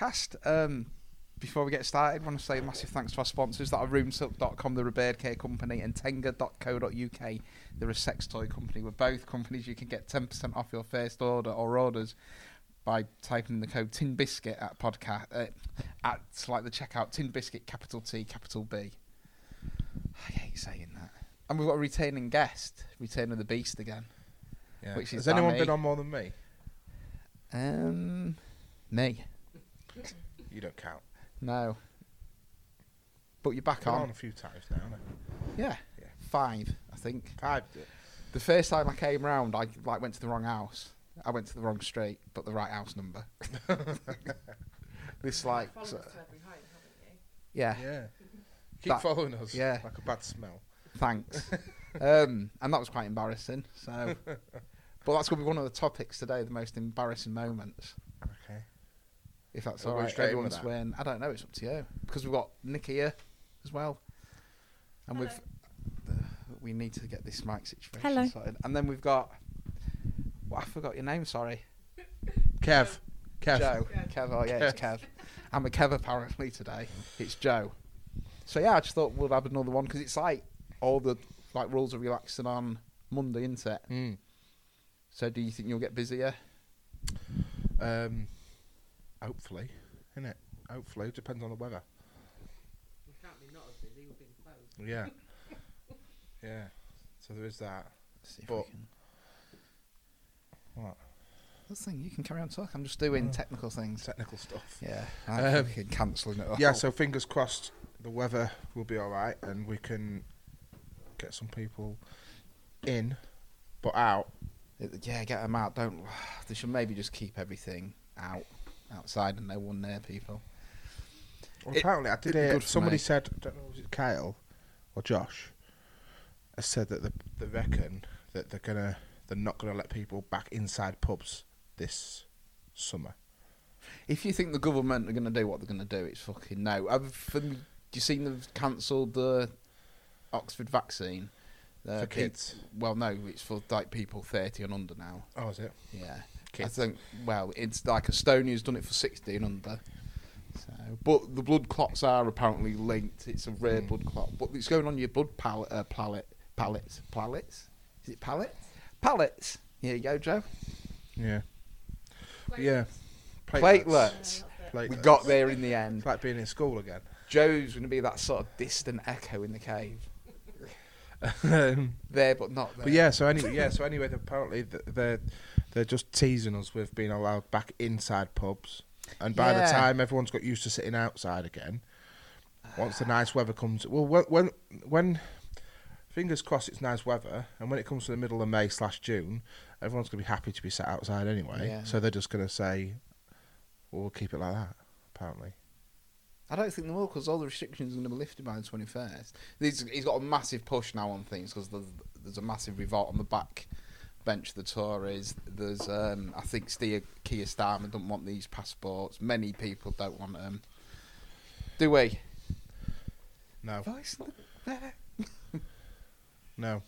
podcast. Um, before we get started, I want to say a massive thanks to our sponsors that are runesilk.com, the Bird Care Company, and Tenga.co.uk. They're a sex toy company. With both companies, you can get 10% off your first order or orders by typing in the code Tin Biscuit at podcast uh, at like the checkout Tin Biscuit capital T capital B. I hate saying that. And we've got a returning guest, returning the beast again. Yeah. Which is Has anyone Danny. been on more than me? Um, me. You don't count. No. But you're back Been on. on a few times now. haven't Yeah. Yeah. Five, I think. I? The first time I came round, I like went to the wrong house. I went to the wrong street, but the right house number. this like, Followed so- us to every home, haven't yeah, yeah. Keep That- following us. yeah. Like a bad smell. thanks. um, and that was quite embarrassing. So, but that's going to be one of the topics today: the most embarrassing moments. Okay. If that's Are all we right, straight in everyone's with that? I don't know. It's up to you because we've got Nik here as well, and Hello. we've we need to get this mic situation Hello. sorted. And then we've got. Well, I forgot your name. Sorry. Kev. Kev. Jo. Kev. Oh, yeah, it's Kev. I'm a Kev apparently today. It's Jo. So yeah, I just thought we'd have another one because it's like all the like rules are relaxing on Monday, isn't it? Mm. So do you think you'll get busier? Um, hopefully, innit? Hopefully, it depends on the weather. We can't be not as busy, we've been closed. Yeah. yeah. So there is that. Let's see if But- we can. What? This thing you can carry on talking. I'm just doing Oh. technical things. Technical stuff. Yeah, Um, I'm fucking cancelling it. all. Yeah. So fingers crossed, the weather will be all right, and we can get some people in, but out. It- yeah, get them out. Don't. They should maybe just keep everything out, outside, and no one near people. Well, It- apparently, I did hear somebody me. said, I don't know, was it Kyle or Josh? Has said that the, they reckon that they're gonna, they're not gonna let people back inside pubs this summer. If you think the government are going to do what they're going to do, it's fucking no. Have for, do you seen they've cancelled the Oxford vaccine? The For uh, kids. well, no, it's for like people thirty and under now. Oh, is it? Yeah. I think. Well, it's like Estonia's done it for 16 under. So, but the blood clots are apparently linked. It's a rare Mm. blood clot, but it's going on your blood pallet, uh, pallet, pallets, pallets. Is it pallets? Pallets. Here you go, Jo. Yeah. Yeah. Platelets. We Platelets. got there in the end. It's like being in school again. Jo's going to be that sort of distant echo in the cave. Um, There, but not there. but yeah, so anyway, yeah, so anyway, apparently th- they're they're just teasing us with being allowed back inside pubs, and by Yeah. the time everyone's got used to sitting outside again, once the nice weather comes, well, when when, when fingers crossed it's nice weather, and when it comes to the middle of May slash June, everyone's gonna be happy to be sat outside anyway. Yeah. So they're just gonna say, well, we'll keep it like that. Apparently, I don't think they will because all the restrictions are going to be lifted by the 21st. He's, he's got a massive push now on things because there's, there's a massive revolt on the back bench the Tories. There's, um, I think, Steer, Keir Starmer don't want these passports. Many people don't want them. Do we? no, Voice there. no.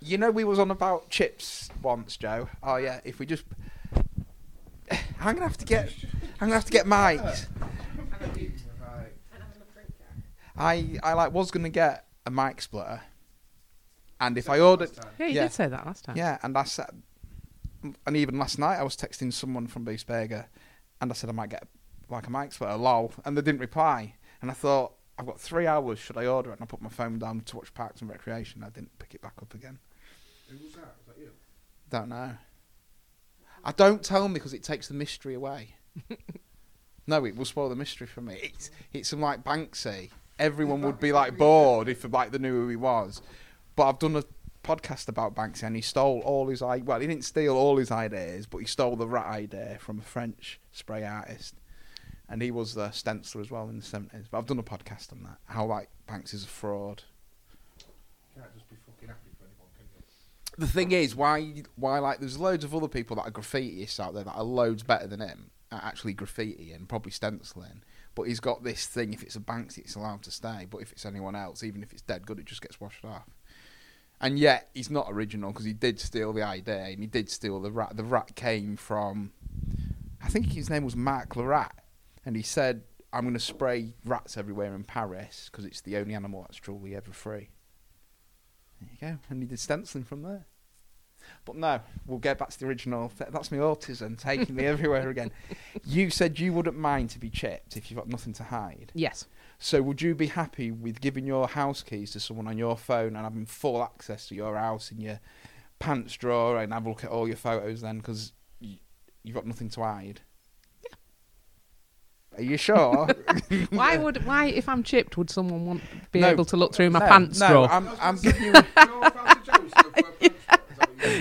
You know, we was on about chips once, Jo. Oh yeah, if we just, I'm gonna have to get, I'm gonna have to get mics. I I like was gonna get a mic splitter, and if I ordered, Yeah, you Yeah. did say that last time. yeah, and I said, and even last night I was texting someone from Beast Burger, and I said I might get like a mic splitter, lol, and they didn't reply, and I thought I've got three hours, should I order it? And I put my phone down to watch Parks and Recreation. I didn't pick it back up again. Who was that? Was that you? Don't know. I don't tell me because it takes the mystery away. no, it will spoil the mystery for me. It's it's some like Banksy. Everyone would be like bored if like they knew who he was. But I've done a podcast about Banksy and he stole all his i well he didn't steal all his ideas, but he stole the rat idea from a French spray artist. And he was the stenciler as well in the seventies. But I've done a podcast on that. How like Banks is a fraud. Can't just be fucking happy for anyone, can you? the thing is, why why like there's loads of other people that are graffitiists out there that are loads better than him at actually graffiti and probably stenciling. But he's got this thing: if it's a Banksy, it's allowed to stay. But if it's anyone else, even if it's dead good, it just gets washed off. And yet he's not original because he did steal the idea and he did steal the rat. The rat came from I think his name was Mark Larat, and he said, "I'm going to spray rats everywhere in Paris because it's the only animal that's truly ever free." There you go, and he did stenciling from there. But no, we'll get back to the original. That's my autism taking me everywhere again. You said you wouldn't mind to be chipped if you've got nothing to hide. Yes. So would you be happy with giving your house keys to someone on your phone and having full access to your house and your pants drawer and have a look at all your photos then because y- you've got nothing to hide? Are you sure? Why would why if I'm chipped would someone want be No, able to look through my no, pants no, drawer? I'm, I'm giving you.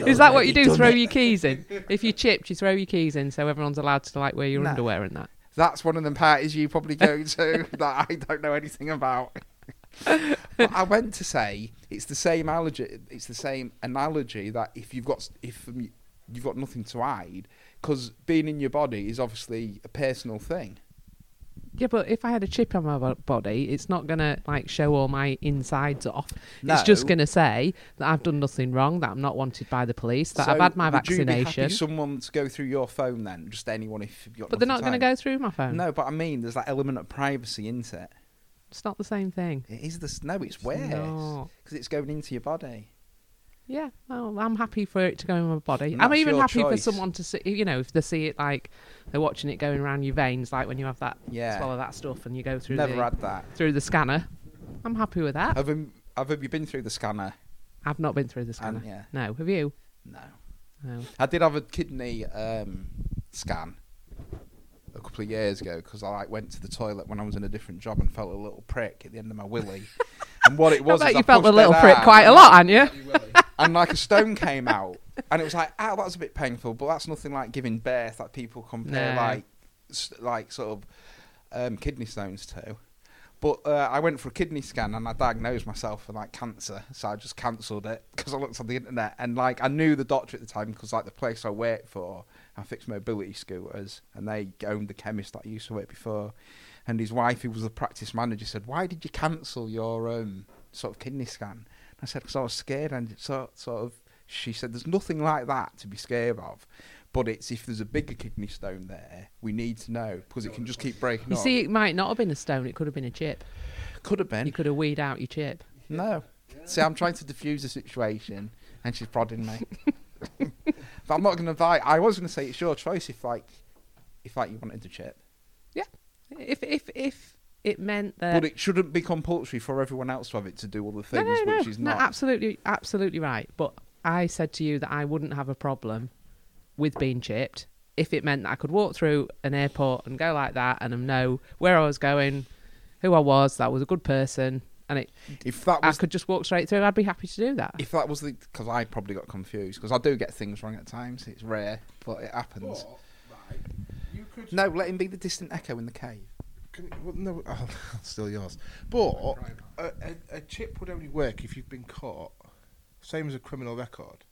Is that what you do? Already Throw done your keys in. If you're chipped, you throw your keys in, so everyone's allowed to like wear your No. underwear and that. That's one of them parties you probably go to that I don't know anything about. I went to say it's the same analogy. It's the same analogy that if you've got if you've got nothing to hide, because being in your body is obviously a personal thing. Yeah, but if I had a chip on my body, it's not gonna like show all my insides off. No. It's just gonna say that I've done nothing wrong, that I'm not wanted by the police, that I've had my would you be someone to go through your phone then, just anyone if you've got. But they're not nothing going to to go through my phone. No, but I mean, there's that element of privacy, isn't it? It's not the same thing. It is the No, it's worse because it's going into your body. Yeah, well, I'm happy for it to go in my body. I'm that's even your happy for choice. someone to see, you know, if they see it like they're watching it going around your veins, like when you have that Yeah. swallow that stuff and you go through Never the had that. through the scanner. I'm happy with that. Have you, have you been through the scanner? I've not been through the scanner. And, yeah. No, have you? No. No. I did have a kidney um, scan a couple of years ago because I like went to the toilet when I was in a different job and felt a little prick at the end of my willy. and what it I was, bet is you I felt a pushed little prick out, quite a lot, hadn't you? And like a stone came out, and it was like, ah, that was a bit painful, but that's nothing like giving birth that people compare No. like, like sort of um, kidney stones to. But uh, I went for a kidney scan and I diagnosed myself with like cancer, so I just cancelled it because I looked on the internet and like I knew the doctor at the time because like the place I worked for, I fixed mobility scooters and they owned the chemist that I used to work before, and his wife, who was the practice manager, said, "Why did you cancel your um, sort of kidney scan?" I said, "Because I was scared." And sort sort of, she said, "There's nothing like that to be scared of." But it's if there's a bigger kidney stone there, we need to know because it can just keep breaking You see, it might not have been a stone. It could have been a chip. Could have been. You could have weed out your chip. No. See, I'm trying to diffuse the situation, and she's prodding me. but I'm not going to buy. I was going to say it's your choice if, like, if like you wanted to chip, Yeah. If if if it meant that but it shouldn't be compulsory for everyone else to have it to do all the things, no, no, which is no, absolutely, absolutely right. But I said to you that I wouldn't have a problem with being chipped if it meant that I could walk through an airport and go like that and know where I was going, who I was, that I was a good person, and it if that I could just walk straight through. I'd be happy to do that. if that was the, because I probably got confused because I do get things wrong at times. It's rare, but it happens. right, you could. No, let him be the distant echo in the cave. Can, well, no, oh, still yours. But a, a, a chip would only work if you've been caught. Same as a criminal record.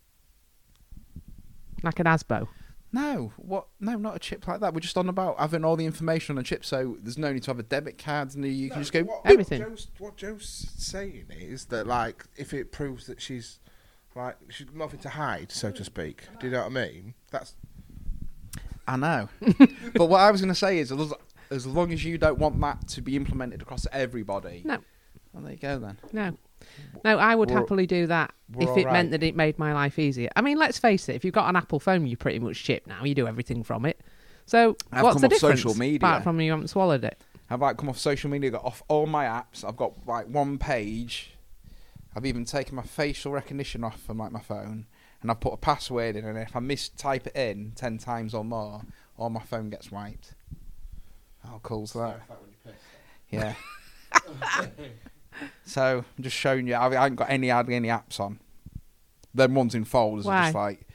Like an ASBO. No, what? No, not a chip like that. We're just on about having all the information on a chip, so there's no need to have a debit card, and you can just go. What, Everything. What Jo's, what Jo's saying is that, like, if it proves that she's, like, she's got nothing to hide, so to speak. Do you know what I mean? That's I know, but what I was going to say is, as- long as you don't want that to be implemented across everybody, No. well, there you go then. No. No, I would We're- happily do that if it right. meant that it made my life easier. I mean, let's face it, if you've got an Apple phone, you pretty much chip now. You do everything from it. So I've what's come the off difference? social media. Apart from you haven't swallowed it. I've like come off social media, got off all my apps. I've got like one page. I've even taken my facial recognition off from like my phone, and I've put a password in. And if I mistype it in ten times or more, all my phone gets wiped. How cool's that? Yeah. so I'm just showing you. I I haven't got any hardly any apps on. Them ones in folders are just Why? like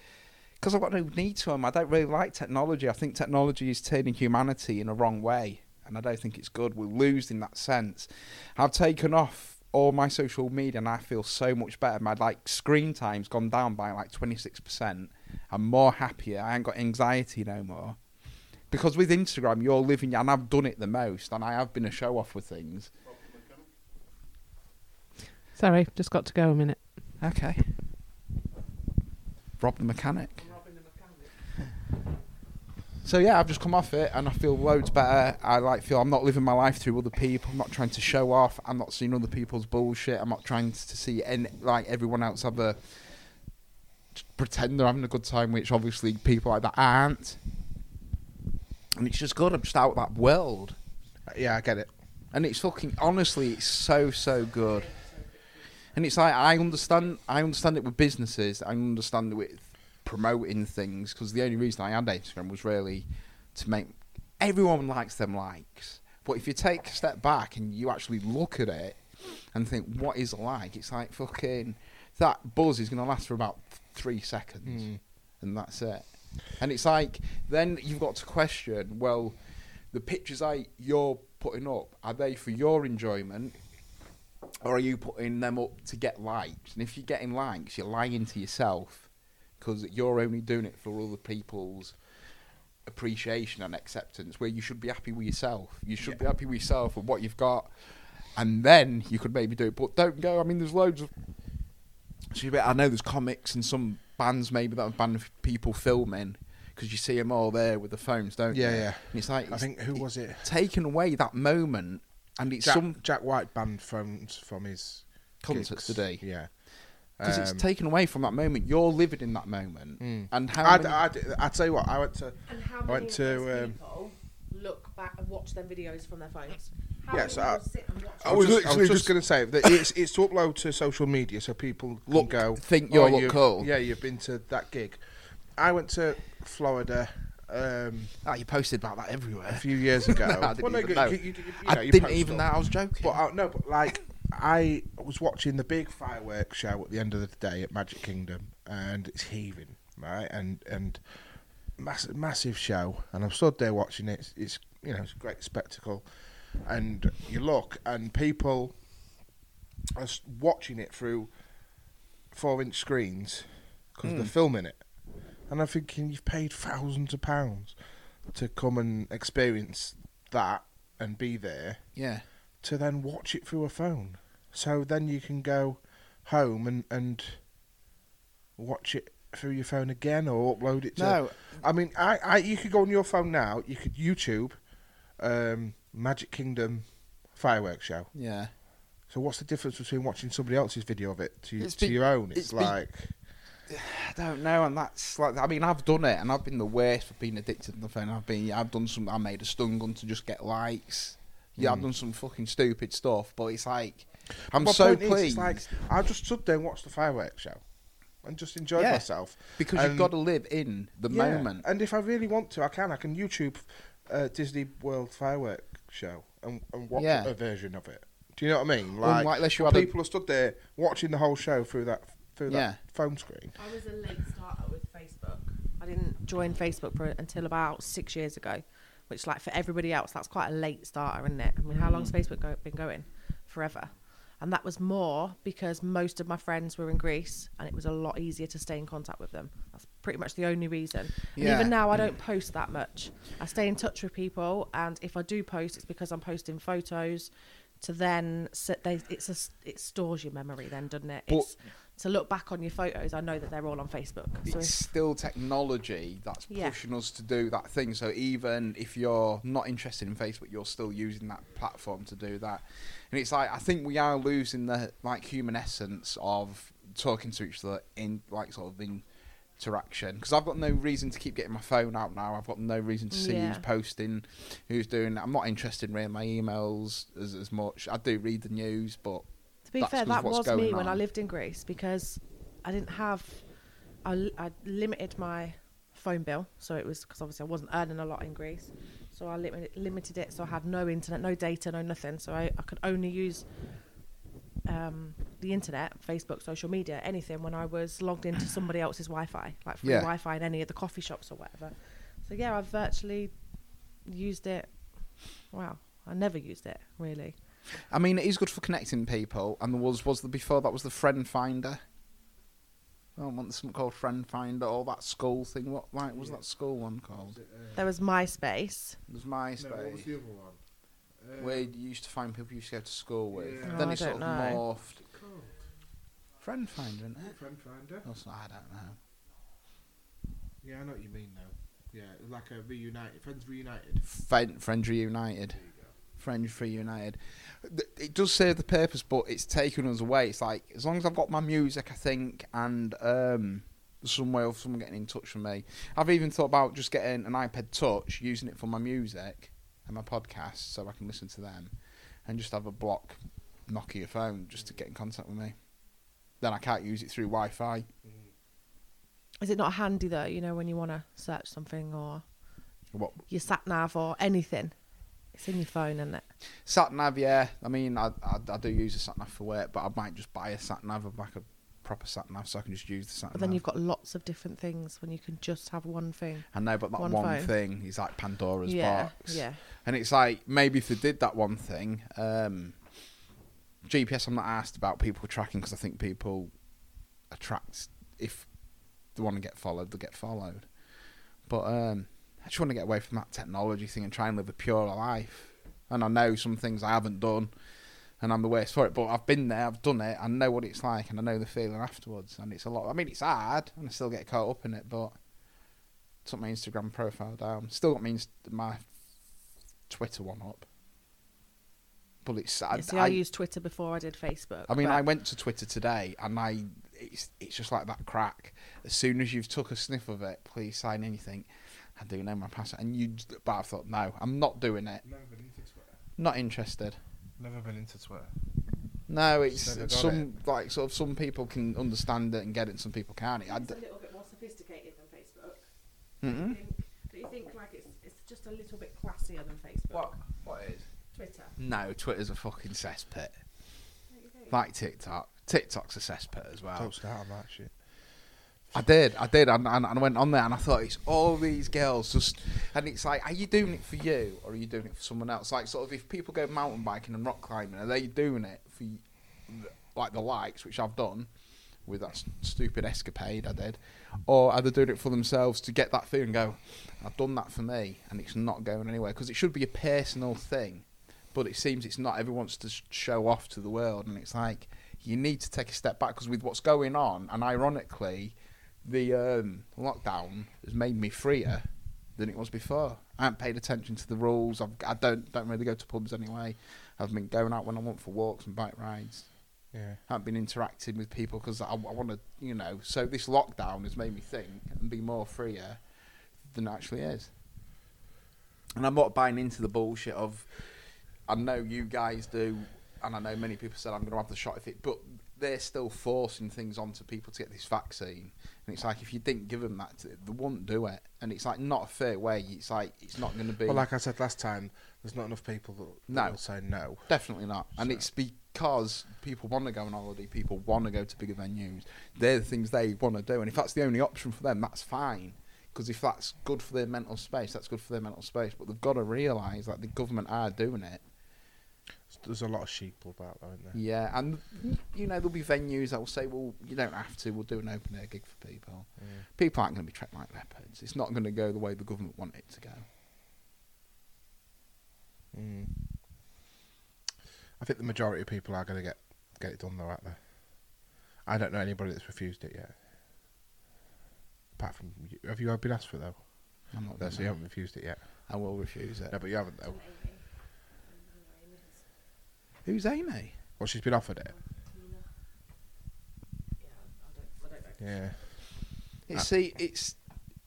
because I've got no need to them. I don't really like technology. I think technology is turning humanity in a wrong way, and I don't think it's good. We're losing that sense. I've taken off all my social media, and I feel so much better. My like screen time's gone down by like twenty six percent. I'm more happier. I ain't got anxiety no more. Because with Instagram, you're living, and I've done it the most, and I have been a show off with things. Sorry, just got to go a minute. Okay. Rob the mechanic. So yeah, I've just come off it and I feel loads better. I like feel I'm not living my life through other people. I'm not trying to show off. I'm not seeing other people's bullshit. I'm not trying to see any, like everyone else have a pretend they're having a good time, which obviously people like that aren't. And it's just good. I'm just out of that world. Yeah, I get it. And it's fucking honestly, it's so so good. And it's like I understand, I understand it with businesses. I understand it with promoting things because the only reason I had Instagram was really to make everyone likes them likes. But if you take a step back and you actually look at it and think, what is it like? It's like fucking that buzz is going to last for about three seconds, Mm. and that's it. And it's like then you've got to question, well, the pictures I you're putting up are they for your enjoyment, or are you putting them up to get likes? And if you're getting likes, you're lying to yourself because you're only doing it for other people's appreciation and acceptance. Where you should be happy with yourself. You should be happy with yourself and what you've got, and then you could maybe do it. But don't go. I mean, there's loads of. I know there's comics and some bands maybe that have banned people filming because you see them all there with the phones, don't Yeah, you? yeah. And it's like I it's think who was it? taken away that moment, and it's Jack, some Jack White banned phones from his concerts gigs. today. Yeah, because it's Um, taken away from that moment. You're living in that moment, Mm. and how I'd, many- I'd, I'd tell you what. I went to And how I many went of to, um, people look back and watch their videos from their phones? How Yes, many I- people sit and watch I was, was just, I was just just- going to say that it's it's to upload to social media so people Look- can go think you "Oh, look you've- cool." Yeah, you've been to that gig. I went to Florida um, Ah, you posted about that everywhere a few years ago. I didn't Well, even you- know. you- you- you I know, didn't post even know. I was joking. But I, no, but like I was watching the big fireworks show at the end of the day at Magic Kingdom, and it's heaving, right? And and massive massive show, and I'm stood there watching it. It's, it's you know it's a great spectacle, and you look and people are watching it through four inch screens because they're Mm. filming it, and I'm thinking you've paid thousands of pounds to come and experience that and be there yeah, to then watch it through a phone. So then you can go home and, and watch it through your phone again or upload it to. no, I mean, I, I you could go on your phone now. You could YouTube um, Magic Kingdom fireworks show. yeah. So what's the difference between watching somebody else's video of it to, to been- your own? It's, it's like I don't know, and that's like I mean I've done it, and I've been the worst for being addicted to the phone. I've been I've done some. I made a stun gun to just get likes. Yeah, I've Mm. done some fucking stupid stuff, but it's like I'm My so is, pleased it's like I just stood there and watched the fireworks show and just enjoyed Yeah. myself. because you've got to live in the Yeah, moment. And if I really want to, I can. I can YouTube uh, Disney World firework show and, and watch Yeah. a version of it. Do you know what I mean? Unlike Like unless you had a, people are stood there watching the whole show through that through Yeah. that phone screen. I was a late starter with Facebook. I didn't join Facebook for, until about six years ago, which, like, for everybody else, that's quite a late starter, isn't it? I mean, how long's mm. Facebook go, been going? Forever. And that was more because most of my friends were in Greece and it was a lot easier to stay in contact with them. That's pretty much the only reason. And Yeah. even now, I mm. don't post that much. I stay in touch with people, and if I do post, it's because I'm posting photos to then sit they it's a, it stores your memory then doesn't it But- it's to look back on your photos i know that they're all on facebook so it's if, still technology that's Yeah. pushing us to do that thing. So even if you're not interested in Facebook, you're still using that platform to do that. And it's like I think we are losing the like human essence of talking to each other in like sort of interaction because I've got no reason to keep getting my phone out now. I've got no reason to see Yeah. who's posting, who's doing. I'm not interested in reading my emails as as much. I do read the news, but to be fair that was me going when i lived in greece because i didn't have I limited my phone bill so it was because obviously i wasn't earning a lot in greece so i limited, limited it so i had no internet no data no nothing so i, I could only use um, the internet, Facebook, social media, anything when I was logged into somebody else's Wi-Fi, like free Yeah. Wi-Fi in any of the coffee shops or whatever. So yeah, I've virtually used it. Wow, I never used it really. I mean, it is good for connecting people. And there was was the before that was the friend finder. Oh, want something called friend finder or that school thing. What like was that school one called? There was MySpace. It was MySpace, other one? Where you used to find people you used to go to school with. Yeah. Oh, then I it sort of know. morphed. Friend finder, isn't it? Friend finder. That's- I don't know. Yeah, I know what you mean now. Yeah, like a reunited, friends reunited. Friend, Friends Reunited. There you go. Friends Reunited. Th- It does serve the purpose, but it's taken us away. It's like as long as I've got my music, I think, and um, some way of someone getting in touch with me. I've even thought about just getting an iPod Touch, using it for my music and my podcasts, so I can listen to them, and just have a block Nokia phone just to get in contact with me. Then I can't use it through Wi-Fi. Mm. Is it not handy though? You know, when you want to search something or What your sat nav or anything, it's in your phone, isn't it? sat nav? Yeah, I mean, I, I I do use a sat nav for work, but I might just buy a sat nav of like a proper sat nav, so I can just use the sat But nav. then you've got lots of different things when you can just have one thing. I know, but that one one, phone. thing is like Pandora's yeah, box. yeah. And it's like maybe if they did that one thing, um, GPS. I'm not asked about people tracking because I think people attract if they want to get followed, they get followed. But um, I just want to get away from that technology thing and try and live a purer life. And I know some things I haven't done, and I'm the worst for it. But I've been there, I've done it, I know what it's like, and I know the feeling afterwards. And it's a lot. I mean, it's hard, and I still get caught up in it, but took my Instagram profile down. Still got my my Twitter one up. But it's sad. Yeah, See, I, used Twitter before I did Facebook. I mean, but I went to Twitter today, and I it's it's just like that crack. As soon as you've took a sniff of it, please sign anything. I do know my password, and you. But I thought, no, I'm not doing it. Never been into Twitter. Not interested. Never been into Twitter. No, it's Never got some like sort of some people can understand it and get it, and some people can't. I it's d- a little bit more sophisticated than Facebook. Mm-hmm. You think, do you think like it's it's just a little bit classier than Facebook? What? What is? Twitter. No, Twitter's a fucking cesspit. Don't you think? Like TikTok. TikTok's a cesspit as well. Don't start on that shit. I did, I did, and, and, and I went on there and I thought it's all these girls just, and it's like, are you doing it for you or are you doing it for someone else? Like, sort of, if people go mountain biking and rock climbing, are they doing it for, like the likes, which I've done with that stupid escapade I did, or are they doing it for themselves to get that feeling? and Go, I've done that for me, and it's not going anywhere because it should be a personal thing, but it seems it's not. Everyone wants to show off to the world, and it's like you need to take a step back because with what's going on, and ironically the um, lockdown has made me freer than it was before. I haven't paid attention to the rules. I've, I don't don't really go to pubs anyway. I've been going out when I want for walks and bike rides. Yeah. I haven't been interacting with people because I, I want to, you know. So this lockdown has made me think and be more freer than it actually is. And I'm not buying into the bullshit of. I know you guys do, and I know many people said I'm going to have the shot if it, but they're still forcing things onto people to get this vaccine. And it's like if you didn't give them that, they wouldn't do it. And it's like not a fair way. It's like it's not going to be. Well, like I said last time, there's not enough people that, that No. will say no. Definitely not. And it's because people want to go on holiday, people want to go to bigger venues. They're the things they want to do. And if that's the only option for them, that's fine. Because if that's good for their mental space, that's good for their mental space. But they've got to realise that the government are doing it. There's a lot of sheeple about, isn't there? Yeah. And, you know, there'll be venues that will say, well, you don't have to. We'll do an open air gig for people. Yeah. People aren't going to be treated like leopards. It's not going to go the way the government want it to go. Mm. I think the majority of people are going to get get it done, though, aren't they? I don't know anybody that's refused it yet. Apart from, you. have you ever been asked for it, though? I'm not No, so you haven't refused it yet. I will refuse it. No, but you haven't, though. Who's Amy? Well, she's been offered it. Yeah, I don't, I don't know. Yeah. It's Ah. see, it's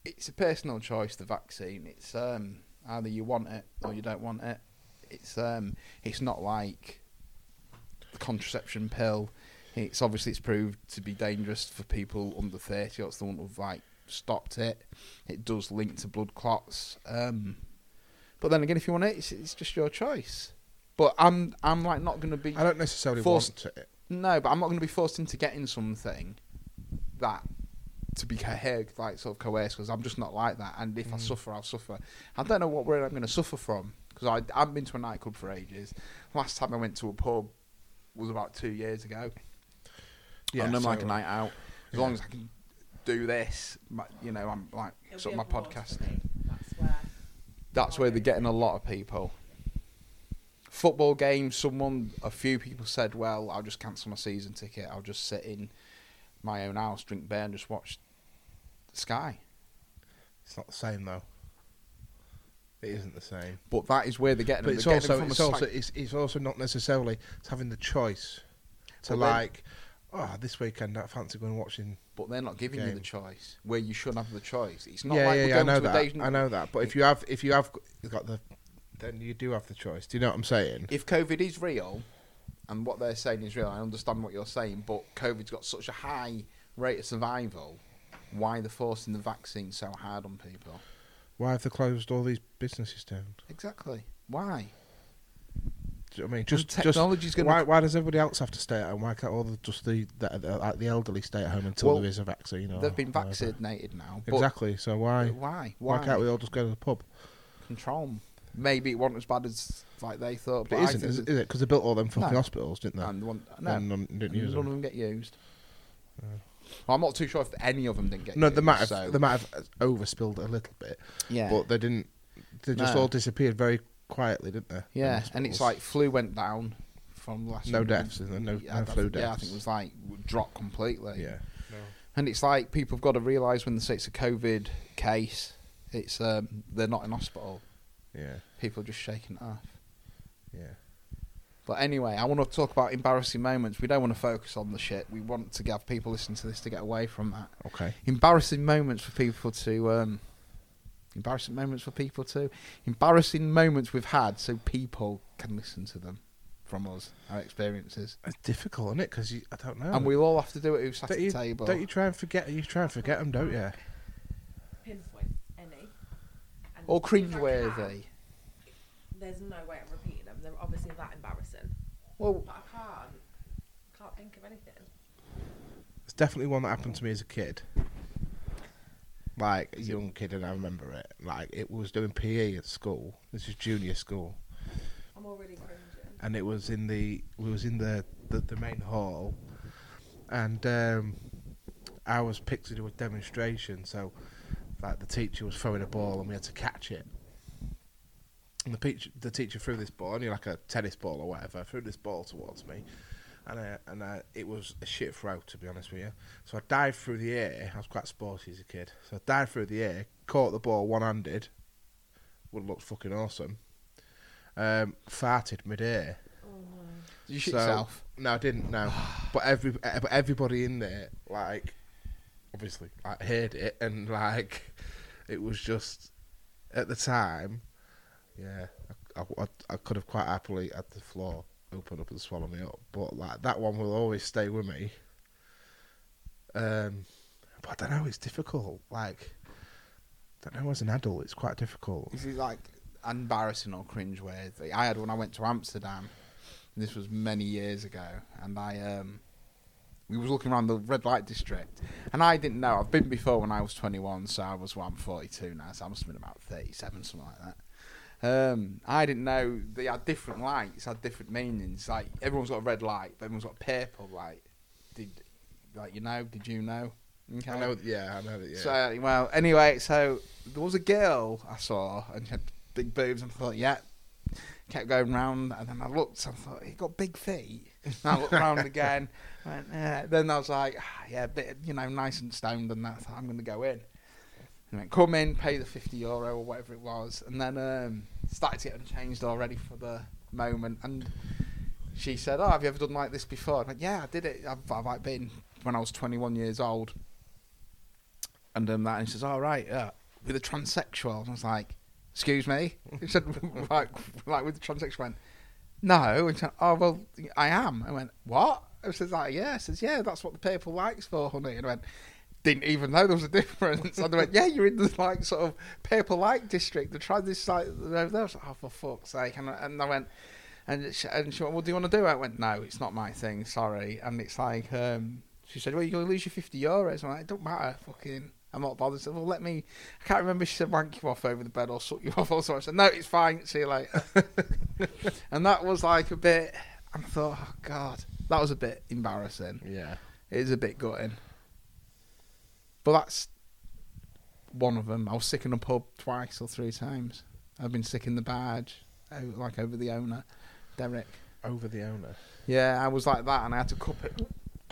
it's a personal choice. The vaccine. It's um, either you want it or you don't want it. It's um, it's not like the contraception pill. It's obviously it's proved to be dangerous for people under thirty. That's the one who've like stopped it. It does link to blood clots. Um, but then again, if you want it, it's, it's just your choice. But I'm I'm like not going to be I don't necessarily Forced- want it. no, but I'm not going to be forced into getting something that to be co- like sort of coerced because I'm just not like that. And if I Mm. suffer, I'll suffer. I don't know what word I'm going to suffer from because I I haven't been to a nightclub for ages. Last time I went to a pub was about two years ago. Yeah, and I'm like a night out. As yeah. long as I can do this, my, you know, I'm like It'll sort of my abroad podcast. for me. That's where. That's where they're getting a lot of people. Football games, someone, a few people said, well, I'll just cancel my season ticket. I'll just sit in my own house, drink beer, and just watch Sky. It's not the same, though. It isn't the same. But that is where they're getting But it's getting also it's also it's, it's also not necessarily it's having the choice to Well, like. Oh, this weekend I fancy going and watching. but they're not giving you the choice where you shouldn't have the choice. It's not yeah, like yeah, we're yeah. I going know to a that. I know that. But if you have if you have got the, then you do have the choice. Do you know what I'm saying? if COVID is real, and what they're saying is real, I understand what you're saying, but COVID's got such a high rate of survival. Why are they forcing the vaccine so hard on people? Why have they closed all these businesses down? Exactly. Why? Do you know what I mean? Just, technology's going why, why does everybody else have to stay at home? Why can't all the just the the, the, the elderly stay at home until Well, there is a vaccine? Or They've been whatever? vaccinated now. Exactly. So why Why? why can't we all just go to the pub? control 'em? Maybe it wasn't as bad as like they thought. But But isn't, is it? Is? Because they built all them fucking No. hospitals, didn't they? And the one, no, and none didn't use none them. of them get used. Well, I'm not too sure if any of them didn't get No, used. they might have so- they might have overspilled a little bit, yeah. but they didn't. They just No. all disappeared very quietly, didn't they? Yeah, and it's like flu went down from last. No year. deaths, isn't there? No- yeah, no flu think- Yeah, I think it was like dropped completely. yeah, and it's like people have got to realise when they say it's a COVID case, it's um, they're not in hospital. Yeah, People are just shaking it off. yeah. But anyway, I want to talk about embarrassing moments. We don't want to focus on the shit. We want to have people listen to this to get away from that. Okay. Embarrassing moments for people to. Um, embarrassing moments for people to. Embarrassing moments we've had so people can listen to them from us, our experiences. It's difficult, isn't it? Because I don't know. And we'll all have to do it who sat don't at you, the table. don't you try and forget? You try and forget them, don't you? Pinpoint any. And Or cringeworthy. can, There's no way I'm repeating them. They're obviously that embarrassing. Well, But I can't. Can't think of anything. It's definitely one that happened to me as a kid. Like a young kid, and I remember it. Like it was doing PE at school. This is junior school, I'm already cringing. and it was in the we was in the the, the main hall, and um, I was picked to do a demonstration. So, like the teacher was throwing a ball, and we had to catch it. And the teacher, the teacher threw this ball, only like a tennis ball or whatever, threw this ball towards me, and I, and I, it was a shit throw to be honest with you. So I dived through the air. I was quite sporty as a kid, so I dived through the air, caught the ball one-handed. Would have looked fucking awesome. Um, farted mid-air. Oh no. you shit So- yourself. No, I didn't. No, but every but everybody in there, like, obviously, like, heard it, and like, it was just at the time, yeah, I, I, I could have quite happily had the floor open up and swallow me up, but like that one will always stay with me. Um, but I don't know. It's difficult. Like, I don't know. As an adult, it's quite difficult. Is it like embarrassing or cringe worthy? I had when I went to Amsterdam. This was many years ago, and I um, we was looking around the red light district, and I didn't know. I've been before when I was 21, so I was well, I'm 42 now, so I must have been about 37, something like that. Um, I didn't know they had different lights, had different meanings. Like everyone's got a red light, but everyone's got a purple light. Did like you know? Did you know? Okay. I know. Yeah, I know that. Yeah. So well, anyway, so there was a girl I saw and she had big boobs, and I thought, yeah. Kept going round, and then I looked, and I thought he got big feet. And I looked round again, and uh, then I was like, ah, yeah, a bit, you know, nice and stoned, and that. I thought I'm going to go in. And went, come in, pay the fifty euro or whatever it was, and then um, started to get changed already for the moment. And she said, "Oh, have you ever done like this before?" I went, "Yeah, I did it. I've, I've like been when I was 21 years old." And um, that, and she says, "All right, yeah, with a transsexual." And I was like, "Excuse me?" He said, "Like, like with the transsexual?" Went, "No." And went, "Oh well, I am." I went, "What?" I says, "Like, yeah." I says, "Yeah, that's what the purple light's for, honey." And I went, "Didn't even know there was a difference." And I went, "Yeah, you're in the like sort of purple light district. They tried this like over there." I was like, "Oh, for fuck's sake!" And I, and I went. And she, and she went, "What do you want to do?" I went, "No, it's not my thing. Sorry." And it's like, um, she said, "Well, you're going to lose your fifty euros." I'm like, "It don't matter. Fucking, I'm not bothered." Said, "Well, let me." I can't remember. She said, "Wank you off over the bed or suck you off or something." I said, "No, it's fine. See you later." and that was like a bit. I thought, "Oh God, that was a bit embarrassing." yeah. It is a bit gutting. But that's one of them. I was sick in a pub twice or three times. I've been sick in the barge, o- like over the owner, Derek. Over the owner. Yeah, I was like that, and I had to cup it,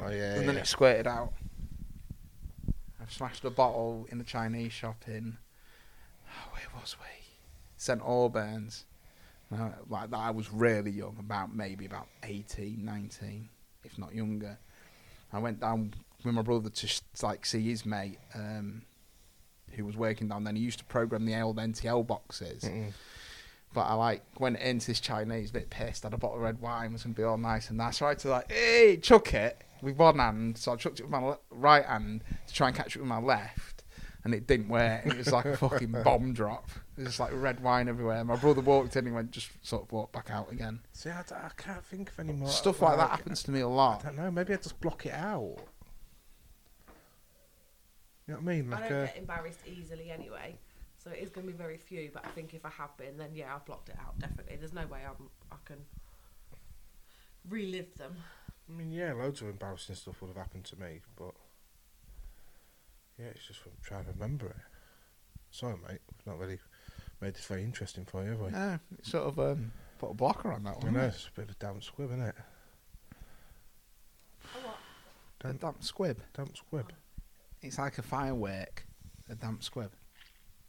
Oh yeah. and then it squirted out. I've smashed a bottle in a Chinese shop in. Oh, where was we? St Albans. Uh, like that, I was really young, about maybe about 18, 19, if not younger. I went down with my brother to sh- like see his mate, um, who was working down there. He used to program the old NTL boxes. Mm-mm. But I like went into this Chinese, a bit pissed, had a bottle of red wine, was gonna be all nice and nice. So I had to like, hey, chuck it with one hand. So I chucked it with my le- right hand to try and catch it with my left, and it didn't work. It was like a fucking bomb drop. It was just like red wine everywhere. My brother walked in and went, just sort of walked back out again. See, I, d- I can't think of any more. Stuff like that happens to me a lot. I don't know. Maybe I just block it out. You know what I mean? I Like don't a, get embarrassed easily anyway, so it is going to be very few. But I think if I have been, then yeah, I've blocked it out definitely. There's no way I'm I can relive them. I mean, yeah, loads of embarrassing stuff would have happened to me, but yeah, it's just from trying to remember it. Sorry, mate. We've not really made this very interesting for you, have we? Yeah, it's sort of um, put a blocker on that I one. know isn't it's a bit of a damp squib, isn't it? it? A damp squib. Damp squib. It's like a firework, a damp squib.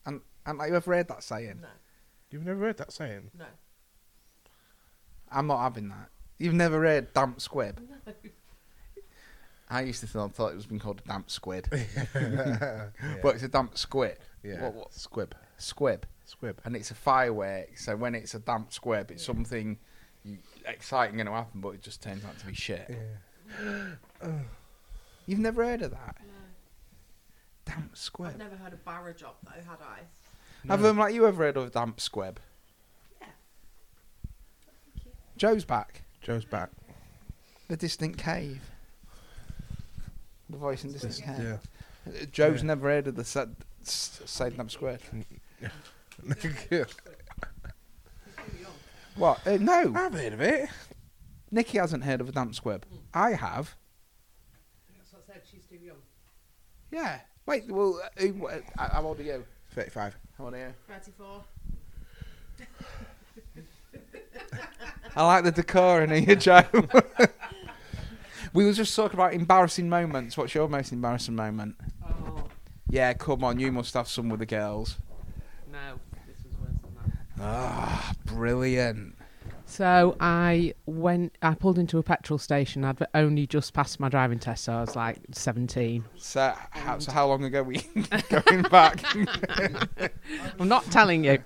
And and like you ever heard that saying? No, You've never heard that saying? no, I'm not having that. You've never heard damp squib? no. I used to think, thought it was being called a damp squid, yeah. but it's a damp squid, yeah. What- what- Squib. squib, Squib. and it's a firework. So when it's a damp squib, it's something you, exciting going to happen, but it just turns out to be shit. Yeah. You've never heard of that? no. Damp I've squib. never heard of barra job though, had I? Have um, like you ever heard of a damp squib? Yeah. Jo's back. Jo's back. The distant cave. The voice in distant cave. Yeah. Uh, Jo's Yeah. never heard of the said say damp squib. What? Uh, no. I've heard of it. Nikki hasn't heard of a damp squib. I have. That's what I said. She's too young. Yeah. Wait. Well, uh, who, uh, how old are you? 35. How old are you? Thirty-four. I like the decor in here, Jo. we were just talking about embarrassing moments. What's your most embarrassing moment? Oh Yeah, come on. You must have some with the girls. no, this was worse than that. Ah, brilliant. So I went. I pulled into a petrol station. I'd only just passed my driving test, so I was like 17. So how, so how long ago were you going back? I'm not telling you.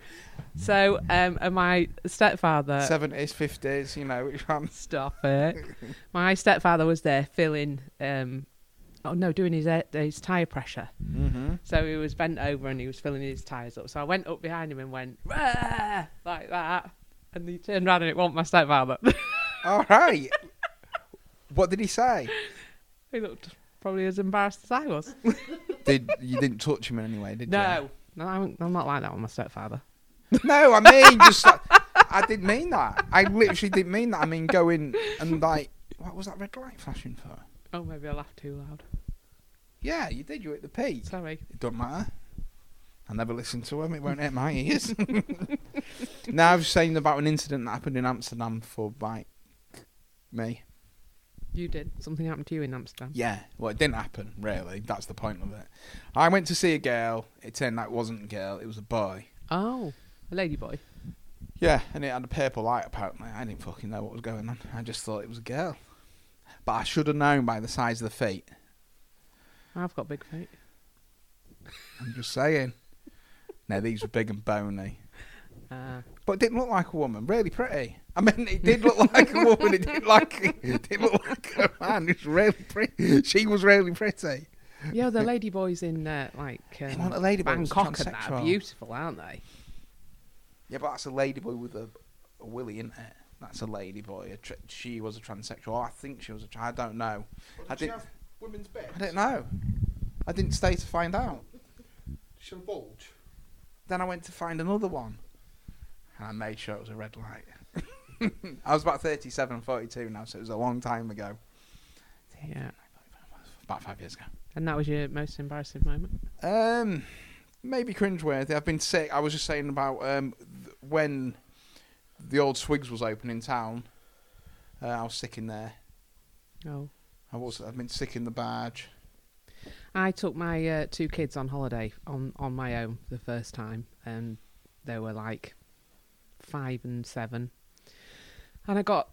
So, um, and my stepfather. Seventies, fifties, you know which one? Stop it. My stepfather was there filling. Um, oh no, doing his air- his tire pressure. Mm-hmm. So he was bent over and he was filling his tires up. So I went up behind him and went "Rah!" like that, and he turned around and it wasn't my stepfather. All right. what did he say? he looked probably as embarrassed as I was. Did you didn't touch him in any way? Did you? No, no, I'm, I'm not like that with my stepfather. No, I mean just. Like, I didn't mean that. I literally didn't mean that. I mean going and like, what was that red light flashing for? Oh, maybe I laughed too loud. Yeah, you did. You hit the peak. Sorry. It don't matter. I never listened to him. It won't hit my ears. now I was saying about an incident that happened in Amsterdam for like me. You did. Something happened to you in Amsterdam. Yeah, well, it didn't happen, really. That's the point of it. I went to see a girl. It turned out it wasn't a girl, it was a boy. Oh, a lady boy. Yeah, and it had a purple light, apparently. I didn't fucking know what was going on. I just thought it was a girl. But I should have known by the size of the feet. I've got big feet. I'm just saying. No, these were big and bony. Uh, But it didn't look like a woman. Really pretty. I mean, it did look like a woman. It didn't like. It didn't look like a man. It's really pretty. She was really pretty. yeah, the lady boys in uh, like They um, want a lady boy. Bangkok and that are beautiful, aren't they? Yeah, but that's a ladyboy with a, a willy, isn't it? That's a ladyboy. A tr- she was a transsexual. I think she was a. Tra- I don't know. I didn't. women's bed? I don't know. I didn't stay to find out. She'll bulge. Then I went to find another one, and I made sure it was a red light. I was about 37, 42 now, so it was a long time ago. Yeah. About five years ago. And that was your most embarrassing moment. Um, maybe cringeworthy. I've been sick. I was just saying about um th- when the old Swigs was open in town. Uh, I was sick in there. Oh. I was. I've been sick in the barge. I took my uh, two kids on holiday on, on my own the first time, and they were like five and seven, and I got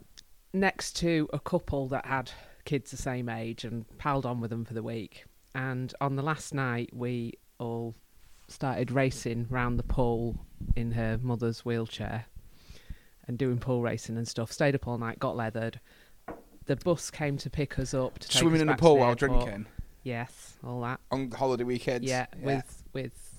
next to a couple that had kids the same age and palled on with them for the week. And on the last night, we all started racing round the pool in her mother's wheelchair and doing pool racing and stuff. Stayed up all night, got leathered. The bus came to pick us up to take Swimming us in the pool the while airport. drinking Yes, all that. on holiday weekends. Yeah, with with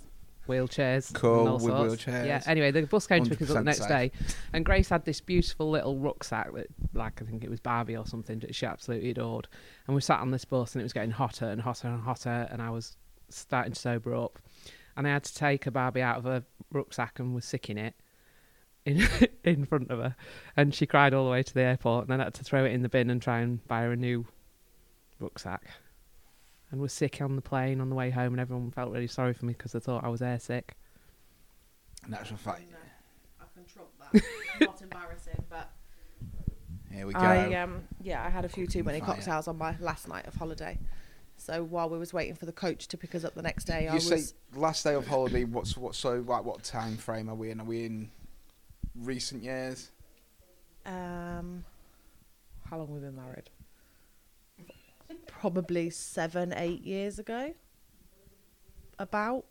wheelchairs. Cool, and all with sorts. wheelchairs. Yeah. Anyway, the bus came to pick us up the next safe. day, and Grace had this beautiful little rucksack that, like, I think it was Barbie or something that she absolutely adored. And we sat on this bus, and it was getting hotter and hotter and hotter, and I was starting to sober up, and I had to take a Barbie out of her rucksack and was sick in it. In, in front of her, and she cried all the way to the airport, and then I had to throw it in the bin and try and buy her a new rucksack and was sick on the plane on the way home, and everyone felt really sorry for me because they thought I was airsick. In actual fact, No, I can trump that. Not embarrassing, but here we go. I um yeah, I had a few too many Fire. cocktails on my last night of holiday. So while we was waiting for the coach to pick us up the next day, I you say was last day of holiday. What's what? So like, what time frame are we in? Are we in recent years? um how long have we been married? Probably seven, eight years ago. About.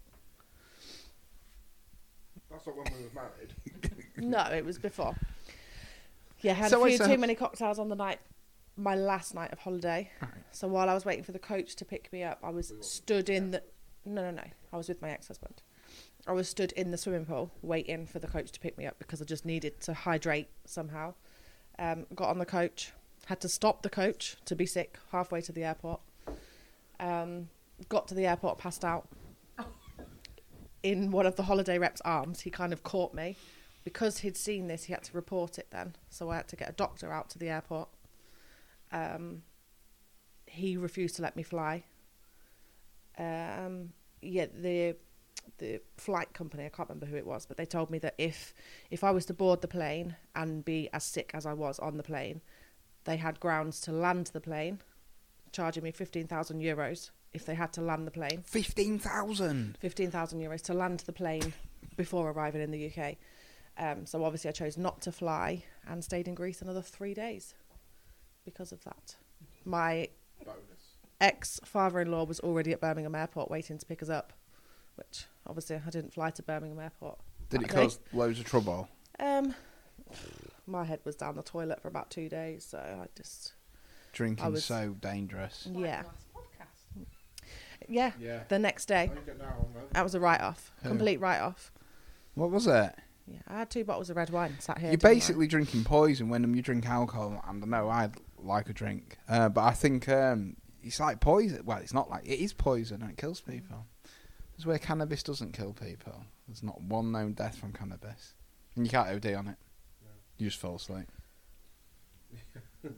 That's not when we were married. No, it was before. Yeah, I had So a few so- too many cocktails on the night, my last night of holiday. Right. So while I was waiting for the coach to pick me up, I was stood in the. No, no, no. I was with my ex-husband. I was stood in the swimming pool waiting for the coach to pick me up because I just needed to hydrate somehow. Um, got on the coach, had to stop the coach to be sick halfway to the airport. Um, got to the airport, passed out. In one of the holiday reps' arms, he kind of caught me. Because he'd seen this, he had to report it then. So I had to get a doctor out to the airport. Um, he refused to let me fly. Um, yeah, the the flight company, I can't remember who it was, but they told me that if if I was to board the plane and be as sick as I was on the plane, they had grounds to land the plane, charging me fifteen thousand euros if they had to land the plane. Fifteen thousand. Fifteen thousand euros to land the plane before arriving in the UK. Um, so obviously, I chose not to fly and stayed in Greece another three days because of that. My ex father-in-law was already at Birmingham Airport waiting to pick us up, which obviously I didn't fly to Birmingham Airport. Did it that day. cause loads of trouble? Um, my head was down the toilet for about two days, so I just Drinking was- so dangerous. yeah, Last podcast. yeah. Yeah. The next day, that one, that was a write-off, Who? complete write-off. What was it? Yeah, I had two bottles of red wine sat here. You're didn't I? basically drinking poison when you drink alcohol. And I know I like a drink, uh, but I think um, it's like poison. Well, it's not like it is poison and it kills people. It's where cannabis doesn't kill people. There's not one known death from cannabis, and you can't OD on it. You just fall asleep. yeah.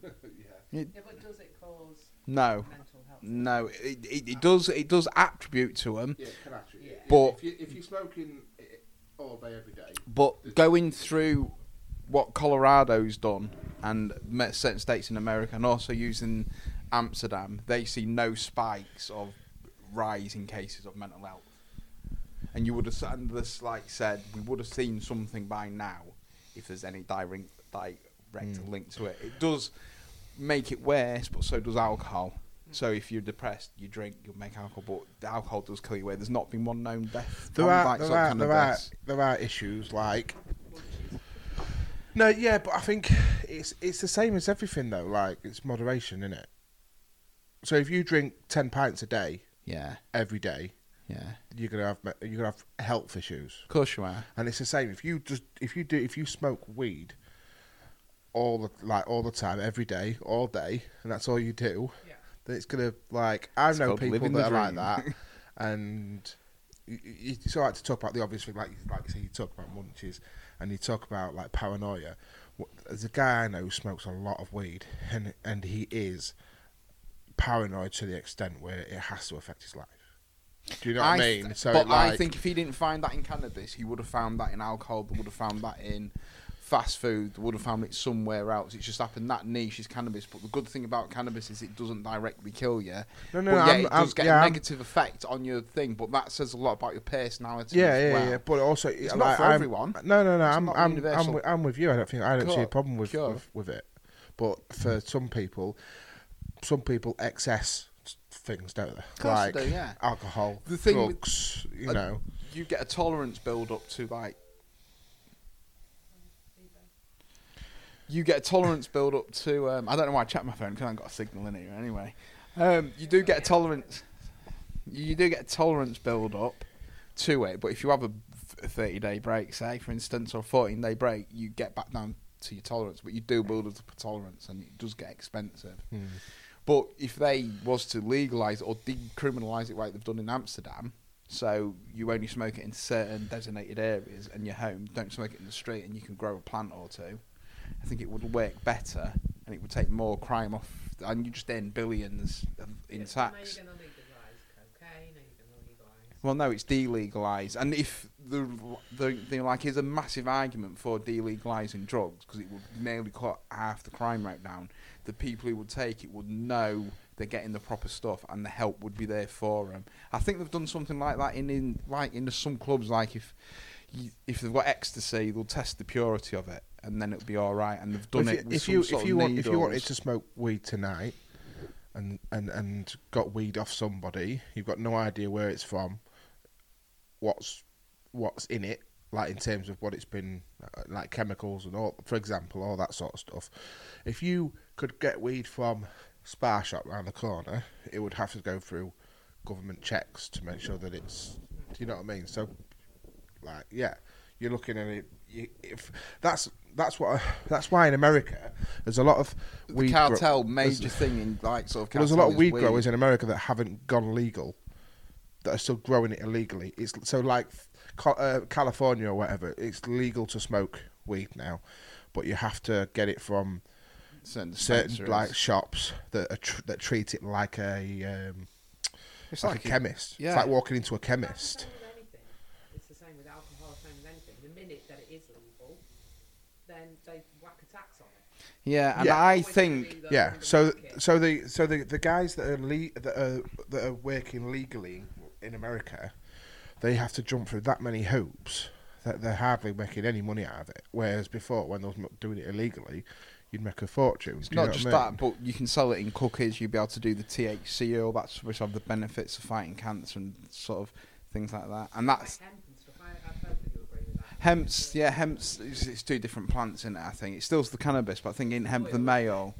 Yeah, but does it cause No, mental health? no, it, it, it does. It does attribute to them, Yeah, it can actually. Yeah. But- if, you, if you're smoking it all day, every day, but going through what Colorado's done and me- certain states in America, and also using Amsterdam, they see no spikes of rise in cases of mental health. And you would have, and this like said, we would have seen something by now if there's any direct, direct hmm. link to it. It does make it worse, but so does alcohol. Hmm. So if you're depressed, you drink, you'll make alcohol, but the alcohol does kill you. Where there's not been one known death. there are there are, there are there are issues like. No, yeah, but I think it's it's the same as everything though. Like it's moderation, isn't it? So if you drink ten pints a day Yeah, every day, yeah. you're gonna have you're gonna have health issues. Of course you are. And it's the same if you just if you do if you smoke weed all the like all the time, every day, all day, and that's all you do, Yeah. then it's gonna like I It's know people that are like that, and y- y- it's all right to talk about the obvious thing, like like you say, you talk about munchies, and you talk about like paranoia. Wh- There's a guy I know who smokes a lot of weed, and and he is paranoid to the extent where it has to affect his life. Do you know what I, th- mean? So but like, I think if he didn't find that in cannabis, he would have found that in alcohol. He would have found that in fast food would have found it somewhere else. It's just happened that niche is cannabis. But the good thing about cannabis is it doesn't directly kill you. No, no, but no, yeah, I'm- it I'm- does get yeah, a I'm- negative effect on your thing. But that says a lot about your personality. Yeah, as yeah, well. yeah. But also, It's like, not for I'm- everyone. No, no, no. It's I'm, I'm, I'm, with, I'm with you. I don't think I don't see a problem with, sure. with with it. But for some people, some people excess things, don't they? course like they do, yeah. alcohol, The thing with- you uh, know, You get a tolerance build up to like. You get a tolerance build up to. Um, I don't know why I checked my phone because I haven't got a signal in here anyway. Um, you do get a tolerance. You do get a tolerance build up to it, but if you have a thirty day break, say for instance, or a fourteen day break, you get back down to your tolerance, but you do build up a tolerance, and it does get expensive. Hmm. But if they was to legalise it or decriminalise it like they've done in Amsterdam, so you only smoke it in certain designated areas and your home, don't smoke it in the street and you can grow a plant or two, I think it would work better and it would take more crime off and you just earn billions of- in Now tax. you're going to legalise cocaine, are you going to legalise? Well, no, it's delegalised, and if the the, the like is a massive argument for delegalising drugs because it would nearly cut half the crime rate down. The people who would take it would know they're getting the proper stuff, and the help would be there for them. I think they've done something like that in, in like in some clubs. Like if you, if they've got ecstasy, they'll test the purity of it, and then it'll be all right. And they've done if it you, with if you if you want if you wanted to smoke weed tonight, and and and got weed off somebody, you've got no idea where it's from, what's what's in it, like in terms of what it's been uh, like chemicals and all, for example, all that sort of stuff. If you could get weed from Spar Shop round the corner, it would have to go through government checks to make sure that it's. Do you know what I mean? So, like, yeah, you're looking at it. You, if that's that's what I, that's why in America there's a lot of weed gro- cartel there's- major thing in like sort of well, there's a lot of is weed growers in America that haven't gone legal, that are still growing it illegally. It's so like uh, California or whatever. It's legal to smoke weed now, but you have to get it from certain, certain like shops that are tr- that treat it like a um, it's like, like a it- chemist. yeah. It's like walking into a chemist. It's the same with anything. It's the same with alcohol, same with anything. The minute that it is legal, then they whack a tax on it. Yeah, and Yeah. I think Yeah. So market. so the so the the guys that are le- that are that are working legally in America, they have to jump through that many hoops that they're hardly making any money out of it. Whereas before, when they was doing it illegally, you'd make a fortune. It's Do you know not just I mean? that, but you can sell it in cookies. You'd be able to do the THC oil. That's which have the benefits of fighting cancer and sort of things like that. And that's Like hemp and stuff. I, I totally do agree with that. hemp's. Yeah, hemp's. It's, it's two different plants in it. I think it's still the cannabis, but I think in hemp the mayo,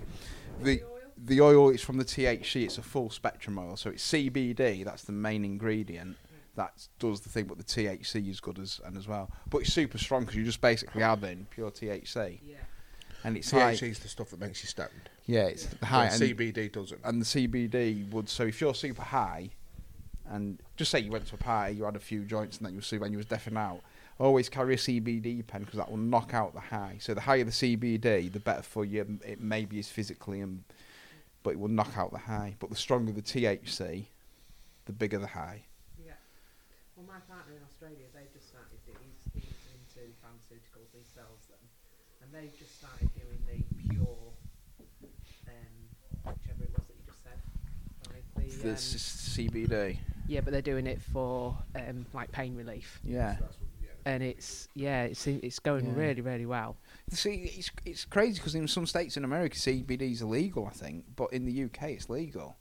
the the oil is from the THC. It's a full spectrum oil, so it's CBD. That's the main ingredient. That does the thing, but the THC is good as and as well. But it's super strong because you're just basically add in pure THC, Yeah. and it's like THC is the stuff that makes you stoned. yeah, it's the high. High, and- CBD doesn't. and the CBD would so if you're super high, and just say you went to a party, you had a few joints, and then you were super and you was deafing out. Always carry a CBD pen because that will knock out the high. So the higher the CBD, the better for you. It maybe is physically, and but it will knock out the high. But the stronger the THC, the bigger the high. Yeah. Well, my partner in Australia, they've just started. do- He's, he's into pharmaceuticals. He sells them, and they've just started doing the pure, um, whichever it was that you just said. Right, the, The um, s- CBD. yeah, but they're doing it for um, like pain relief, Yeah. and it's yeah, it's it's going Yeah. really really well. See, it's it's crazy because in some states in America, CBD is illegal, I think, but in the UK, it's legal.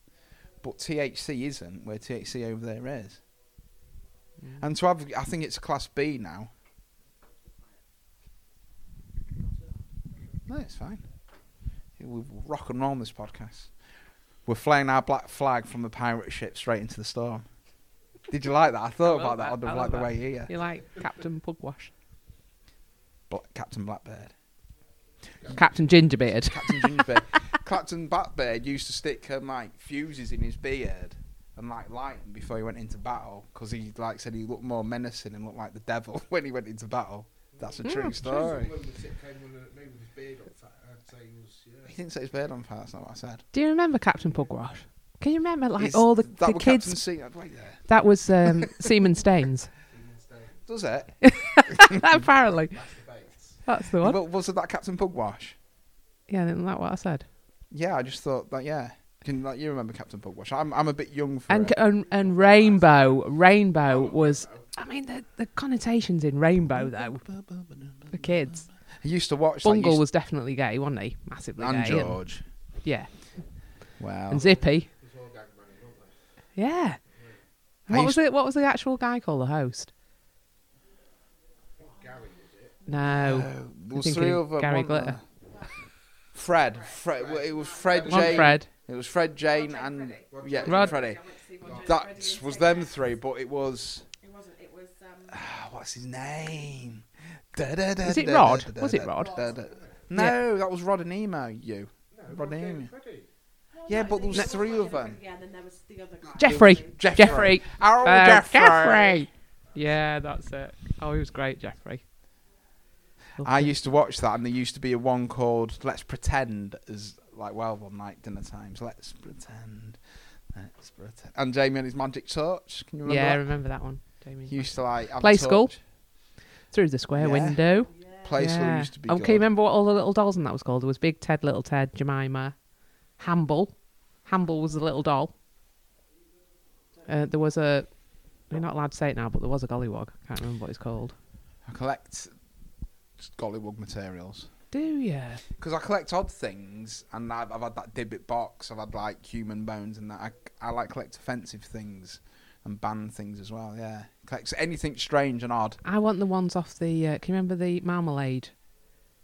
But THC isn't, where THC over there is. And to have, I think it's class B now. No, it's fine. We rock and roll on this podcast. We're flying our black flag from the pirate ship straight into the storm. Did you like that? I thought I about that. that. the I like love the that. way here. You like Captain Pugwash, Bla- Captain Blackbird. Captain Gingerbeard. Captain Gingerbeard. Captain Blackbeard used to stick um, like fuses in his beard and like light them before he went into battle because he like said he looked more menacing and looked like the devil when he went into battle. That's a true story. He didn't set his beard on fire. That's not what I said. Do you remember Captain Pugwash? Can you remember like Is all the, that the kids? Captain C- wait there. That was um, Seaman Staines. Does it? Apparently. That's the one. But wasn't that Captain Pugwash? Yeah, isn't that what I said? Yeah, I just thought that. Yeah, can like you remember Captain Pugwash? I'm I'm a bit young for And, it. and and rainbow, rainbow was. I mean, the the connotations in rainbow though for kids. I used to watch. like, Bungle used- was definitely gay, wasn't he? Massively and gay. And- George. yeah, Wow. and Zippy. Yeah. I What used- was it? What was the actual guy called the host? No, Uh, there was thinking three of them. Gary weren't there? Glitter. Fred. Fred. well, It was Fred. One Jane. Fred. It was Fred, Jane, and yeah, Rod. Freddie. That was them three, but it was It wasn't. It was. Um, ah, what's his name? Da, da, da, Was it Rod? da, da, Was it Rod? da, da. No, that was Rod and Emu. You. Rod and Emu. Yeah, but there was three of them. Yeah, and then there was the other guy. Jeffrey. Jeffrey. Jeffrey. Oh, Uh, Jeffrey. Jeffrey. Yeah, that's it. Oh, he was great, Jeffrey. I used to watch that, and there used to be a one called "Let's Pretend" as like well one night dinner times. Let's pretend. Let's pretend. And Jamie and his magic touch. Can you remember? yeah, I remember that one. Jamie used to like Play school. Through the square Yeah. window. Play school used to be. Oh, good. can you remember what all the little dolls and that was called? There was Big Ted, Little Ted, Jemima, Hamble. Hamble was the little doll. Uh, there was a. We're not allowed to say it now, but there was a gollywog. I can't remember what it's called. I collect Gollywog materials Do you? because I collect odd things, and I've, I've had that Dybbuk box. I've had like human bones and that. I, I like collect offensive things and banned things as well. Yeah, collects anything strange and odd. I want the ones off the. Uh, can you remember the marmalade?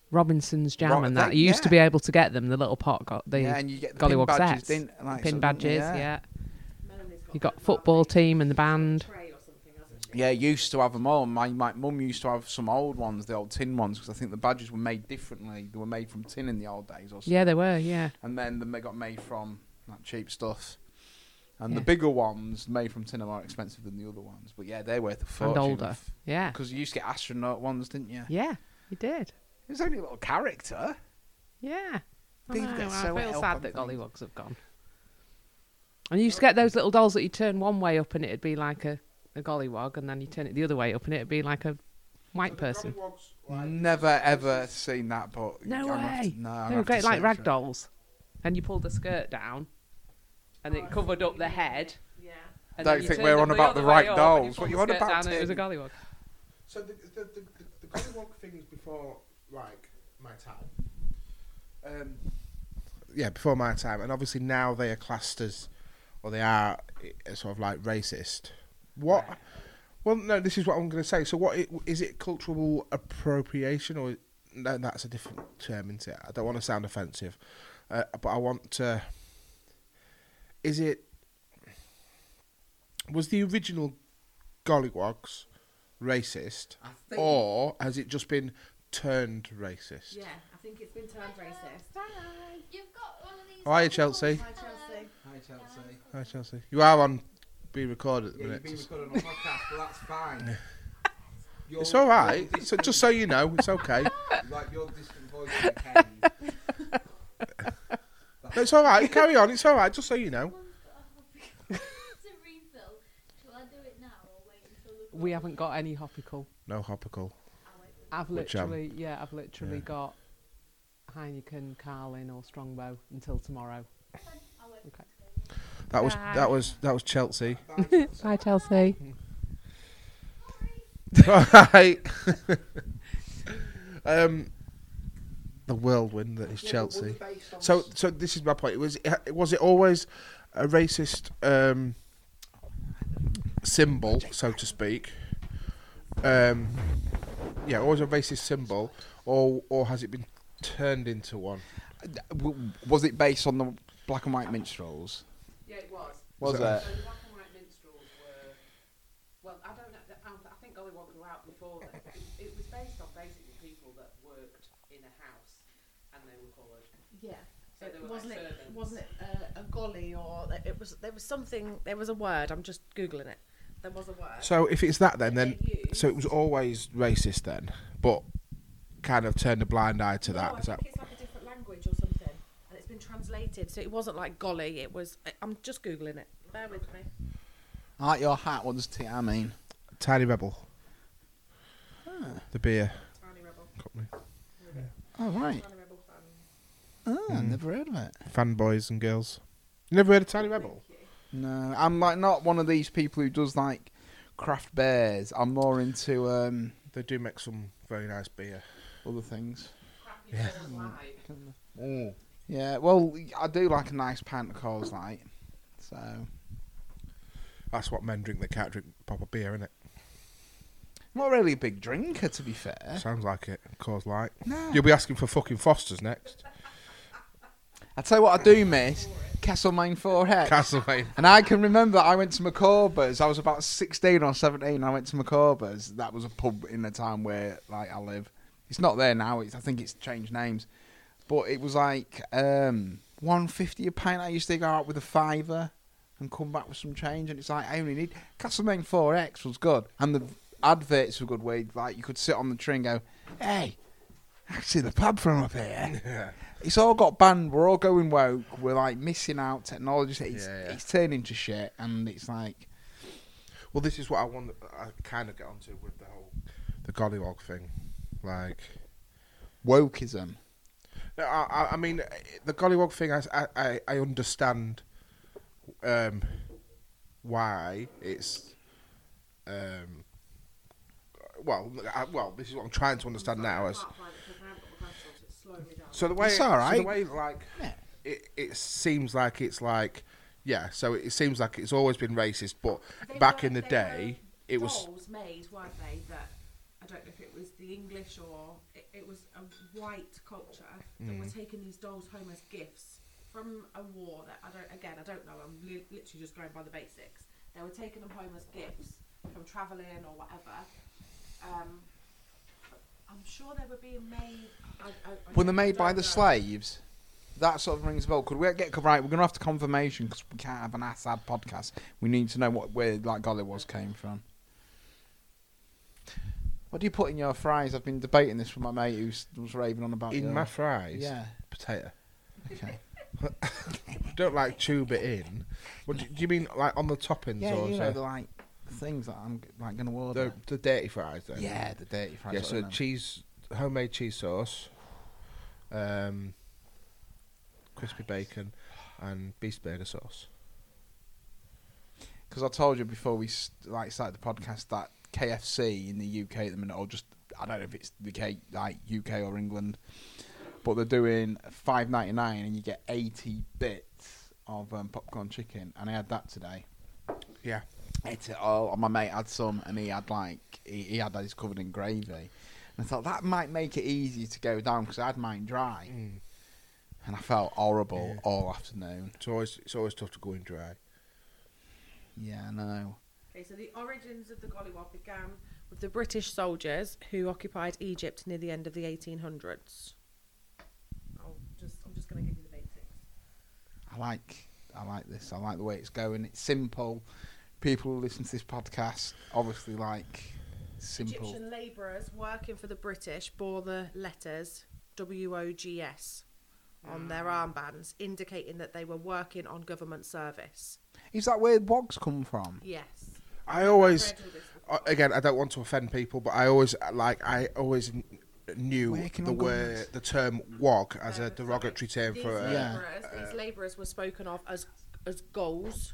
Robinson's jam Ro- and that. they- You used to be able to get them, the little pot got the yeah, and you get the pin gollywog badges, sets. didn't, like, pin sort badges, yeah. yeah. You got got football team and the band. tray or something, hasn't she? Yeah, used to have them all. My my mum used to have some old ones, the old tin ones, because I think the badges were made differently. They were made from tin in the old days, or something. Yeah, they were, yeah. and then they got made from that cheap stuff. And the bigger ones made from tin are more expensive than the other ones. But yeah, they're worth a fortune. older. Yeah. Because you used to get astronaut ones, didn't you? Yeah, you did. It was only a little character. Yeah. I, These know, get I feel sad that things. gollywogs have gone. And you used to get those little dolls that you turn one way up and it'd be like a, a gollywog, and then you turn it the other way up and it'd be like a white person. Never ever seen that, but No I'm gonna way. no, I'm They were great, like rag dolls. And you pulled the skirt down, and it covered up the head. Yeah. And Don't you think we're on about the way right dolls. What you the on about, down It was a Tim? gollywog. So the the the, the, the Gollywog things before like my time. Um, yeah, before my time, and obviously now they are classed as, or they are eh, sort of like racist. What? Well, no. This is what I'm going to say. So, what i- it? Cultural appropriation, or no? That's a different term, isn't it? I don't want to sound offensive, uh, but I want to. Is it? Was the original Gollywogs racist, or has it just been turned racist? Yeah, I think it's been turned racist. You've got one of these. Hiya, Chelsea. Hi, Chelsea. Hi, Chelsea. Hi, Chelsea. You are on being recorded at the Yeah, minute. you've been recording on a podcast, but that's fine. Your- It's all right. So just so you know, it's okay. like your distant voice in the cave. No, it's all right. Carry on. It's all right. Just so you know. One's got a hobby- to refill. Shall I do it now or wait until the We haven't got any hopical. No hopical. I've Which, um, literally, yeah, I've literally yeah. got Heineken, Carling, or Strongbow until tomorrow. Okay. That was Bye. that was that was Chelsea. Bye, Chelsea. right. um, the whirlwind that is Chelsea. So so this is my point. It was was it always a racist um, symbol, so to speak? Um, yeah, always a racist symbol, or or has it been turned into one? Was it based on the black and white minstrels? Yeah, it was. Was So- it? So the black and white minstrels were. Well, I don't know. I I think Gollywogs were out before then. It, it was based on basically people that worked in a house and they were coloured. Yeah. So they wasn't like it? Wasn't it uh, a golly or it was? There was something. There was a word. I'm just googling it. There was a word. So if it's that, then then They so it was always racist then, but kind of turned a blind eye to No, that. I Is think that it's like a different language or something, and it's been translated. So it wasn't like golly. It was. I'm just googling it. Bear with me. I like your hat. What does T-I mean? Tiny Rebel, Ah. the beer Tiny rebel. company? Oh right. Tiny Rebel fans. Oh, Mm. never heard of it. Fanboys and girls. You never heard of Tiny Rebel? No, I'm like not one of these people who does like craft beers. I'm more into um, They do make some very nice beer. other things. Yeah. Light. Yeah, well, I do like a nice pint of Coors Light. So That's what men drink. They can't drink proper beer, innit? I'm not really a big drinker, to be fair. Sounds like it. Coors Light. No. You'll be asking for fucking Fosters next. I tell you what, I do miss Castlemaine 4X. Castlemaine. And I can remember I went to McCorber's. I was about 16 or 17. I went to McCorber's. That was a pub in the town where like I live. It's not there now. It's, I think it's changed names. But it was like um, 150 a pint. I used to go out with a fiver and come back with some change. And it's like I only need Castlemaine 4X was good, and the adverts were good. Where like you could sit on the tree and go, "Hey, I can see the pub from up here." Yeah. It's all got banned. We're all going woke. We're like missing out. Technology. It's, Yeah, yeah. it's turning to shit, and it's like Well, this is what I want. I kind of get onto with the whole the gollywog thing. Like, wokeism. I, I, I mean, the gollywog thing. I, I, I understand um, why it's. Um, well, I, well, this is what I'm trying to understand now. As so the way, It's all so the way, like, Yeah. it, it seems like it's like, yeah. So it seems like it's always been racist, but They back were- in the they day, were it was. made, weren't they? That I don't know if it was the English or it, it was a white culture that were Mm. taking these dolls home as gifts from a war that I don't. Again, I don't know. I'm li- literally just going by the basics. They were taking them home as gifts from travelling or whatever. Um, I'm sure they were being made. I, I, I When they're made by the know. slaves, that sort of rings a bell. Could we get right? We're gonna have to confirmation because we can't have an Assad podcast. We need to know what where like Gollywogs came from. What do you put in your fries? I've been debating this with my mate who was raving on about In your- my fries, Yeah. potato. Okay. Don't like tube it in. What do, do you mean, like on the toppings Yeah, or you know the like things that I'm like gonna order. the the dirty fries? Then yeah, the dirty fries. yeah. So cheese, homemade cheese sauce, um, crispy bacon, and beef burger sauce. because I told you before we s- like started the podcast that KFC in the UK at the minute, or just I don't know if it's the K, like UK or England, but they're doing five ninety nine and you get eighty bits of um, popcorn chicken, and I had that today. Yeah. Ate it all. And my mate had some, and he had like he, he had his covered in gravy. And I thought that might make it easier to go down because I had mine dry, Mm. and I felt horrible Yeah. all afternoon. It's always it's always tough to go in dry. Yeah, I know. Okay, so the origins of the Gollywog began with the British soldiers who occupied Egypt near the end of the 1800s. I'll just, I'm just going to give you the basics. I like I like this. I like the way it's going. It's simple. People who listen to this podcast obviously like simple. Egyptian labourers working for the British bore the letters WOGS on their mm. armbands, indicating that they were working on government service. Is that where wogs come from? Yes. I always, Read all this before. uh, again, I don't want to offend people, but I always uh, like I always kn- knew the word, guns. the term "wog" as Uh, a derogatory term These for. Uh, Yeah. labourers, these labourers were spoken of as as goals,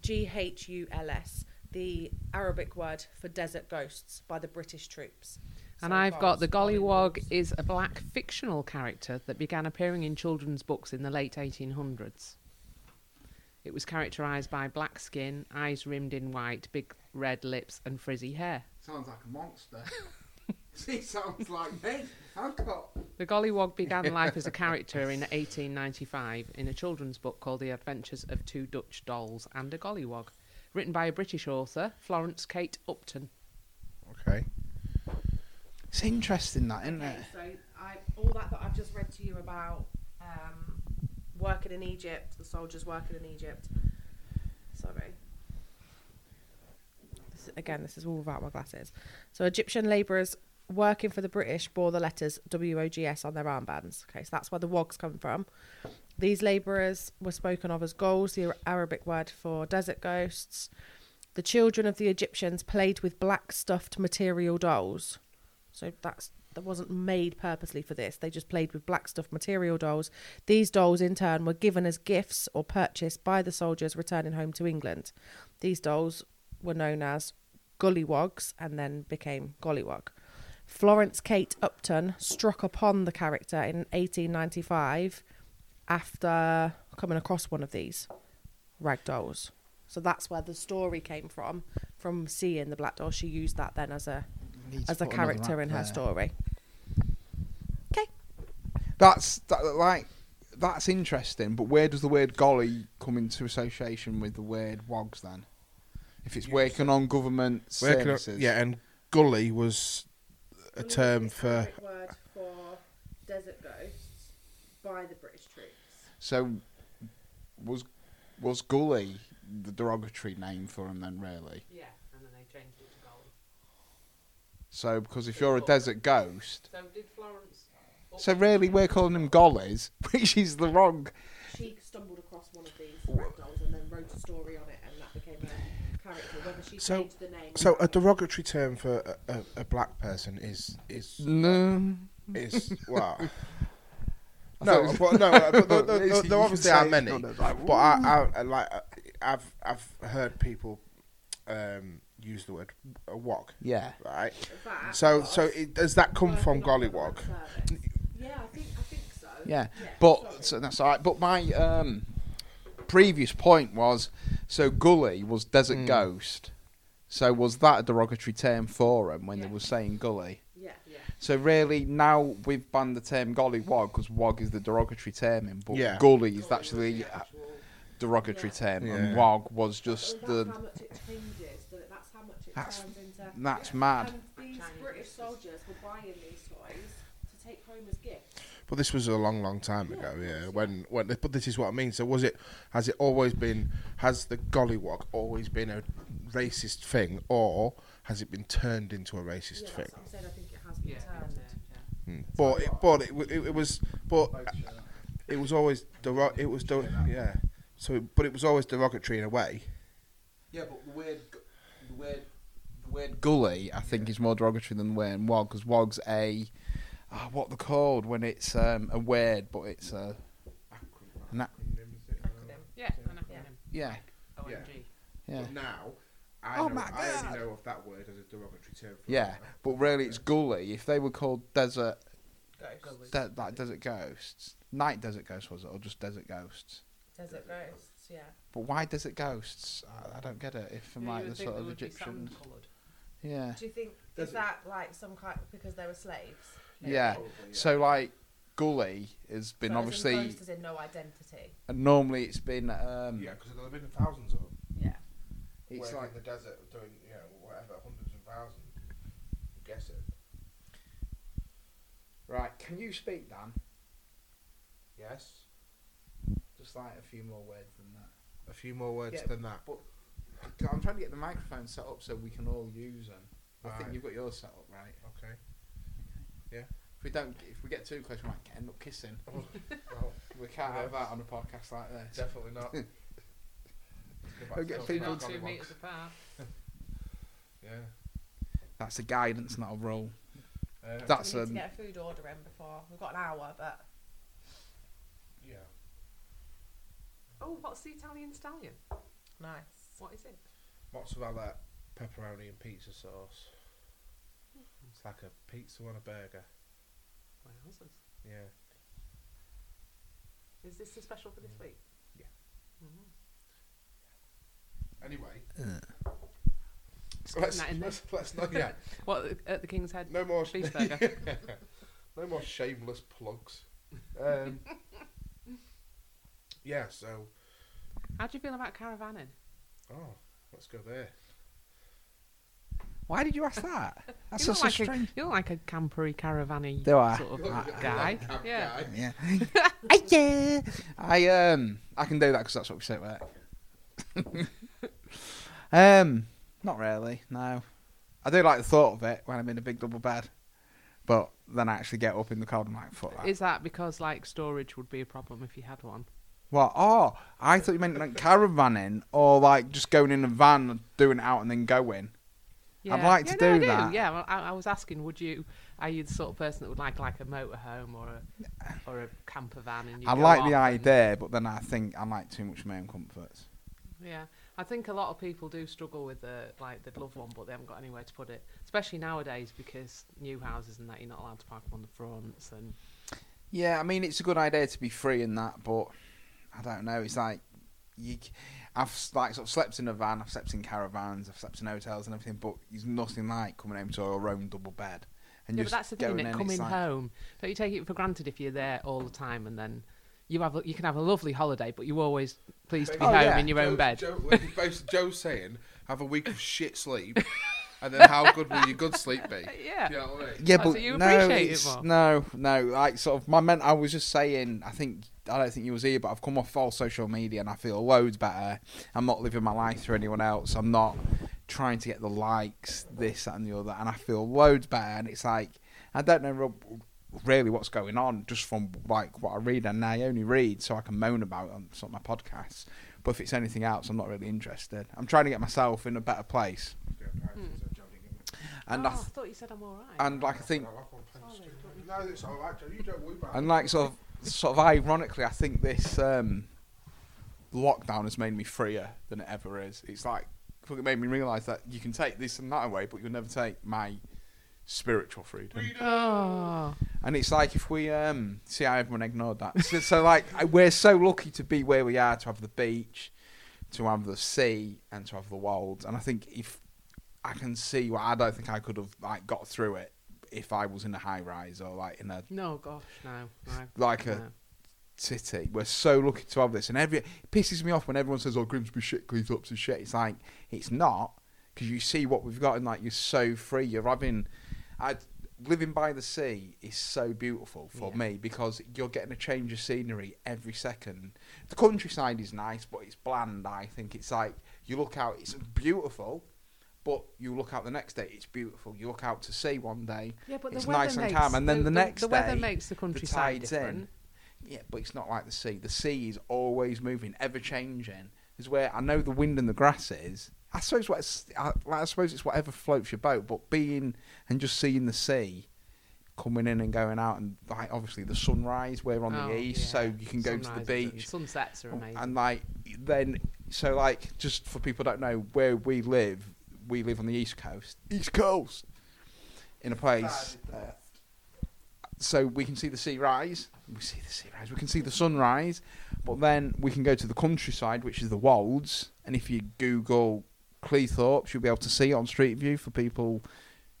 G H U L S, the Arabic word for desert ghosts by the British troops. And So I've got the goals, Gollywog gollywogs. is a black fictional character that began appearing in children's books in the late 1800s. It was characterised by black skin, eyes rimmed in white, big red lips, and frizzy hair. Sounds like a monster. he sounds like me. I've got. The Gollywog began life as a character in 1895 in a children's book called The Adventures of Two Dutch Dolls and a Gollywog, written by a British author, Florence Kate Upton. Okay. It's interesting that, isn't Okay, it? so I, all that that I've just read to you about um, working in Egypt, the soldiers working in Egypt. Sorry. This, again, this is all without my glasses. So Egyptian labourers working for the British bore the letters WOGS on their armbands. Okay, so that's where the wogs come from. These labourers were spoken of as ghouls, the Arabic word for desert ghosts. The children of the Egyptians played with black stuffed material dolls. So that's that wasn't made purposely for this. They just played with black stuff material dolls. These dolls, in turn, were given as gifts or purchased by the soldiers returning home to England. These dolls were known as Gullywogs and then became Gollywog. Florence Kate Upton struck upon the character in 1895 after coming across one of these rag dolls. So that's where the story came from. From seeing the black doll, she used that then as a as a character in her there. story. Okay. That's that, like that's interesting. But where does the word golly come into association with the word wogs then? If it's working on government Working on- services, yeah, and gully was a term for. word for desert ghosts by the British troops. So was was gully the derogatory name for him then? Really? Yeah, and then they changed it to Golly. So because if you're a desert ghost, So did Florence? so really we're calling them gollies, which is the wrong. She stumbled across one of these rag dolls and then wrote a story on it, and that became her character. Whether she So- changed the name. So a derogatory term for a, a, a black person is is No. is well. I thought it No, was- but no, but there, obviously are many. like, But I, I, I like I've I've heard people um, use the word a wog, Yeah. right? That So was so it, does that come from working on gollywog? Yeah, I think I think so. Yeah, sorry. but so that's all right. But my um, previous point was so gully was desert Mm. ghost. So was that a derogatory term for him when Yeah. they were saying gully? yeah, Yeah. So really now we've banned the term golly wog because wog is the derogatory term, in, but Yeah. gully is actually the a derogatory Yeah. term, Yeah. and wog was just Well, that's the. how much it changes. that- That's it That's- turns into. That's Yeah. mad. And these British soldiers were buying these toys to take home as gifts. But this was a long, long time ago. Yeah, when when but this is what I mean. So was it? Has it always been? Has the gollywog always been a racist thing, or has it been turned into a racist yeah, thing? that's what I'm saying. I think it has been Yeah, turned. yeah. Hmm. But it, but it, w- it, it was but it was always dero- it was der- yeah. So but it was always derogatory in a way. Yeah, but the word, the word, the word gully, I think, is more derogatory than the word wog because wog's a, ah, what they're called when it's um, a word, but it's a, an a- Yeah, an acronym. yeah, OMG. yeah, But now, I, Oh know, I only know of that word as a derogatory term. For yeah. But really, it's gully. If they were called desert, Gullies. de- like desert ghosts, night desert ghosts was it, or just desert ghosts? Desert ghosts, yeah. But why desert ghosts? I, I don't get it. If from Yeah, like the sort of Egyptian, sand-coloured. Yeah, Do you think Does is it- that like some kind because they were slaves? yeah. So like gully has been So as in obviously, ghost as in no identity. and normally it's been um, yeah, because there have been thousands of them. Yeah. it's working like in the desert doing you know whatever hundreds and thousands. I'm guessing. Right, can you speak, Dan? Yes. Just like a few more words than that. A few more words Yeah. than that. I'm trying to get the microphone set up so we can all use them. I think you've got yours set up, right? Okay. Yeah. If we don't, if we get too close, we might end up kissing. well, We can't have that on a podcast like this. definitely not. Don't get people- two metres apart. Yeah. That's a guidance, not a rule. Uh, That's we need a to get a food order in before we've got an hour, but yeah. Oh, what's the Italian stallion? nice. What is it? Mozzarella, pepperoni, and pizza sauce. It's like a pizza on a burger. Wowzers. Yeah. Is this the special for this week? Yeah. Mhm. Anyway, let's, that in there. let's, let's not yeah. What at the King's Head? No more Beef burger. no more shameless plugs. Um, yeah. So, How do you feel about caravanning? Oh, let's go there. Why did you ask that? That's you look such like a strange. A, you look like a campery caravanny Do I? sort of You look like a guy. Yeah. Yeah. yeah. I um I can do that because that's what we say at um, not really. No, I do like the thought of it when I'm in a big double bed, but then I actually get up in the cold and I'm like, fuck that. Is that because like storage would be a problem if you had one? What? Oh, I thought you meant like caravanning or like just going in a van, and doing it out, and then going. Yeah. I'd like to yeah, no, do I that. Yeah, well, I, I was asking, would you Are you the sort of person that would like like a motorhome or a or a camper van? And you I like the and- idea, but then I think I like too much of my own comforts. Yeah, I think a lot of people do struggle with the like they'd love one, but they haven't got anywhere to put it. Especially nowadays because new houses and that you're not allowed to park them on the fronts and Yeah, I mean it's a good idea to be free in that, but I don't know. It's like you, c- I've like sort of slept in a van, I've slept in caravans, I've slept in hotels and everything, but it's nothing like coming home to our own double bed and yeah, but that's the thing. going It in. coming like, home, don't you take it for granted if you're there all the time and then you have a, you can have a lovely holiday, but you're always pleased to be Oh, home yeah. in your own bed. Jo, like Jo's saying, have a week of shit sleep, and then how good will your good sleep be? Yeah. You know I mean? Yeah, Oh, so but you no, it more? no, no. Like sort of my men. I was just saying. I think I don't think you was here, but I've come off all social media and I feel loads better. I'm not living my life through anyone else. I'm not trying to get the likes, this that, and the other, and I feel loads better. And it's like I don't know really what's going on just from like what I read, and I only read so I can moan about it on some of my podcasts. But if it's anything else, I'm not really interested. I'm trying to get myself in a better place, hmm. and oh, I I thought you said I'm all right. and like I think No, it's all right, You don't worry about it. And like sort of, sort of ironically, I think this um, lockdown has made me freer than it ever is. It's like it made me realise that you can take this and that away, but you'll never take my spiritual freedom. oh, And it's like if we um, see how everyone ignored that. So, so like we're so lucky to be where we are, to have the beach, to have the sea, and to have the world. And I think if I can see, I don't think I could have like got through it if I was in a high rise or like in a no, gosh, no, no. like a city. We're so lucky to have this, and every it pisses me off when everyone says, "Oh, Grimsby shit, Cleethorpes is shit." It's like it's not because you see what we've got, and like you're so free. You're having, I living by the sea is so beautiful for Yeah. me because you're getting a change of scenery every second. The countryside is nice, but it's bland. I think it's like you look out, it's beautiful. But you look out the next day, it's beautiful. You look out to sea one day, Yeah, but it's nice and calm, and then the next day, the weather day, makes the the countryside different. in. Yeah, but it's not like the sea. The sea is always moving, ever changing. Is where I know the wind and the grass is. I suppose what it's, I, I suppose it's whatever floats your boat. But being and just seeing the sea coming in and going out, and like obviously the sunrise. We're on Oh, the east, yeah. so you can go to the beach. Sunsets are amazing. And like then, so like just for people who don't know where we live, we live on the east coast. East coast, in a place. Uh, so we can see the sea rise. We see the sea rise. We can see the sunrise, but then we can go to the countryside, which is the Wolds. And if you Google Cleethorpes, you'll be able to see it on Street View for people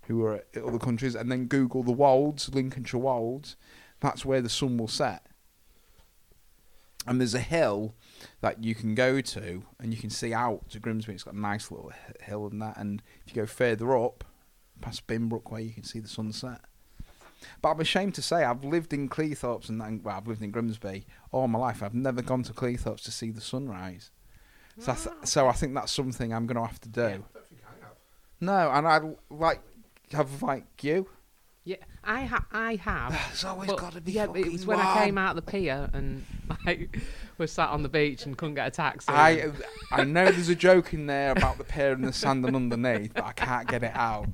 who are at other countries. And then Google the Wolds, Lincolnshire Wolds. That's where the sun will set. And there's a hill that you can go to, and you can see out to Grimsby. It's got a nice little hill and that. And if you go further up, past Binbrook, where you can see the sunset. But I'm ashamed to say I've lived in Cleethorpes and then- well, I've lived in Grimsby all my life. I've never gone to Cleethorpes to see the sunrise. So, I th- ah. so I think that's something I'm going to have to do. I don't think I have. No, and I like have like you. yeah, I ha- I have. There's always got to be. yeah, it was when I came out of the pier and like was sat on the beach and couldn't get a taxi. I I know there's a joke in there about the pair in the sand and underneath, but I can't get it out.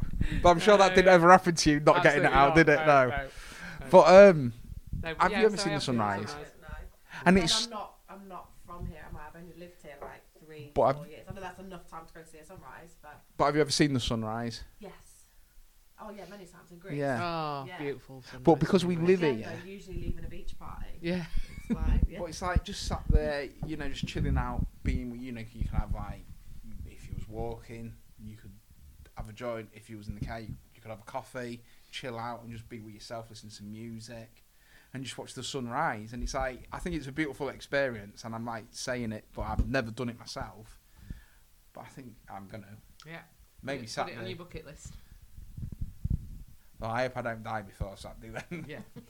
But I'm sure that didn't ever happen to you, not getting it out, not, did it? no, No. no, But um, no, but Have yeah, you ever so seen I the have sunrise? No. And Then it's- I'm not. I'm not from here. am I? I've only lived here like three, But I've- four years. I know that's enough time to go see a sunrise, but but have you ever seen the sunrise? yes. Oh yeah, many times in Greece. Yeah. Oh, Yeah. beautiful. But because we live Again, here. though, usually leaving a beach party. Yeah. Like, yeah. But it's like just sat there, you know, just chilling out, being, with you know, you can have like, if you was walking, you could have a joint. If you was in the car, you, you could have a coffee, chill out, and just be with yourself, listen to some music, and just watch the sunrise. And it's like, I think it's a beautiful experience, and I'm like saying it, but I've never done it myself. But I think I'm gonna Yeah. maybe Put it on Saturday. your bucket list. Well, I hope I don't die before Saturday then. Yeah.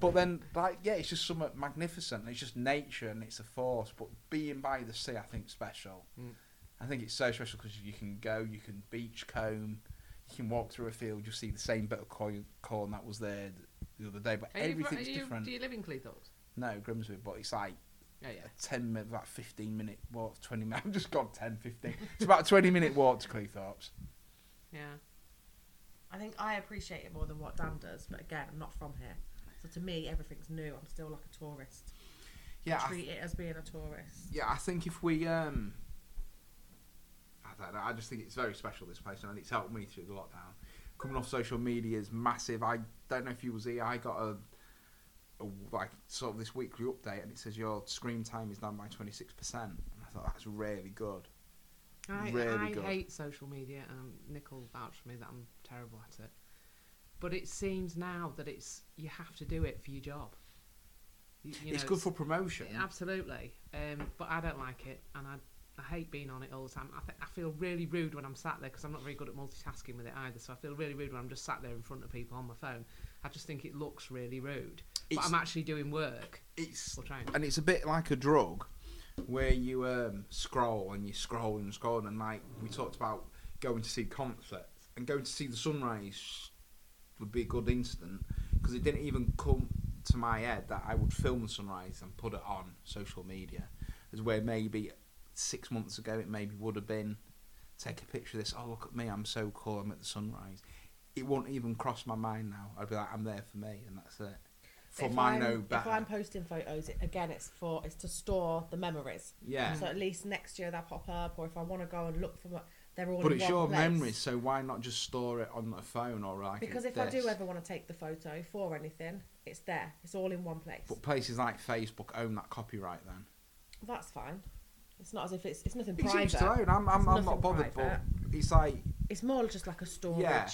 But then, like, yeah, it's just something magnificent. It's just nature and it's a force. But being by the sea, I think, special. Mm. I think it's so special because you can go, you can beach comb, you can walk through a field, you'll see the same bit of corn, corn that was there the other day. But Are you, everything's are you, different. Do you live in Cleethorpes? No, Grimsby, but it's like Yeah, yeah. a 10 minute, about 15 minute walk, 20 minutes. I've just gone 10, 15. It's about a 20 minute walk to Cleethorpes. Yeah. I think I appreciate it more than what Dan does, but again, I'm not from here. So to me, everything's new. I'm still like a tourist. Yeah, I, Treat it as being a tourist. yeah. I think if we, um, I don't know. I just think it's very special this place, and it's helped me through the lockdown. Coming off social media is massive. I don't know if you was here. I got a, a like sort of this weekly update, and it says your screen time is down by twenty six percent. And I thought that's really good. I, Really I good. hate social media, and Nik will vouch for me that I'm terrible at it. But it seems now that it's you have to do it for your job. You, you it's know, good for promotion. Absolutely, um, but I don't like it, and I, I hate being on it all the time. I, th- I feel really rude when I'm sat there because I'm not very good at multitasking with it either. So I feel really rude when I'm just sat there in front of people on my phone. I just think it looks really rude, but I'm actually doing work It's and it's a bit like a drug where you um, scroll and you scroll and scroll and like we talked about going to see concerts and going to see the sunrise would be a good instant because it didn't even come to my head that I would film the sunrise and put it on social media as where maybe six months ago it maybe would have been take a picture of this. Oh look at me. I'm so cool. I'm at the sunrise. It won't even cross my mind now. I'd be like I'm there for me and that's it. For If my I'm- no better If I'm posting photos, it, again, it's for it's to store the memories. yeah. So at least next year they'll pop up, or if I want to go and look for what they're all. But it's your place. memories, so why not just store it on a phone or like Because if this? I do ever want to take the photo for anything, it's there. It's all in one place. But places like Facebook own that copyright then. That's fine. It's not as if it's it's nothing It's private. to own. I'm, I'm, I'm not bothered, private. but it's like It's more just like a storage Yeah,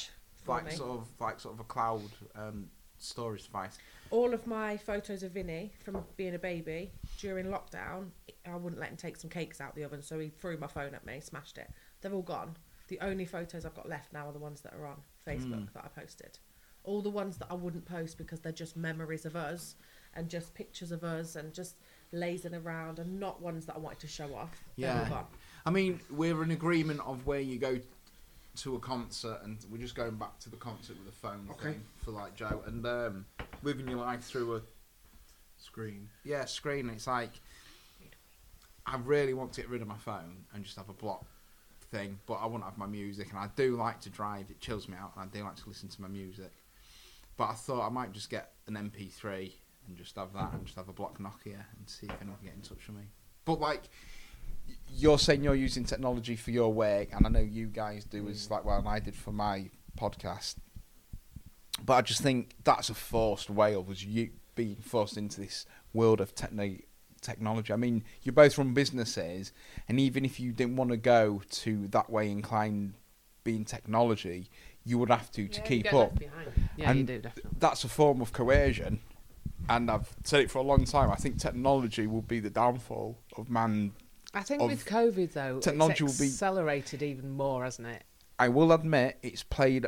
like me. sort of like sort of a cloud um, storage device. All of my photos of Vinny from being a baby during lockdown, I wouldn't let him take some cakes out the oven, so he threw my phone at me, smashed it. They're all gone. The only photos I've got left now are the ones that are on Facebook Mm. that I posted. All the ones that I wouldn't post because they're just memories of us and just pictures of us and just lazing around and not ones that I wanted to show off. Yeah. I mean, we're in agreement of where you go to a concert, and we're just going back to the concert with a phone Okay. thing for like Jo, and um, living your life through a Screen. yeah screen. It's like I really want to get rid of my phone and just have a block thing, but I to have my music, and I do like to drive. It chills me out, and I do like to listen to my music. But I thought I might just get an MP3 and just have that, and just have a block Nokia, and see if anyone can get in touch with me. But like, you're saying you're using technology for your work, and I know you guys do as like well, and I did for my podcast. But I just think that's a forced way of us you being forced into this world of techno technology. I mean, you both run businesses, and even if you didn't want to go to that way inclined being technology, you would have to to Yeah, keep up. Yeah, you And do. That's a form of coercion, and I've said it for a long time. I think technology will be the downfall of man. I think with COVID though, technology it's will be- accelerated even more, hasn't it? I will admit it's played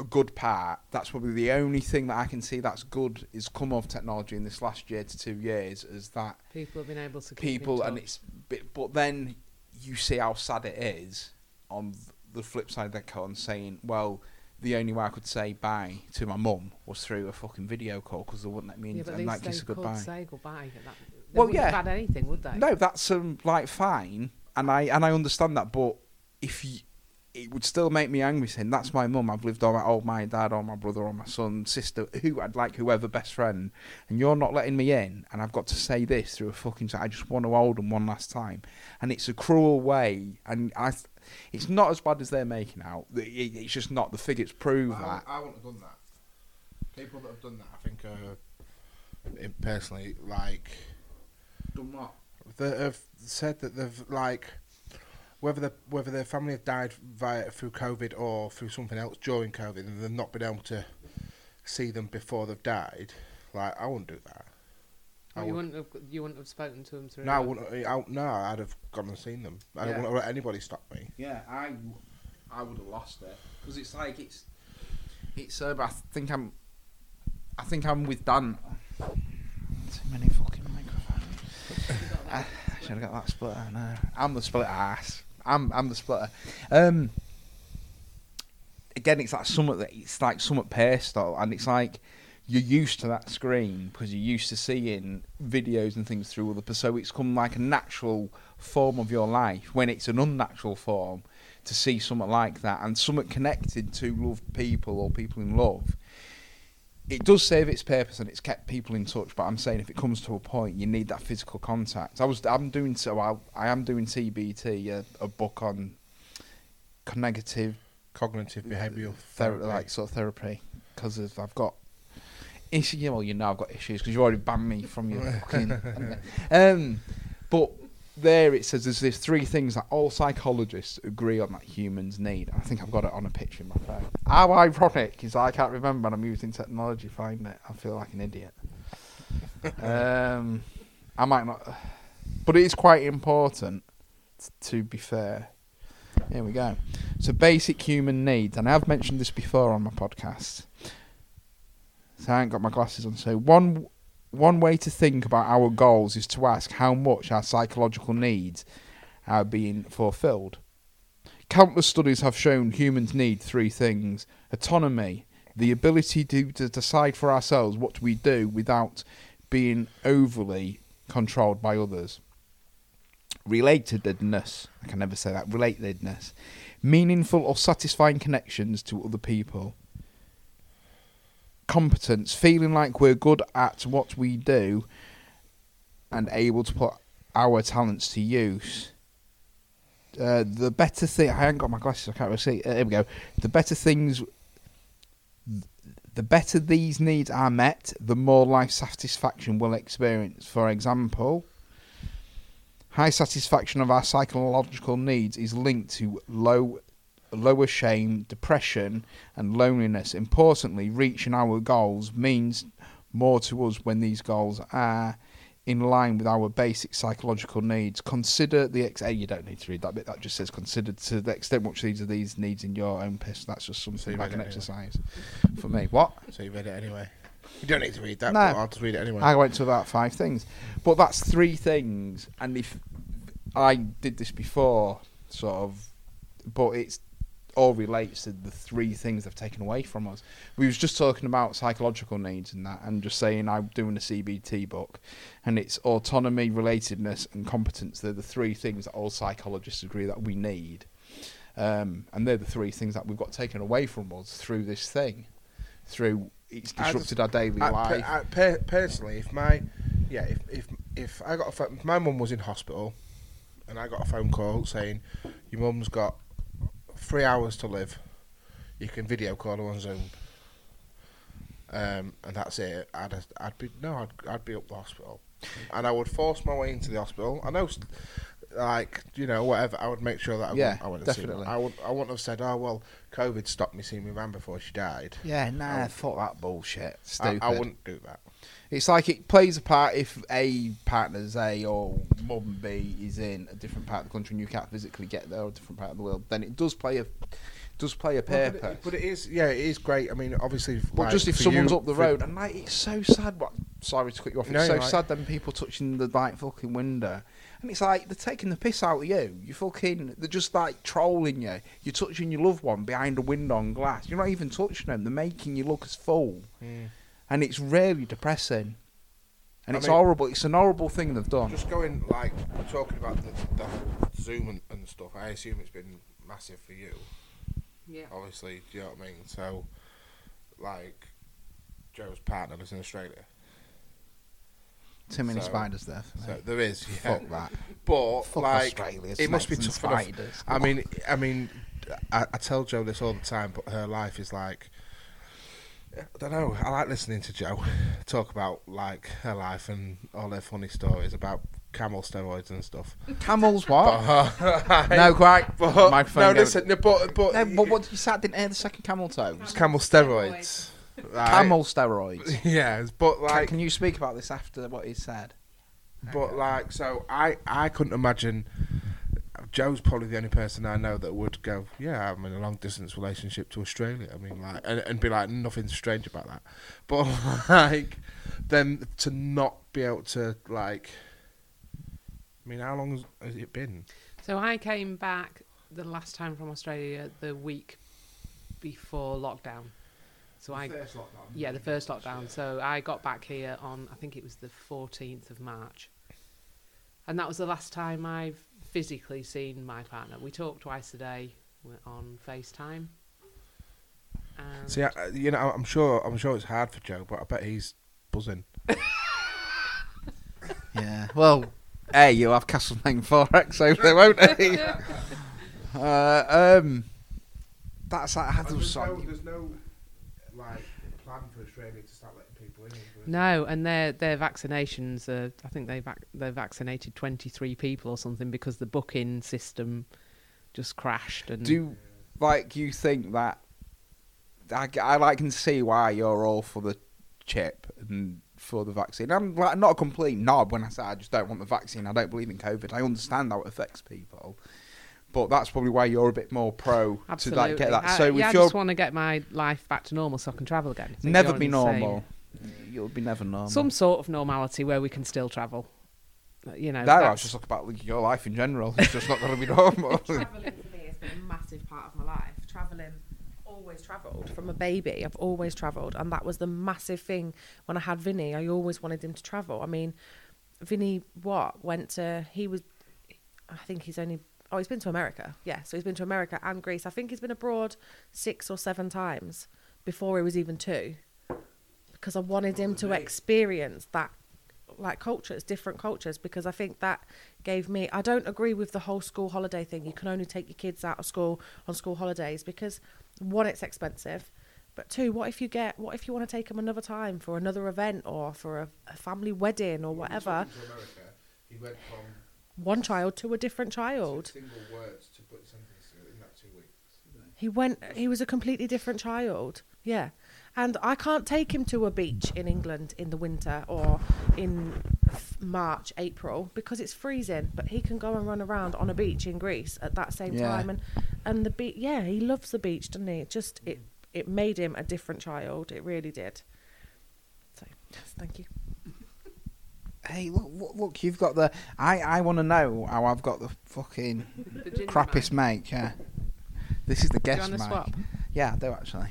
a good part. That's probably the only thing that I can see that's good is come of technology in this last year to two years is that People have been able to keep people and it's bit, but then you see how sad it is on the flip side of that coin saying well the only way I could say bye to my mum was through a fucking video call because they wouldn't let me in yeah, but and at like least kiss a could goodbye say goodbye. at That, they Well, yeah. have had anything, would they? no that's um, like fine and I and I understand that but if you it would still make me angry saying that's my mum. I've lived all my all my dad or my brother or my son sister who I'd like whoever best friend and you're not letting me in and I've got to say this through a fucking I just want to hold them one last time. And it's a cruel way and I it's not as bad as they're making out. It- it- it's just not the figures prove I, that. I wouldn't have done that. People that have done that, I think, uh, personally, like, done what? They have said that they've like whether the whether their family have died via through COVID or through something else during COVID, and they've not been able to see them before they've died. Like, I wouldn't do that. I Well, you would- wouldn't have you wouldn't have spoken to them through. No, I wouldn't. I, no, I'd have gone and seen them. I Yeah. wouldn't let anybody stop me. Yeah, I, I would have lost it because it's like it's, it's. Uh, I think I'm, I think I'm with Dan. Too many fucking microphones. I should have got that splitter. No, I'm the split ass. I'm I'm the splitter. Um. Again, it's like somewhat that it's like somewhat pastel, and it's like you're used to that screen because you're used to seeing videos and things through other. So it's come like a natural form of your life when it's an unnatural form to see something like that and something connected to loved people or people in love. It does serve its purpose and it's kept people in touch. But I'm saying if it comes to a point, you need that physical contact. I was I'm doing so I, I am doing CBT a, a book on cognitive Cognitive behavioural therapy. like sort of therapy because I've got issues. Well, you know I've got issues because you already banned me from your fucking. Um, but there it says there's there's three things that all psychologists agree on that humans need. I think I've got it on a picture in my phone. How ironic is I can't remember and I'm using technology to find it. I feel like an idiot. um, I might not, but it is quite important. t- To be fair, here we go. So basic human needs, and I've mentioned this before on my podcast. So I ain't got my glasses on. So one one way to think about our goals is to ask how much our psychological needs are being fulfilled. Countless studies have shown humans need three things: autonomy, the ability to, to decide for ourselves what we do without being overly controlled by others. Relatedness, I can never say that, relatedness, meaningful or satisfying connections to other people. Competence, feeling like we're good at what we do and able to put our talents to use. Uh, the better thing, I haven't got my glasses, I can't really see. Uh, here we go. The better things, the better these needs are met, the more life satisfaction we'll experience. For example, high satisfaction of our psychological needs is linked to low lower shame, depression, and loneliness. Importantly, reaching our goals means more to us when these goals are in line with our basic psychological needs. Consider the ex. Hey, you don't need to read that bit. That just says consider to the extent which these are these needs in your own piss. That's just something like an anyway. exercise for me. What? So you read it anyway. You don't need to read that, No. but I'll just read it anyway. I went to about five things, but that's three things. And if I did this before, sort of, but it's all relates to the three things they've taken away from us. We was just talking about psychological needs and that, and just saying I'm doing a CBT book, and it's autonomy, relatedness, and competence. They're the three things that all psychologists agree that we need, um, and they're the three things that we've got taken away from us through this thing, through it's I just- disrupted our daily I, life. I, per, personally, if my yeah, if if if I got a if my mum was in hospital, and I got a phone call saying your mum's got three hours to live, you can video call her on Zoom, um, and that's it. I'd I'd be no, I'd I'd be up the hospital, and I would force my way into the hospital. I know. Like you know, whatever. I would make sure that I Yeah, wouldn't, I wouldn't see definitely. I would. I wouldn't have said, "Oh well, COVID stopped me seeing my man before she died." Yeah, nah, I- fuck that bullshit. I, Stupid. I wouldn't do that. It's like it plays a part if A partner's A or mum B is in a different part of the country and you can't physically get there or a different part of the world, then it does play a does play a Well, but, it, but it is, yeah, it is great. I mean, obviously, But like, just if someone's you- up the road and like it's so sad. What? Sorry to cut you off. It's No, so right. sad. Then people touching the like fucking window, and it's like they're taking the piss out of you. You fucking they're just like trolling you. You're touching your loved one behind a window on glass. You're not even touching them. They're making you look as full, Mm. And it's really depressing. And I it's mean- horrible. It's an horrible thing they've done. Just going like talking about the, the Zoom and, and stuff. I assume it's been massive for you. Yeah. Obviously, do you know what I mean? So, like, Jo's partner lives in Australia, Too many So- spiders there. So there is. Yeah. Fuck that. But Fuck like, Australia. it must be tough and enough. I mean, I mean, I, I tell Jo this all the time, but her life is like. I don't know. I like listening to Jo talk about like her life and all her funny stories about camel steroids and stuff. camels what? But, uh, no, quite. but, Microphone no, goes- listen, no, but but, No, but what you sat didn't hear the second camel it's camel steroids. right? Camel steroids. yeah, but like, can you speak about this after what he said? but like, so I I couldn't imagine. Jo's probably the only person I know that would go, yeah, I'm in a long distance relationship to Australia. I mean, like, and, and be like, nothing strange about that. But like, then to not be able to like, I mean, how long has, it been? So I came back the last time from Australia the week before lockdown. So I yeah the first lockdown. So I got back here on I think it was the 14th of March, and that was the last time I've physically seen my partner. We talk twice a day We're on FaceTime. And See, I, you know, I'm sure, I'm sure it's hard for Jo, but I bet he's buzzing. Yeah. Well, hey, you'll have Castlemaine 4X over there, won't he? uh, um, that's like, I there's, sorry. no, there's no like plan for Australia to start letting people in. No, and their their vaccinations. Uh, I think they vac- they vaccinated 23 people or something because the booking system just crashed. And Do like you think that I, I like can see why you're all for the chip and for the vaccine. I'm like not a complete knob when I say I just don't want the vaccine. I don't believe in COVID. I understand how it affects people, but that's probably why you're a bit more pro absolutely, to like get that. I, so yeah, I if you're just want to get my life back to normal so I can travel again. I never be the normal, you'll be never normal. Some sort of normality where we can still travel. Uh, You know, no, I was just talking about like, your life in general. It's just not going to be normal. Traveling for me has been a massive part of my life. Traveling, always travelled from a baby. I've always travelled, and that was the massive thing when I had Vinny. I always wanted him to travel. I mean, Vinny, what went to? He was, I think he's only. Oh, he's been to America. Yeah, so he's been to America and Greece. I think he's been abroad six or seven times before he was even two, because I wanted him to experience that like cultures, different cultures, because I think that gave me. I don't agree with the whole school holiday thing. You can only take your kids out of school on school holidays because one, it's expensive, but two, what if you get? What if you want to take them another time for another event or for a, a family wedding or whatever? he went from One child to a different child. single words to put sentences in that two weeks. He went. He was a completely different child. Yeah, and I can't take him to a beach in England in the winter or in f- March, April because it's freezing. But he can go and run around on a beach in Greece at that same Yeah. time, and and the beach. Yeah, he loves the beach, doesn't he? It just it it made him a different child. It really did. So yes, thank you. hey, look, look, look, you've got the. I, I want to know how I've got the fucking The crappiest mic. Yeah, this is the guest want mic. swap? Yeah, I do actually.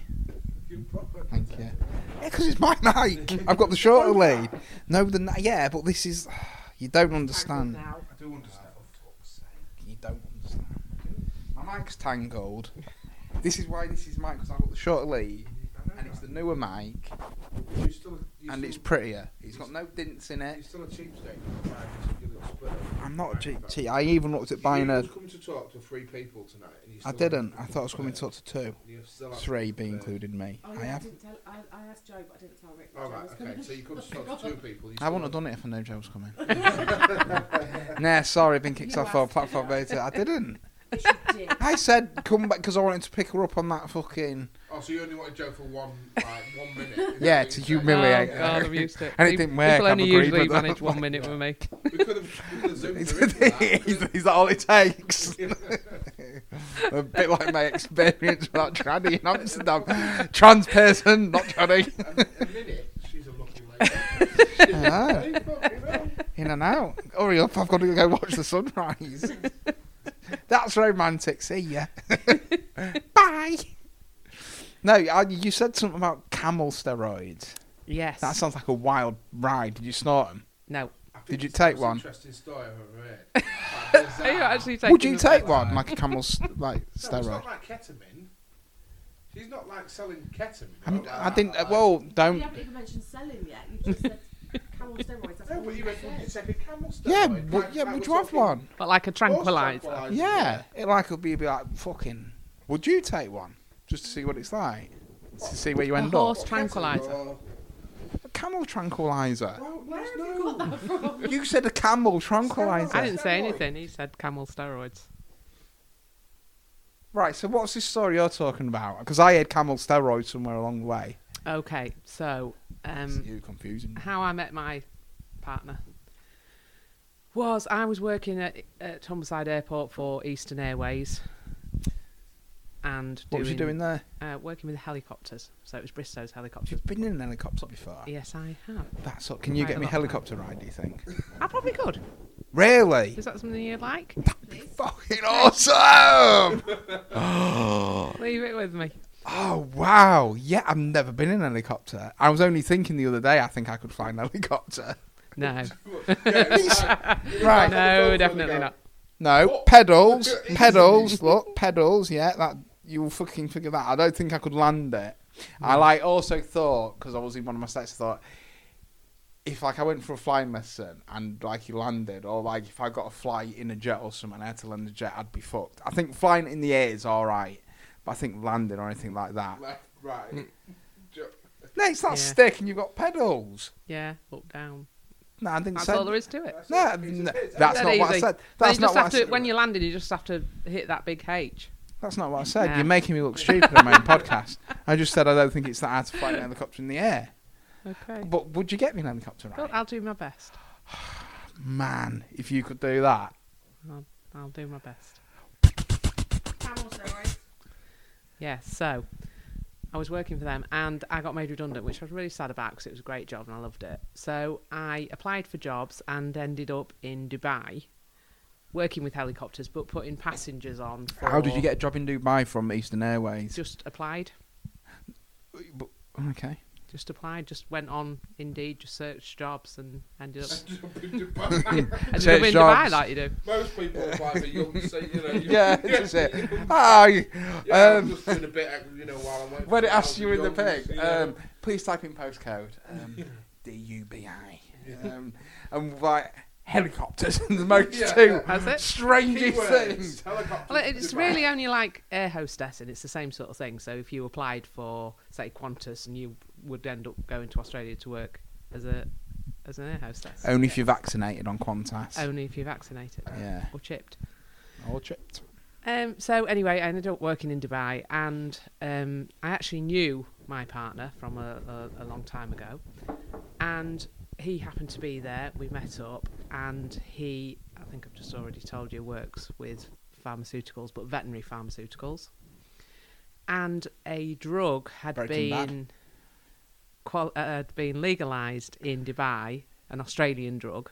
Thank you. Yeah, because it's my mic. I've got the shorter lead. No, the yeah, but this is. You don't understand. I do understand. You don't understand. My mic's tangled. This is why this is mic because I've got the shorter lead, and it's the newer mic, You're still, you're and it's prettier. It's got no dints in You're it. still a cheapskate. You're a splitter. I'm not a cheap. cheap. I even looked at buying you a. was coming to talk to three people tonight. And you I still didn't. I thought I was coming to talk to two. You're still haven't Three being prepared. including me. Oh, yeah, I have. didn't tell. I, I asked Jo, but I didn't tell Rick. All right, okay. So you could have talked to two people. You I wouldn't have done it if I knew Jo was coming. nah, sorry, been kicked You off our asked. platform beta. I didn't. You did. I said come back because I wanted to pick her up on that fucking. Oh, so you only wanted Jo for one, like one minute? Yeah, to humiliate Oh her. God, I'm used to it. And it didn't work, People I've only agreed usually with that. manage one minute with me. We could have, we could have zoomed is, her in for that all it takes? a bit like my experience about tranny in Amsterdam. Trans person, not tranny. A minute. She's a lucky lady. Ah, Hey, fucking hell. in and out. Hurry up, I've got to go watch the sunrise. That's romantic. See ya. Bye. No, I, you said something about camel steroids. Yes. That sounds like a wild ride. Did you snort them? no. Did you take one? Interesting story I've ever heard. Like, Are you actually taking Would you take piss? one, like a camel's like No, it's not like ketamine. She's not like selling ketamine. I, Not I didn't. that, Uh, well, don't. You haven't even mentioned selling yet. You just said camel steroids. That's No, but you you went, would you said. take a camel steroid? Yeah, Like- but, yeah. like Would we're you have one? But like a tranquilizer. tranquilizer, Yeah, it like would be, be like fucking. Would you take one just to see what it's like? To see where you A end horse up. tranquilizer. A camel tranquilizer. Well, Where there's have you got that from? You said a camel tranquilizer. I didn't say anything. He said camel steroids. Right. So what's this story you're talking about? Because I had camel steroids somewhere along the way. Okay, so um, you confusing. how I met my partner was I was working at, at Humberside Airport for Eastern Airways, and What was you doing there? Uh, working with helicopters. So it was Bristow's helicopters. You've been in an helicopter before. Yes, I have. That's up. Can you get me a helicopter ride? Do you think? I probably could. Really? Is that something you'd like? Fucking awesome! Leave it with me. Oh wow! Yeah, I've never been in a helicopter. I was only thinking the other day. I think I could fly an helicopter. No, right. no, definitely not. No, pedals, pedals. Look, pedals. Yeah, that you'll fucking figure that. I don't think I could land it. I mm. like also thought because I was in one of my sets. I thought if like I went for a flying lesson and like you landed, or like if I got a flight in a jet or something, I had to land a jet, I'd be fucked. I think flying in the air is all right, but I think landing or anything like that. Left, right. Hmm. ju- Next, that Yeah. stick and you've got pedals. Yeah, up down. No, I didn't That's say. all there is to it. That's No, it, piece of no, that's Dead not what I said. That's you not just what I have to, when you landed, you just have to hit that big H. That's not what I said. Yeah. You're making me look stupid on my own podcast. I just said I don't think it's that hard to fly an helicopter in the air. Okay. But would you get me an helicopter Well. I'll do my best. Man, if you could do that. I'll, I'll do my best. Yeah, so I was working for them and I got made redundant, which I was really sad about because it was a great job and I loved it. So I applied for jobs and ended up in Dubai working with helicopters but putting passengers on. For How did you get a job in Dubai from Eastern Airways? Just applied. But- okay. Just applied. Just went on Indeed, just searched jobs and ended up, Most ended up Search in jobs. Dubai like you do. Most people apply for young, so you know. You, Yeah, that's it. Ah, you- Yeah, I'm um, just doing a bit, you know, while I'm waiting. when it asks you in the youngsters, pig, you know. um, please type in postcode. Um, D-U-B-I. Um, and like helicopters and the most Yeah. two That's it. strangest Keywords, things. Well, it's Dubai. really only like air hostess, and it's the same sort of thing. So if you applied for, say, Qantas, and you would end up going to Australia to work as a as an air hostess, Only if you're vaccinated on Qantas. only if you're vaccinated Yeah. or chipped. All chipped. Um, so anyway, I ended up working in Dubai, and um, I actually knew my partner from a, a, a long time ago, and he happened to be there. We met up, and he, I think I've just already told you, works with pharmaceuticals, but veterinary pharmaceuticals, and a drug had Breaking Bad. Qual- uh, had been legalized in Dubai, an Australian drug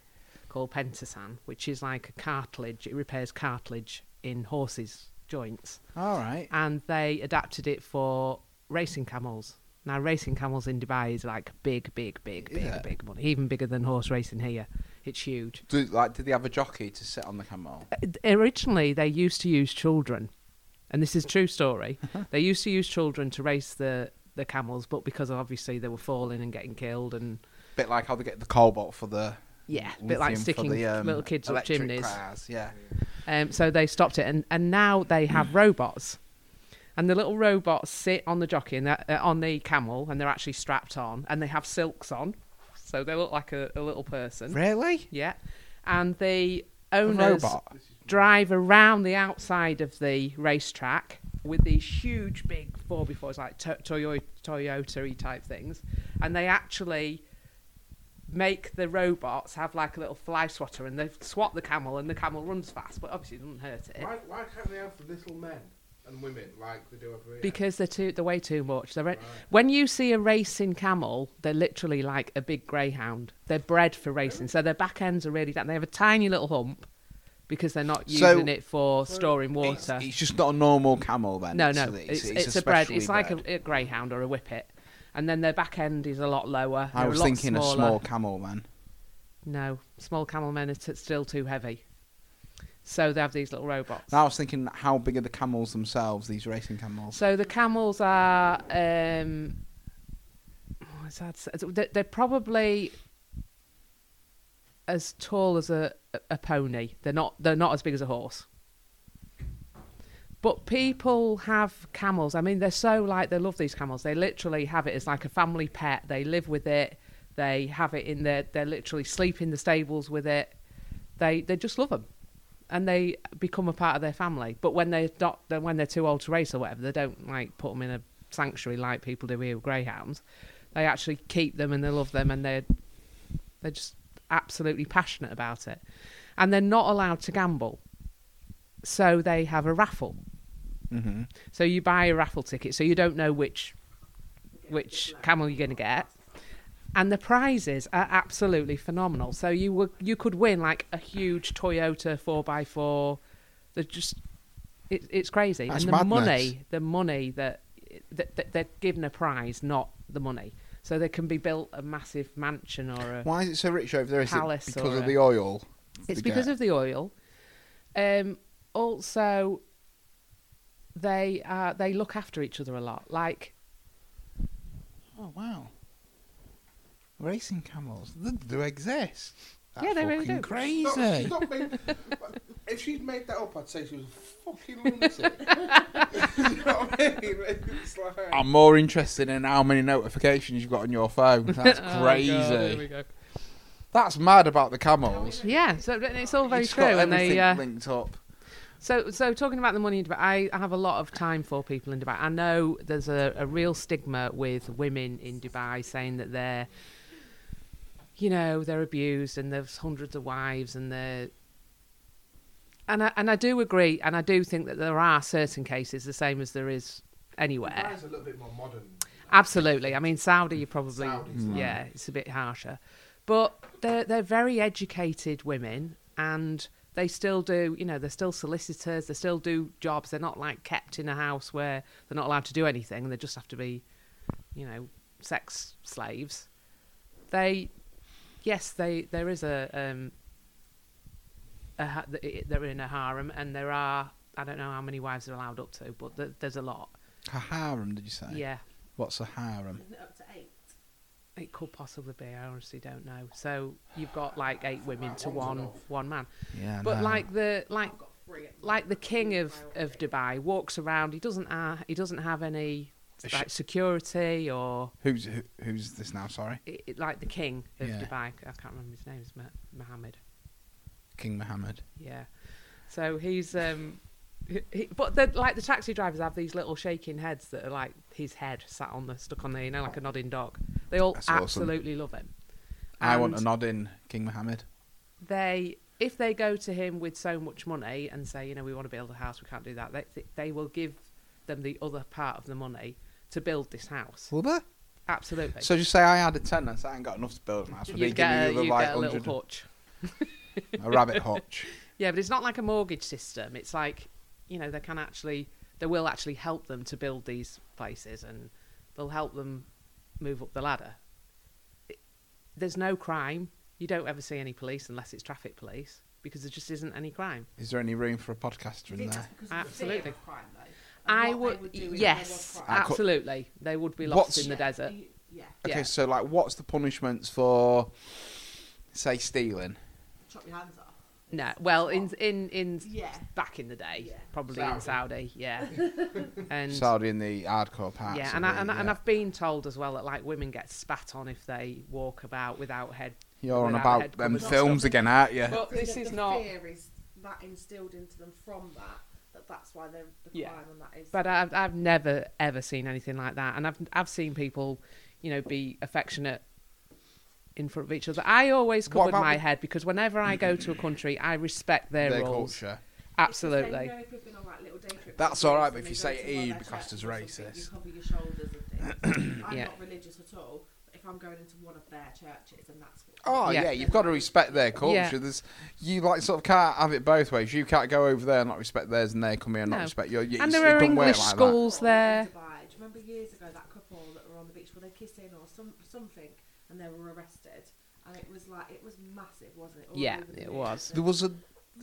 called Pentosan, which is like a cartilage. It repairs cartilage in horses' joints, All right. and they adapted it for racing camels. Now, racing camels in Dubai is like big, big, big, big, it? big money. Even bigger than horse racing here. It's huge. Do, like, did they have a jockey to sit on the camel? Uh, Originally, they used to use children, and this is a true story. they used to use children to race the the camels, but because obviously they were falling and getting killed, and Bit like how they get the cobalt for the yeah, a bit like sticking the, um, little kids up chimneys. cars, Yeah. Um, so they stopped it, and, and now they have robots, and the little robots sit on the jockey and uh, on the camel, and they're actually strapped on, and they have silks on, so they look like a, a little person. Really? Yeah, and the owners drive around the outside of the racetrack with these huge big four befores like to- Toyota Toyota type things, and they actually make the robots have like a little fly swatter, and they swat the camel, and the camel runs fast, but obviously it doesn't hurt it. Why, why can't they have little men and women like they do over here? Because they're too, they're way too much. They're Right. When you see a racing camel, they're literally like a big greyhound. They're bred for racing, so their back ends are really down. They have a tiny little hump because they're not So- using it for storing It's, water. it's just not a normal camel then. No, it's, no, it's, it's, a, bred. specially It's like bred. a, a greyhound or a whippet, and then their back end is a lot lower. I They're was a lot thinking smaller. a small camel then. No, small camel men are t- still too heavy, so they have these little robots. I was thinking, how big are the camels themselves? These racing camels. So the camels are. Um, what's that? They're probably as tall as a, a pony. They're not. They're not as big as a horse. But people have camels. I mean, they're so like they love these camels. They literally have it as like a family pet. They live with it. They have it in their. They literally sleep in the stables with it. They they just love them, and they become a part of their family. But when they're not, when they're too old to race or whatever, they don't like put them in a sanctuary like people do here with greyhounds. They actually keep them and they love them, and they're they're just absolutely passionate about it. And they're not allowed to gamble, so they have a raffle. hmm So you buy a raffle ticket, so you don't know which which camel you're going to get, and the prizes are absolutely phenomenal. So you would you could win like a huge Toyota four x four. They're just it, it's crazy, That's and the madness. money the money that, that, that they're given a prize, not the money. So they can be built a massive mansion or a. Why is it so rich over there? Is it Palace because of a- the oil? It's because get? of the oil. Um, also, they uh, they look after each other a lot. Like Oh wow. Racing camels. They do exist. That's Yeah, they really fucking do. Crazy. No, she's not made, if she'd made that up, I'd say she was a fucking lunatic. you know what I mean? It's like, I'm more interested in how many notifications you've got on your phone. That's Oh, God, crazy. there we go. That's mad about the camels. Yeah, so it's all very It's true, got and they. everything Uh, linked up. So, so talking about the money in Dubai, I, I have a lot of time for people in Dubai. I know there's a, a real stigma with women in Dubai saying that they're, you know, they're abused and there's hundreds of wives and they're. And I, and I do agree, and I do think that there are certain cases, the same as there is anywhere. A little bit more modern. Absolutely. I mean, Saudi, you mm. probably, Saudi's yeah, it's a bit harsher, but they're they're very educated women, and they still do, you know, they're still solicitors. They still do jobs. They're not like kept in a house where they're not allowed to do anything. and They just have to be, you know, sex slaves. They, yes, they there is a um. A, ha- they're in a harem, and there are I don't know how many wives they're allowed up to, but th- there's a lot. A harem, did you say? Yeah. What's a harem? It up to eight? It could possibly be. I honestly don't know. So you've got like eight women to one one man. Yeah. But no. like the like I've got three. at the like the king of of Dubai walks around. He doesn't uh, he doesn't have any Is like security or who's who, who's this now? Sorry, i i- like the king of Yeah. Dubai. I can't remember his name. Is Mohammed. King Mohammed. Yeah. So he's um. He, he- but the, like the taxi drivers have these little shaking heads that are like his head sat on the stuck on the you know like a nodding dog. They all That's awesome. absolutely love him. I want a nod in King Mohammed. they if they go to him with so much money and say, you know, we want to build a house, we can't do that. They they will give them the other part of the money to build this house. Will they? Absolutely. So just say I had a tenant, and say I ain't got enough to build a house. Would you he get a, give me you the like get a little hundred hutch. a rabbit hutch? Yeah, but it's not like a mortgage system. It's like, you know, they can actually, they will actually help them to build these places and they'll help them move up the ladder. It, there's no crime. You don't ever see any police unless it's traffic police because there just isn't any crime. Is there any room for a podcaster in there? that's of the Absolutely. I what they would, do yes, was crime. I cou- absolutely. They would be lost What's- in the desert. Yeah, Okay, Yeah. so like, what's the punishments for, say, stealing? chop your hands off. No, well, in in in Yeah. back in the day, Yeah. probably in Saudi, yeah, and Saudi in the hardcore parts. yeah, of and I, it, and, I- and yeah. I've been told as well that like women get spat on if they walk about without head. You're on without about head them covers and films stuff. again, aren't you? But this the, is the not. fear is that instilled into them from that. That that's why they're the Yeah. crime and that is. But I've I've never ever seen anything like that, and I've I've seen people, you know, be affectionate in front of each other. I always What covered my the- head because whenever I go to a country, I respect their, Their rules. culture. It's the same, Absolutely. you know, if we've been on, like, little day trips That's all right, but if you say to one of Eid their because it's churches or something, racist. You cover your shoulders and things. I'm Yeah. not religious at all, but if I'm going into one of their churches, and that's what. Oh yeah, Yeah. you've got to respect their culture. Yeah. There's you like sort of can't have it both ways. You can't go over there and not respect theirs, and they come here and No. not respect your. You, And it there are don't English like that. schools there. In Dubai. Do you remember years ago that couple that were on the beach? Were they kissing or some something, and they were arrested? And it was like it was massive, wasn't it? All Yeah, it was. There was a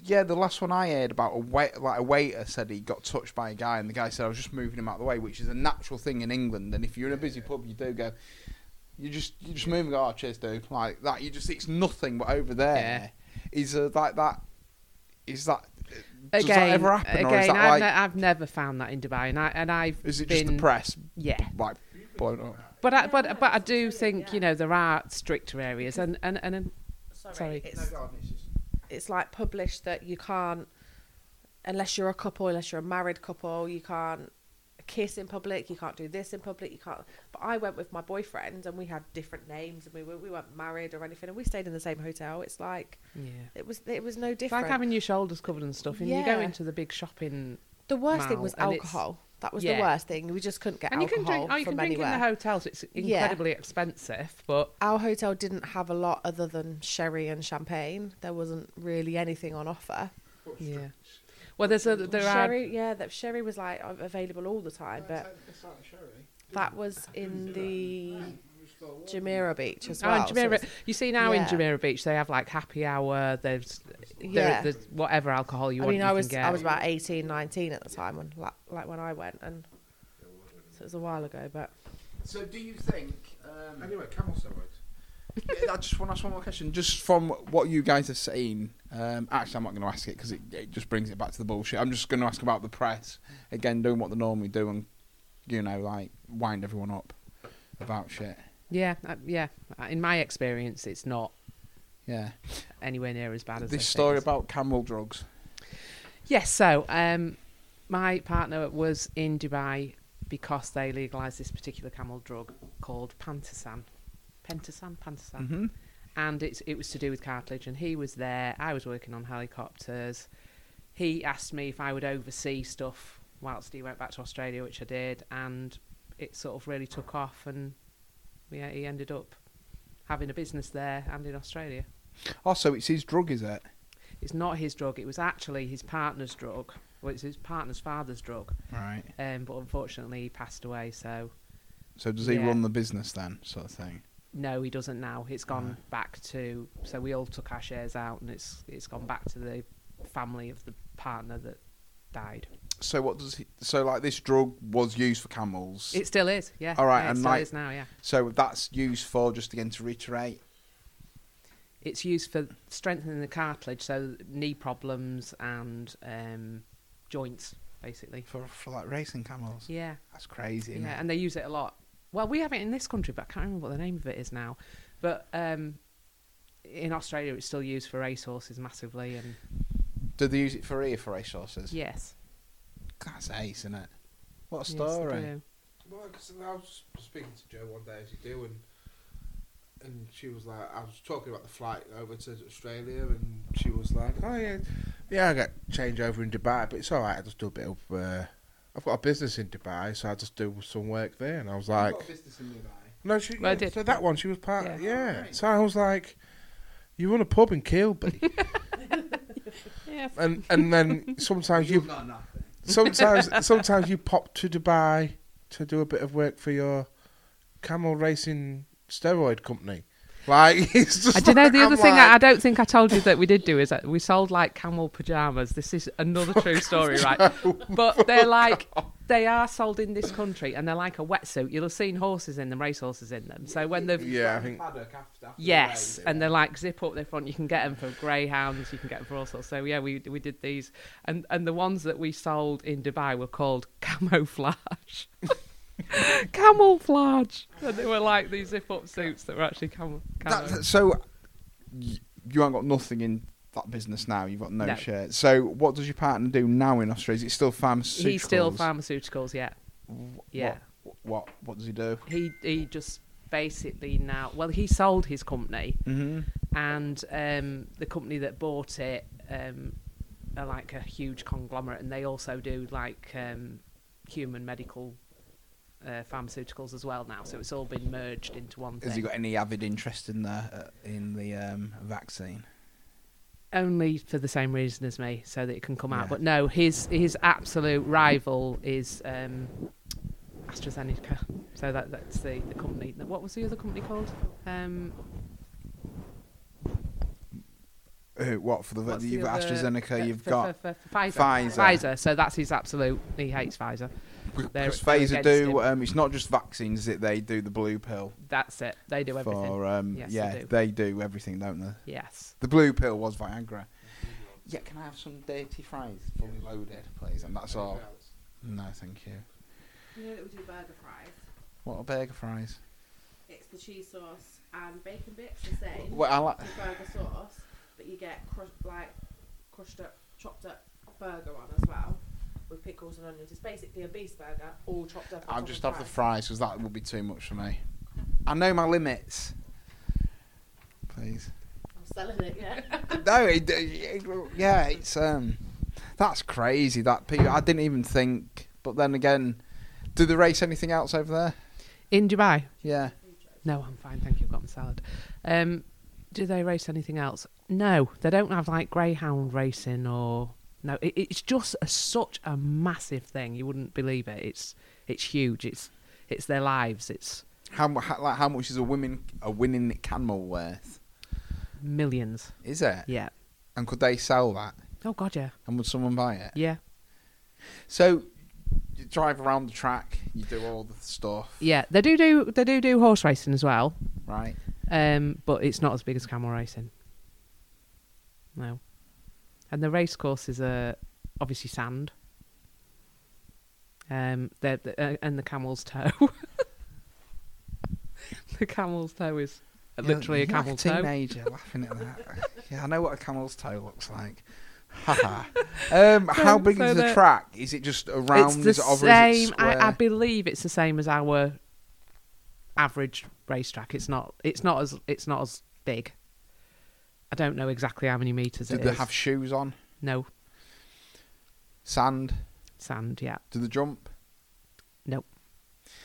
yeah, the last one I heard about a wait like a waiter said he got touched by a guy, and the guy said I was just moving him out of the way, which is a natural thing in England. And if you're in a busy pub, you do go. You just you just move and go, oh cheers, dude, like that. You just it's nothing, but over there is uh, like that. Is that does Again, that ever happen, or is again, that I've, like ne- I've never found that in Dubai, and I and I've is it been just the press yeah. like blowing up? But I, but but I do think yeah. you know there are stricter areas, and and and, and Sorry, Sorry. It's, it's like published that you can't, unless you're a couple, unless you're a married couple, you can't kiss in public, you can't do this in public, you can't. But I went with my boyfriend and we had different names and we were, we weren't married or anything and we stayed in the same hotel. It's like yeah. it was it was no It's different. like having your shoulders covered and stuff, and you go into the big shopping, the worst thing was alcohol. That was Yeah. the worst thing. We just couldn't get and you can alcohol drink. Oh, you from can drink anywhere. in the hotel, so it's Yeah. incredibly expensive. But Our hotel didn't have a lot other than sherry and champagne. There wasn't really anything on offer. yeah, well, there's a there are sherry, yeah, that sherry was like available all the time, but that was in the Jumeirah Beach as Oh, well. in so Jumeirah, it's- you see now in yeah. Jumeirah Beach they have like happy hour. There's yeah. There's whatever alcohol you I want. mean, I was get. I was about 18, 19 at the time when like, like when I went, and so it was a while ago. But So do you think? Um, Anyway, camel steroids. I just want to ask one more question. Just from what you guys have seen, um, actually, I'm not going to ask it because it, it just brings it back to the bullshit. I'm just going to ask about the press again, doing what they normally do and you know, like wind everyone up about shit. Yeah, uh, yeah. Uh, In my experience, it's not Yeah, anywhere near as bad as this story think. about camel drugs. Yes. So, um, my partner was in Dubai because they legalised this particular camel drug called Pantasan. Pentosan, Pantasan. Mm-hmm. and it's it was to do with cartilage and he was there i was working on helicopters he asked me if i would oversee stuff whilst he went back to australia which i did and it sort of really took off and yeah he ended up having a business there and in australia Also, it's his drug, is it? it's not his drug it was actually his partner's drug well it's his partner's father's drug Right. um, but unfortunately he passed away so So does he Yeah. run the business then, sort of thing? No he doesn't now it's gone Right. back to so we all took our shares out and it's it's gone back to the family of the partner that died So what does he? So like this drug was used for camels. It still is, yeah. All right, yeah, it and still like- is now, yeah. so that's used for just again to reiterate. It's used for strengthening the cartilage, so knee problems and um, joints, basically. For for like racing camels. Yeah, That's crazy. yeah, Isn't it? and they use it a lot. Well, we have it in this country, but I can't remember what the name of it is now. But um, in Australia, it's still used for racehorses massively, and Do they use it for ear for racehorses? yes, That's ace, isn't it? What a yes, they story. do. Well, 'cause I was speaking to Jo one day as you do, and and she was like, I was talking about the flight over to Australia, and she was like, oh yeah, yeah, I got change over in Dubai, but it's all right. I just do a bit of. Uh, I've got a business in Dubai, so I just do some work there, and I was like, no, she Well, I yeah, did. so that one she was part. Yeah. Yeah, Right. so I was like, you run a pub in Kilby, Yeah, and and then sometimes you sometimes sometimes you pop to Dubai to do a bit of work for your camel racing steroid company. Like it's just. I do know like- the other I'm thing I, I don't think I told you that we did do is that we sold like camel pajamas. This is another true story, right? But they're like oh. they are sold in this country and they're like a wetsuit. You'll have seen horses in them, racehorses in them. So when they've Yeah, I think. yes, and they're like zip up their front. You can get them for greyhounds. You can get them for all sorts. So yeah, we we did these, and and the ones that we sold in Dubai were called camouflage. camouflage, and they were like these zip up suits that were actually camo. camo. That, so y- you haven't got nothing in that business now. You've got no, No. share. So what does your partner do now in Australia? Is it still pharmaceuticals? He's still pharmaceuticals, yeah. Wh- yeah. What, what what does he do? He he just basically now. Well, he sold his company, Mm-hmm. and um, the company that bought it um, are like a huge conglomerate, and they also do like um, human medical uh, pharmaceuticals as well now. So it's all been merged into one thing. Has he got any avid interest in the uh, in the um, vaccine? Only for the same reason as me, so that it can come Yeah. out. But no, his his absolute rival is um, AstraZeneca. So that that's the, the company. What was the other company called? Um, Uh, what for the what's you've the other- AstraZeneca, uh, you've for- got for- for Pfizer. Pfizer. Pfizer. So that's his absolute. He hates Pfizer. They're- because Pfizer do. Um, it's not just vaccines; is it they do the blue pill That's it. They do everything. for um, Yes, they yeah do. they do everything, don't they? Yes. The blue pill was Viagra. Yeah, can I have some dirty fries, fully loaded, please? And that's all. No, thank you. you know that we do burger fries. What are burger fries? It's the cheese sauce and bacon bits the same. Well, I like. the burger sauce, but you get crush, like crushed up, chopped up burger on as well with pickles and onions. It's basically a beast burger, all chopped up. I'll just have the fries. fries because that would be too much for me. I know my limits. Please. I'm selling it, yeah. no, it, it- yeah, it's um, that's crazy. That people, I didn't even think. But then again, do they race anything else over there? In Dubai. Yeah. No, I'm fine. Thank you. I've got my salad. Um, do they race anything else? No, they don't have like greyhound racing or no. It, it's just a, such a massive thing. You wouldn't believe it. It's it's huge. It's it's their lives. It's How, how like how much is a women a winning camel worth? millions. Is it? Yeah, And could they sell that? Oh God, yeah, And would someone buy it? yeah, So you drive around the track, you do all the stuff, yeah. They do do they do do horse racing as well, right? um, but it's not as big as camel racing. No, and the race courses are obviously sand. Um, they're, uh, and the camel's toe. the camel's toe is literally a You're like camel's toe. teenager laughing at that. yeah, I know what a camel's toe looks like. Haha. um, how big so is the track? Is it just around? It's the it same. It? I, I believe it's the same as our average racetrack. It's not. It's not as. It's not as big. I don't know exactly how many meters Did it they is. have shoes on? no Sand? sand. Yeah. Do they jump?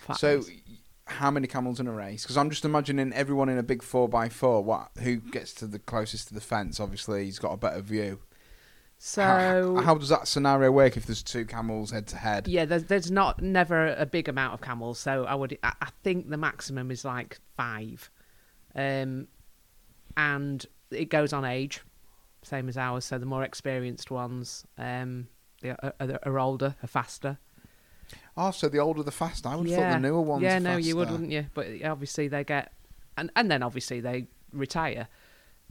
Flat so, how many camels in a race? Because I'm just imagining everyone in a big four by four. What? Who gets to the closest to the fence? Obviously, he's got a better view. so how, how does that scenario work if there's two camels head to head? yeah, there's there's not never a big amount of camels. So I would. I, I think the maximum is like five, um, and it goes on age, same as ours. So the more experienced ones, um, they are, uh, uh, are, are older, are faster. Oh, so the older the faster. I would have thought the newer ones. Faster yeah, no, you would, wouldn't you? But obviously they get, and and then obviously they retire,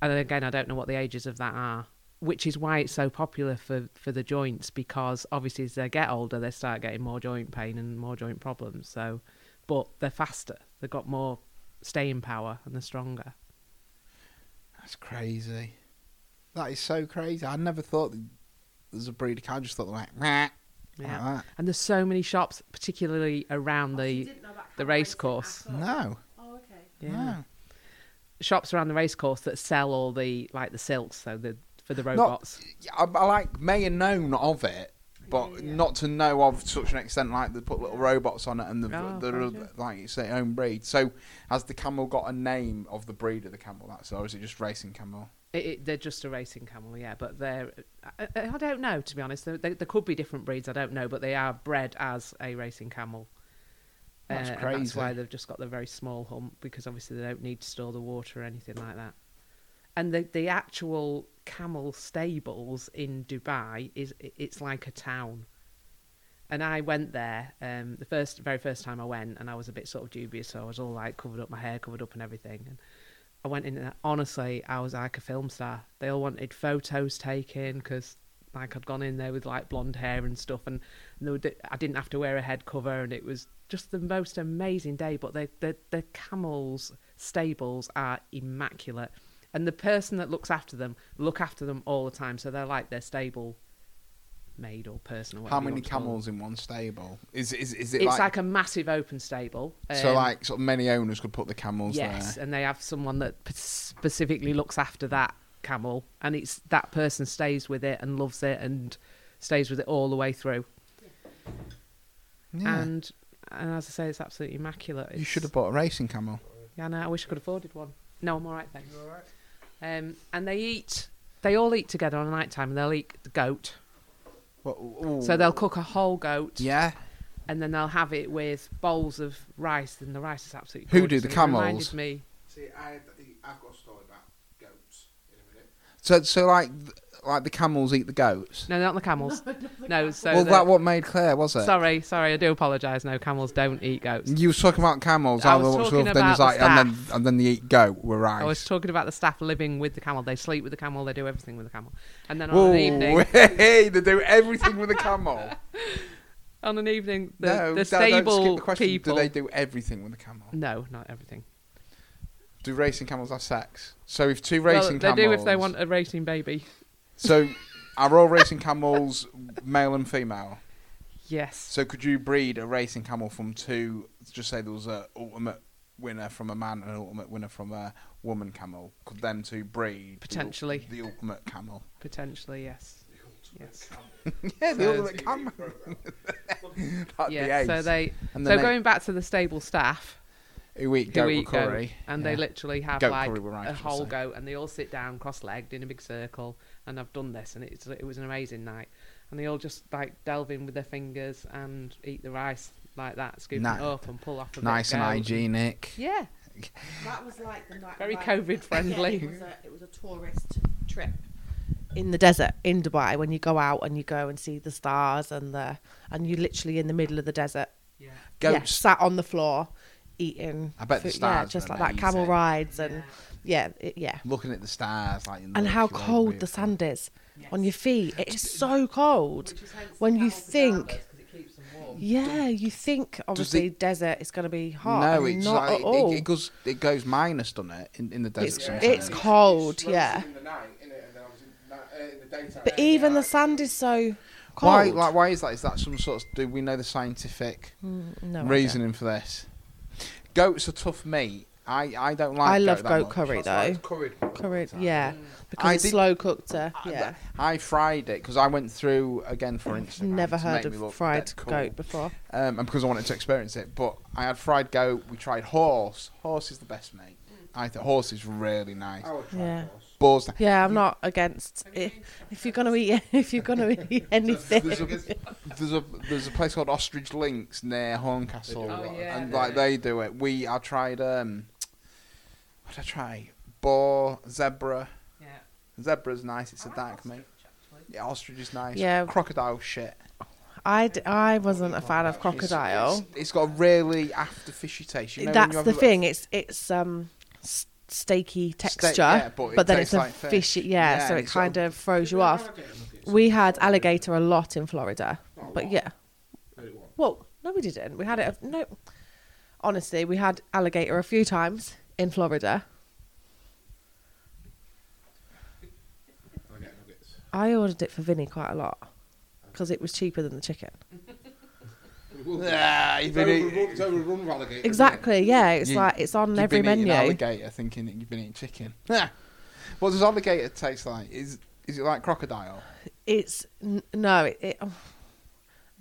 and again I don't know what the ages of that are, which is why it's so popular for for the joints because obviously as they get older they start getting more joint pain and more joint problems. So, but they're faster. They've got more staying power and they're stronger. That's crazy. That is so crazy. I never thought that there's a breed of cow. I just thought they were like, Meh, Yeah. like And there's so many shops, particularly around the the race course. No, Oh, okay. yeah. no. shops around the race course that sell all the like the silks, so the for the robots. Yeah, I, I like may have known of it, but Yeah, not to know of such an extent. Like they put little robots on it, and the, Oh, the, gotcha. like it's their own breed. So has the camel got a name of the breed of the camel? That's or is it just racing camel? It, it, they're just a racing camel, yeah, but they're. I, I don't know, to be honest. There, there, there could be different breeds, I don't know, but they are bred as a racing camel. That's Uh, crazy. That's why they've just got the very small hump because obviously they don't need to store the water or anything like that. And the the actual camel stables in Dubai is it's like a town. And I went there um, the first very first time I went, and I was a bit sort of dubious, so I was all like covered up, my hair covered up and everything. And I went in, and honestly, I was like a film star. They all wanted photos taken because like I'd gone in there with like blonde hair and stuff, and, and didn't have to wear a head cover, and it was just the most amazing day. But the the the camels stables are immaculate, and the person that looks after them look after them all the time. So they're like their stable maid or person or How many want to call them. camels in one stable? Is is is it It's like, like, a massive open stable. so? um, Like sort of many owners could put the camels yes, there. and they have someone that specifically looks after that camel, and it's that person stays with it and loves it and stays with it all the way through. Yeah. And and as I say, it's absolutely immaculate. you should have bought a racing camel. Yeah, no, I wish I could have afforded one. No, I'm all right thanks. Um, and they eat. They all eat together on a night time, and they'll eat the goat. Well, So they'll cook a whole goat, Yeah. and then they'll have it with bowls of rice, and the rice is absolutely. Who do the and it camels? reminded me. See, I, I've got a story about goats in a minute. So so like like the camels eat the goats. No, not the camels. No, so well, the- that what made clear was it? Sorry, sorry, I do apologise. No, camels don't eat goats. You was talking about camels. I how was they watch talking stuff, then about it's the like, and then staff. and then they eat goat with rice. I was talking about the staff living with the camel. They sleep with the camel. They do everything with the camel. And then on Whoa, an evening, hey, they do everything with the camel. on an evening, the, no, the don't- don't stable skip the question. people. Do they do everything with the camel? No, not everything. Do racing camels have sex? So if two Well, racing they camels, do if they want a racing baby. So are all racing camels male and female? Yes. So could you breed a racing camel from two? Just say there was an ultimate winner from a man and an ultimate winner from a woman camel. Could them two breed the ul- Potentially. the, ultimate camel? Potentially, yes. Yes. yeah, the So- ultimate camel. That'd be Yeah. So they. and So they, going back to the stable staff, who eat who goat eat curry, goat, and yeah. they literally have Goat like curry with a whole say. goat, and they all sit down cross-legged in a big circle. And I've done this, and it's it was an amazing night. And they all just like delve in with their fingers and eat the rice like that, scoop Ni- it up and pull off a nice bit and of hygienic. Yeah, That was like the night. Very like- COVID friendly. Yeah, it, was a, it was a tourist trip in the desert in Dubai when you go out and you go and see the stars and the and you're literally in the middle of the desert. Yeah. Yeah, Goats. sat on the floor eating. I bet the food- yeah, just are like that camel rides and yeah, it, yeah. Looking at the stars, like in the And how Way, cold the sand is on your feet. It is so cold. Which is hence When you think- pajamas, 'cause it keeps them warm. Yeah, you think obviously it- desert is going to be hot. No, it's not like, at it, all. it, it goes it goes minus, doesn't it? In, in the desert. It's- sometimes. it's cold, yeah. The night, innit? And then obviously na- uh, in the but even the sand is so cold. Why? Like, why is that? Is that some sort of? Do we know the scientific Mm, no idea. reasoning for this? Goats are tough meat. I, I don't like. I love that goat much. curry That's though. it's curried. Curried, yeah, because I it's did- slow cooked. uh, Yeah, I fried it because I went through again for Instagram. never heard of fried cool. goat before. um, and because I wanted to experience it. But I had fried goat. We tried horse. Horse is the best meat. I think horse is really nice. I would try Yeah. horse. Boars. Yeah, I'm not against it. If you're gonna eat, if you're gonna eat anything, There's a, there's a there's a place called Ostrich Links near Horncastle, They do a lot of yeah, and they like they do it. We I tried um, what did I try? Boar, zebra. Yeah. Zebra's nice. It's a I dark like meat. Yeah, ostrich is nice. Yeah. crocodile shit. I, d- I wasn't a fan of crocodile. It's, it's got a really after fishy taste. You know That's you the a thing. It's it's um s- steaky texture, yeah, but it then it's a like fish. fishy. Yeah, Yeah, so it kind of- of throws you off. We had alligator a lot in Florida, but yeah. Well, no, we didn't. We had it. A, no, honestly, we had alligator a few times in Florida. I get nuggets. I ordered it for Vinny quite a lot because it was cheaper than the chicken. Ah, you've been eating- It's overrun with alligator. Exactly. Yeah, it's You- like it's on you've every been eating menu. alligator, thinking that you've been eating chicken. what does alligator taste like? Is is it like crocodile? It's n- no, it, it oh.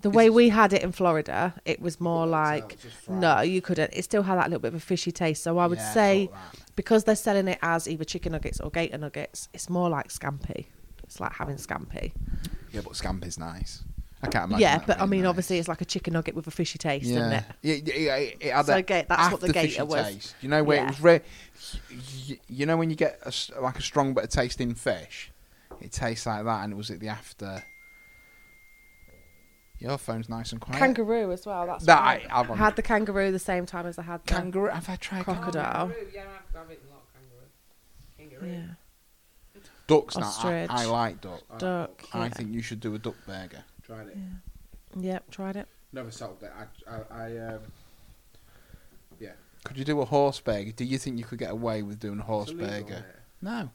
The way we had it in Florida, it was more like it's just fried. no, you couldn't. It still had that little bit of a fishy taste. So I would Yeah, say thought because they're selling it as either chicken nuggets or gator nuggets, it's more like scampi. It's like having scampi. Yeah, but scampi's nice. I can't imagine. yeah, that but I being mean, nice. obviously, it's like a chicken nugget with a fishy taste, isn't it? Yeah, yeah, yeah, it, it had So that ga- that's what the after-fishy gator was. Taste. You know where Yeah. it was re- You know when you get a s like a strong bit of taste in fish, it tastes like that, and it was at the after. Your phone's nice and quiet. Kangaroo as well. That's That what I- I, I've had the kangaroo the same time as I had the Kangaroo? Have I tried Crocodile. Kangaroo, Yeah, I've, I've eaten a lot of kangaroo. Kangaroo. Yeah, ducks? Now, I, I like duck. I- duck. I yeah. think you should do a duck burger. Tried it. Yep, tried it. Never settled it. I, I, I um, yeah. Could you do a horse burger? Do you think you could get away with doing a horse It's illegal, burger? isn't it? No,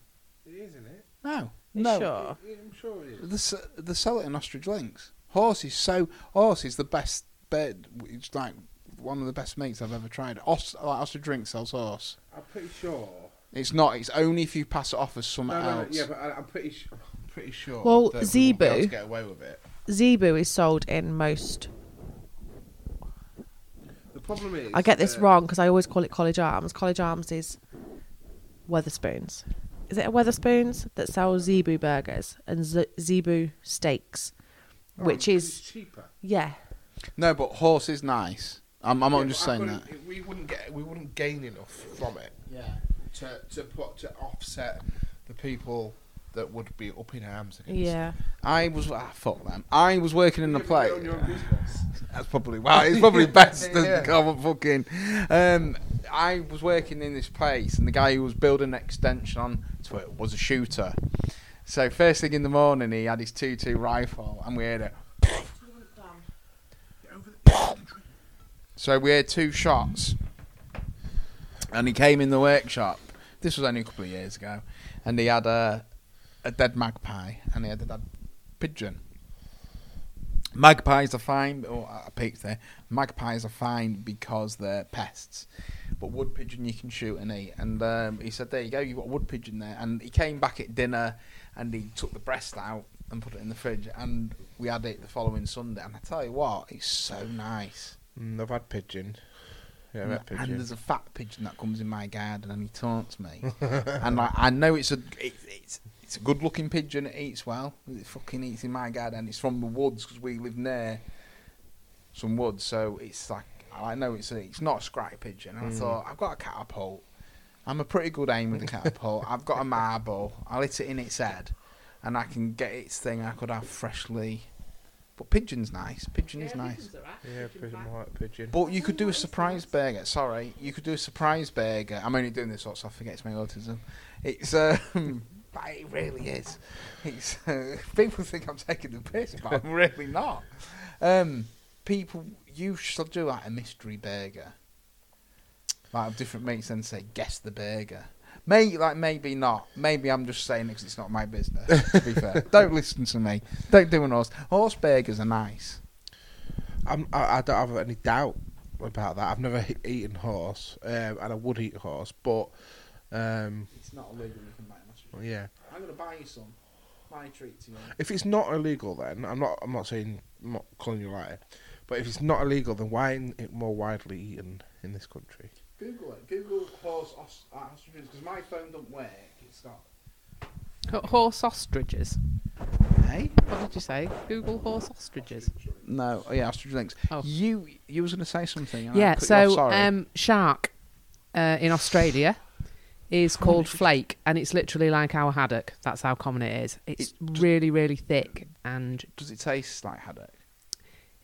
It is, isn't it? no, You no. sure? Yeah, I'm sure it is. The s- the sell it in ostrich links. Horse is so horse is the best bed. It's like one of the best meats I've ever tried. Os, like ostrich drink sells horse. I'm pretty sure. It's not. It's only if you pass it off as something No, no, no, else. yeah, but I, I'm pretty, su- I'm pretty sure. Well, that we won't Zebu- get away with it. Zebu is sold in most. The problem is. I get this uh, wrong because I always call it College Arms. College Arms is Wetherspoons. Is it a Wetherspoons that sells Zebu burgers and Z- Zebu steaks? Oh, which is- it's cheaper. Yeah, No, but horse is nice. I'm, I'm Yeah, not just saying that. We wouldn't get. We wouldn't gain enough from it Yeah. to to put to offset the people that would be up in arms against. yeah. I was ah fuck them. I was working in the Yeah, but play. on your business. That's probably well. It's probably best to Yeah. come fucking. Um, I was working in this place, and the guy who was building an extension on to it was a shooter. So first thing in the morning, he had his two-two rifle, and we heard it. So we had two shots, and he came in the workshop. This was only a couple of years ago, and he had a a dead magpie, and he had a dead pigeon. Magpies are fine. Oh, I peeked there. Magpies are fine because they're pests, but wood pigeon you can shoot and eat. And um, he said, "There you go. You've got a wood pigeon there." And he came back at dinner, and he took the breast out and put it in the fridge, and we had it the following Sunday. And I tell you what, it's so nice. Mm, I've had pigeon. Yeah, I've had pigeon. And there's a fat pigeon that comes in my garden, and he taunts me. and like, I know it's a it, it's it's a good looking pigeon. It eats well. It fucking eats in my garden. and It's from the woods because we live near some woods. So it's like I know it's a, it's not a scratty pigeon. And I Mm. thought I've got a catapult. I'm a pretty good aim with the catapult. I've got a marble. I'll hit it in its head. and I can get its thing. I could have freshly, but pigeon's nice. Pigeon is nice. Yeah, pretty like pigeon. But you could do a surprise burger. Sorry, you could do a surprise burger. I'm only doing this so I forget it's my autism. It's um, but it really is. It's uh, people think I'm taking the piss, but I'm really not. Um, people, you should do like a mystery burger, like different meats, and say guess the burger. May like maybe not. Maybe I'm just saying it because it's not my business. To be fair, don't listen to me. Don't do an horse. Horse burgers are nice. I'm, I, I don't have any doubt about that. I've never eaten horse, um, and I would eat horse, but um, It's not illegal. You can buy them. yeah. I'm gonna buy you some. My treat to you. If it's not illegal, then I'm not. I'm not saying. I'm not calling you a liar, but if it's not illegal, then why isn't it more widely eaten in this country? Google it. Google horse os- uh, ostriches because my phone don't work. It's got. H- Horse ostriches. Hey. What did you say? Google horse ostriches. No. Oh yeah, ostrich links. Oh. You you was gonna say something. and I Yeah, cut you off, so sorry. um, shark uh, in Australia is called flake, and it's literally like our haddock. That's how common it is. It's It just- really, really thick, and does it taste like haddock?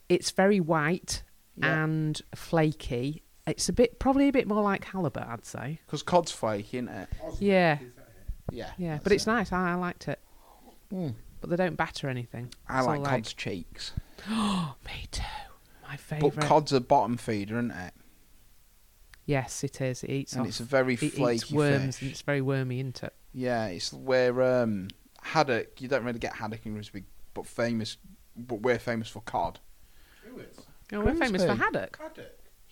it's very white Yeah. and flaky. It's a bit, probably a bit more like halibut, I'd say. Because cod's fake, isn't it? Yeah, Yeah. yeah, but it's it. nice. I, I liked it, Mm. but they don't batter anything. I It's all like like- cod's cheeks. Me too. My favourite. But cod's a bottom feeder, isn't it? yes, it is. It eats And off. it's a very it flaky eats worms, fish. and it's very wormy, isn't it? Yeah, it's where um, haddock. You don't really get haddock in Grimsby, but famous. But we're famous for cod. Oh, we're famous for Grimsby. haddock.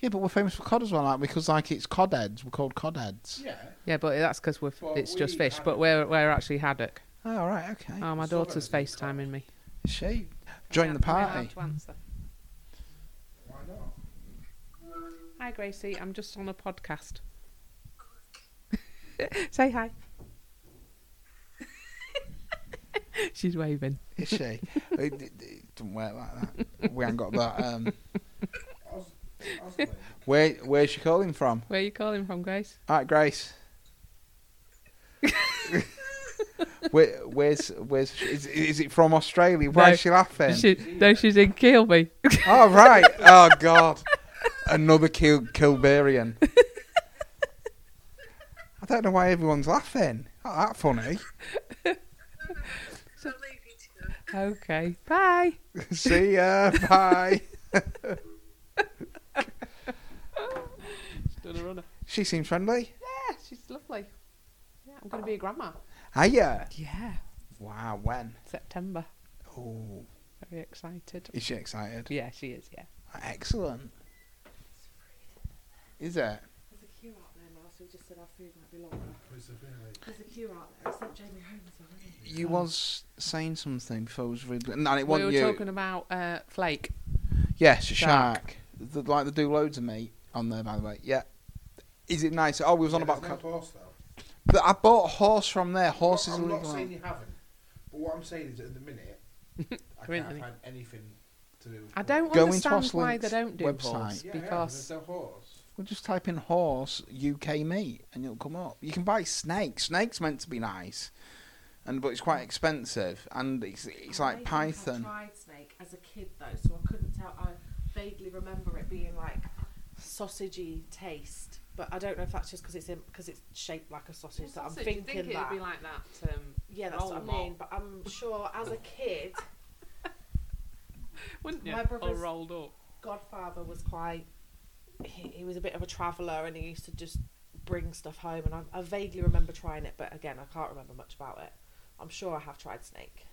Yeah, but we're famous for cod as well, like, because like it's cod heads. We're called cod heads. Yeah. Yeah, but that's because we're Well, it's we just eat fish, but haddock. we're we're actually haddock. Oh right, okay. Oh, my Some of daughter's us cod. FaceTiming me. Is she join the Am I allowed party? to? Why not? Hi, Gracie. I'm just on a podcast. Say hi. She's waving. Is she? it, it, it doesn't work like that. We ain't got that. Um, where where's she calling from? Where are you calling from, Grace? All right, Grace. Where, where's where's is, is it from Australia? Why No. is she laughing? She, no, she's in Keelby. Oh right. Oh God. Another Kil Kilberian. I don't know why everyone's laughing. Not that funny. okay. Bye. See ya. Bye. She's done a runner. She seems friendly. Yeah, she's lovely. Yeah, I'm going to be a grandma. Hiya. Yeah. Yeah. Wow. When? September. Oh, Very excited. is she excited? Yeah, she is. Yeah. Excellent. Is it? There's a queue out there now, so we just said our food might be longer. There's a queue out there. It's not Jamie Holmes already. You was saying something before I was reading. No, it We wasn't were you. talking about uh, flake. Yes, a Shark. shark. The, like they do loads of meat on there, by the way. Yeah. Is it nice? Oh, we was on about. no cod. horse though. But I bought a horse from there. Horses I'm are not legal. saying you haven't, but what I'm saying is at the minute, I can't find anything to do. With I don't Go into understand why they don't do website. horse Yeah, yeah, because there's no horse. Well, just type in horse UK meat and it'll come up. You can buy snakes. Snake's meant to be nice, and but it's quite expensive, and it's it's I like think python. I tried snake as a kid though, so I couldn't tell. I vaguely remember it being like sausagey taste, but I don't know if that's just because it's because it's shaped like a sausage that I'm thinking that. like that. Um, yeah, that's what I roll mop. mean. But I'm sure as a kid, wouldn't you? My brother's- Or rolled up. Godfather was quite. He, he was a bit of a traveller, and he used to just bring stuff home. And I, I vaguely remember trying it, but again, I can't remember much about it. I'm sure I have tried snake.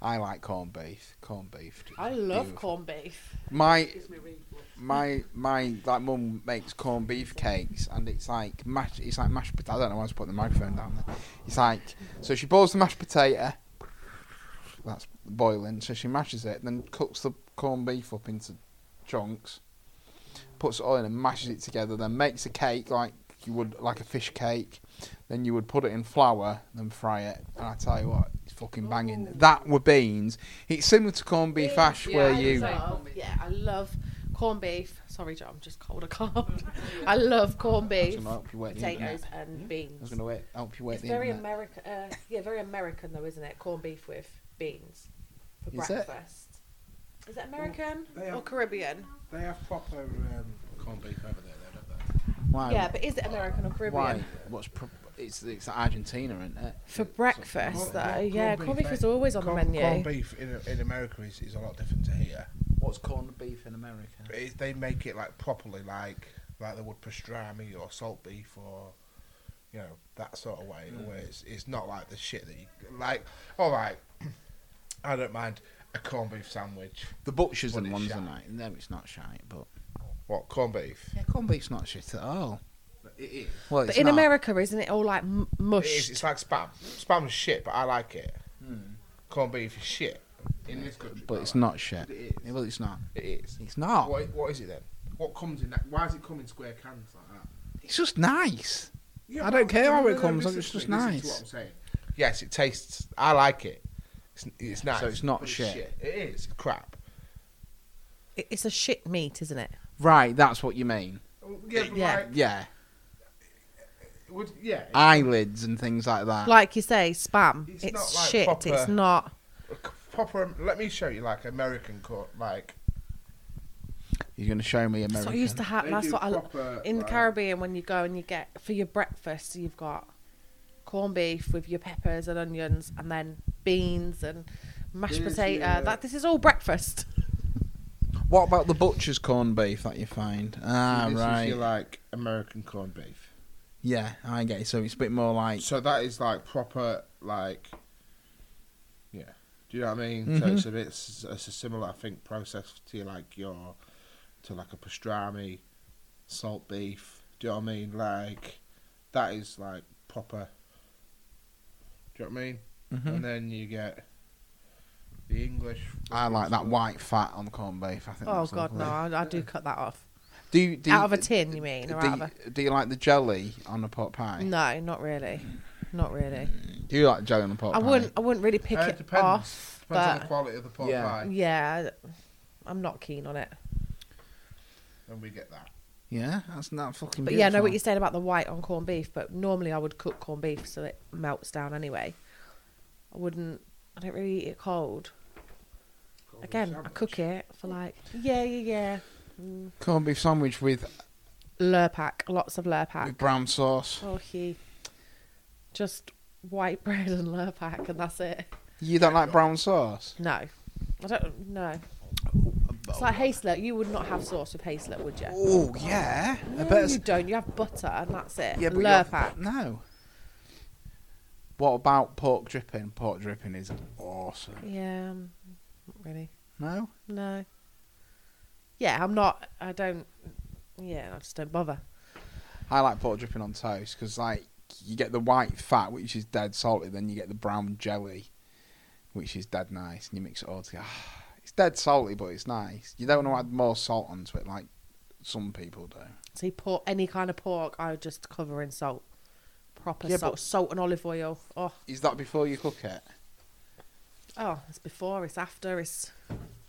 I like corned beef. Corned beef. I love Beautiful. corned beef. My Gives me reflux. my my like mum makes corned beef cakes and it's like mash it's like mashed potato I don't know why I was putting the microphone down there. It's like so she boils the mashed potato that's boiling, so she mashes it, then cooks the corned beef up into chunks, puts it all in and mashes it together, then makes a cake like you would like a fish cake, then you would put it in flour, then fry it, and I tell you what, it's fucking banging. That were beans. It's similar to corned beef hash Yeah, where I you love, yeah, I love corned beef. Sorry, John, I'm just cold. I can't. I love corned I was beef, going to help you wait the potatoes, internet. and I was going to wait, help you wait It's the very. American. Uh, yeah, very American though, isn't it? Corned beef with beans for Is breakfast. Is it American they or have- Caribbean? They have proper um, corned beef over there, though, don't they? Why? Yeah, but is it American or Caribbean? Why? What's pro- it's it's Argentina, isn't it? For breakfast, Corned- though, corned yeah, beef, corned beef is always on the Corned- menu. Corned beef in, in America is, is a lot different to here. What's corned beef in America? It, they make it like properly, like like they would pastrami or salt beef or you know that sort of way. Mm. Where it's, it's not like the shit that you like. All right, I don't mind a corned beef sandwich. The butchers and it's ones shite. are nice. No, it's not shite, but What corned beef? yeah, corned beef's not shit at all. It is. Well, But in not. America, isn't it all like m- It is. It's like spam. Spam's shit, but I like it. Hmm. Corned beef is shit in this country. but it's like not shit. It is. Well, it's not. It is. It's not. What, what is it then? What comes in that? Why does it come in square cans like that? It's just nice. Yeah, I don't care how it comes, it's just me, listen to nice. what I'm saying. Yes, it tastes. I like it. It's, it's nice. So it's not but shit. It is crap. It's a shit meat, isn't it? Right, that's what you mean. Yeah, Yeah. Like, Yeah, would, yeah. eyelids and things like that. Like you say, spam. It's It's, not like shit. proper- It's not. proper. Let me show you like American cut. Like You're going to show me That's American. what used to they happen. That's do what I. proper, In the like- Caribbean, when you go and you get for your breakfast, you've got corned beef with your peppers and onions, and then beans and mashed Here's potato. your- That this is all breakfast. What about the butcher's corned beef that you find? Ah, this right. Is your, like American corned beef. Yeah, I get it. So it's a bit more like. So that is like proper, like, yeah. Do you know what I mean? So Mhm. it's a bit, it's a similar, I think, process to like your, to like a pastrami, salt beef. Do you know what I mean? Like, that is like proper. Do you know what I mean? Mhm. And then you get the English. I like that white fat on corned beef. I think. Oh that's God, no! I, I do cut that off. Do you, do you- out of a tin, you mean, or do, out of you, do you like the jelly on a pot pie? No, not really. Not really. Do you like jelly on a pot I pie? wouldn't. I wouldn't really pick Uh, it depends. off. Depends on the But quality of the pot Yeah. pie, yeah, I'm not keen on it. and we get that. Yeah, that's not fucking. But yeah, I know what you're saying about the white on corned beef. But normally I would cook corned beef so it melts down anyway. I wouldn't. I don't really eat it cold. Again, I cook it for like yeah, yeah, yeah. Mm. corned beef sandwich with Lurpak, lots of Lurpak. with brown sauce. Oh, he just white bread and Lurpak, and that's it. You don't like brown sauce? No, I don't. No, it's like Hazelnut. You would not have sauce with Hazelnut, would you? Oh yeah, I No, bet. you it's- don't. You have butter, and that's it. Yeah, but you have- Lurpak. No. What about pork dripping? Pork dripping is awesome. Yeah, um, not really. No. No. Yeah, I'm not. I don't. Yeah, I just don't bother. I like pork dripping on toast because like you get the white fat, which is dead salty, then you get the brown jelly, which is dead nice, and you mix it all together. It's dead salty, but it's nice. You don't want to add more salt onto it like some people do. See, pork, any kind of pork, I would just cover in salt. Proper Yeah, salt, salt and olive oil. Oh, Is that before you cook it? oh, it's before, it's after, it's.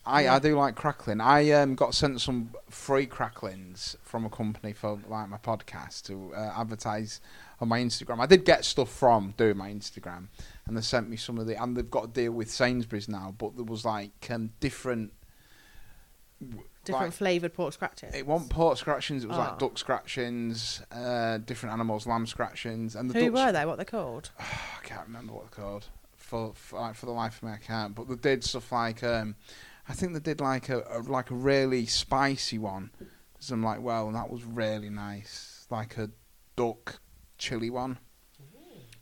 I, Yeah. I do like crackling. I um, got sent some free cracklings from a company for like my podcast to uh, advertise on my Instagram. I did get stuff from doing my Instagram, and they sent me some of the. And they've got a deal with Sainsbury's now, but there was like um, different. Different like, flavoured pork scratchings. it wasn't pork scratchings. It was Oh. like duck scratchings, uh, different animals, lamb scratchings, and the Who ducks, were they? What they're called? I can't remember what they're called. For, for like for the life of me, I can't. But they did stuff like um, I think they did like a, a like a really spicy one. So I'm like, well, that was really nice, like a duck chili one.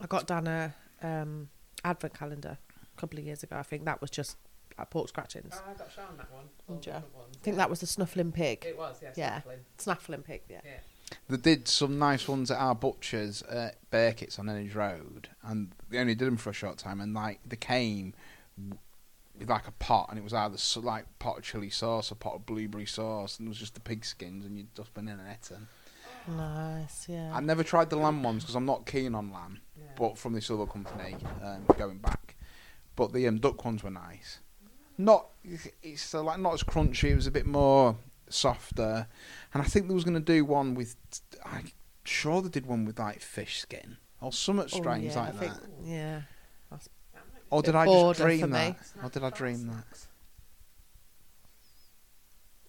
I got down a um, advent calendar a couple of years ago. I think that was just like pork scratchings. Oh, I got shown that one. All Did different ones. I think that was the snuffling pig. It was, yes. Yeah. snuffling. Snaffling pig, yeah. Yeah. They did some nice ones at our butchers at Burkitt's on Ennis Road, and they only did them for a short time. And like they came w- with like a pot, and it was either so, like pot of chili sauce, or pot of blueberry sauce, and it was just the pig skins, and you'd just been in an eaten. Nice, yeah. I never tried the lamb ones because I'm not keen on lamb, Yeah. but from this other company, um, going back. But the um, duck ones were nice. Not, it's uh, like not as crunchy. It was a bit more softer. And I think there was going to do one with. I'm sure they did one with like fish skin or something Oh, strange yeah, like I think, that. Yeah. Or did I just dream that? Or did I dream that?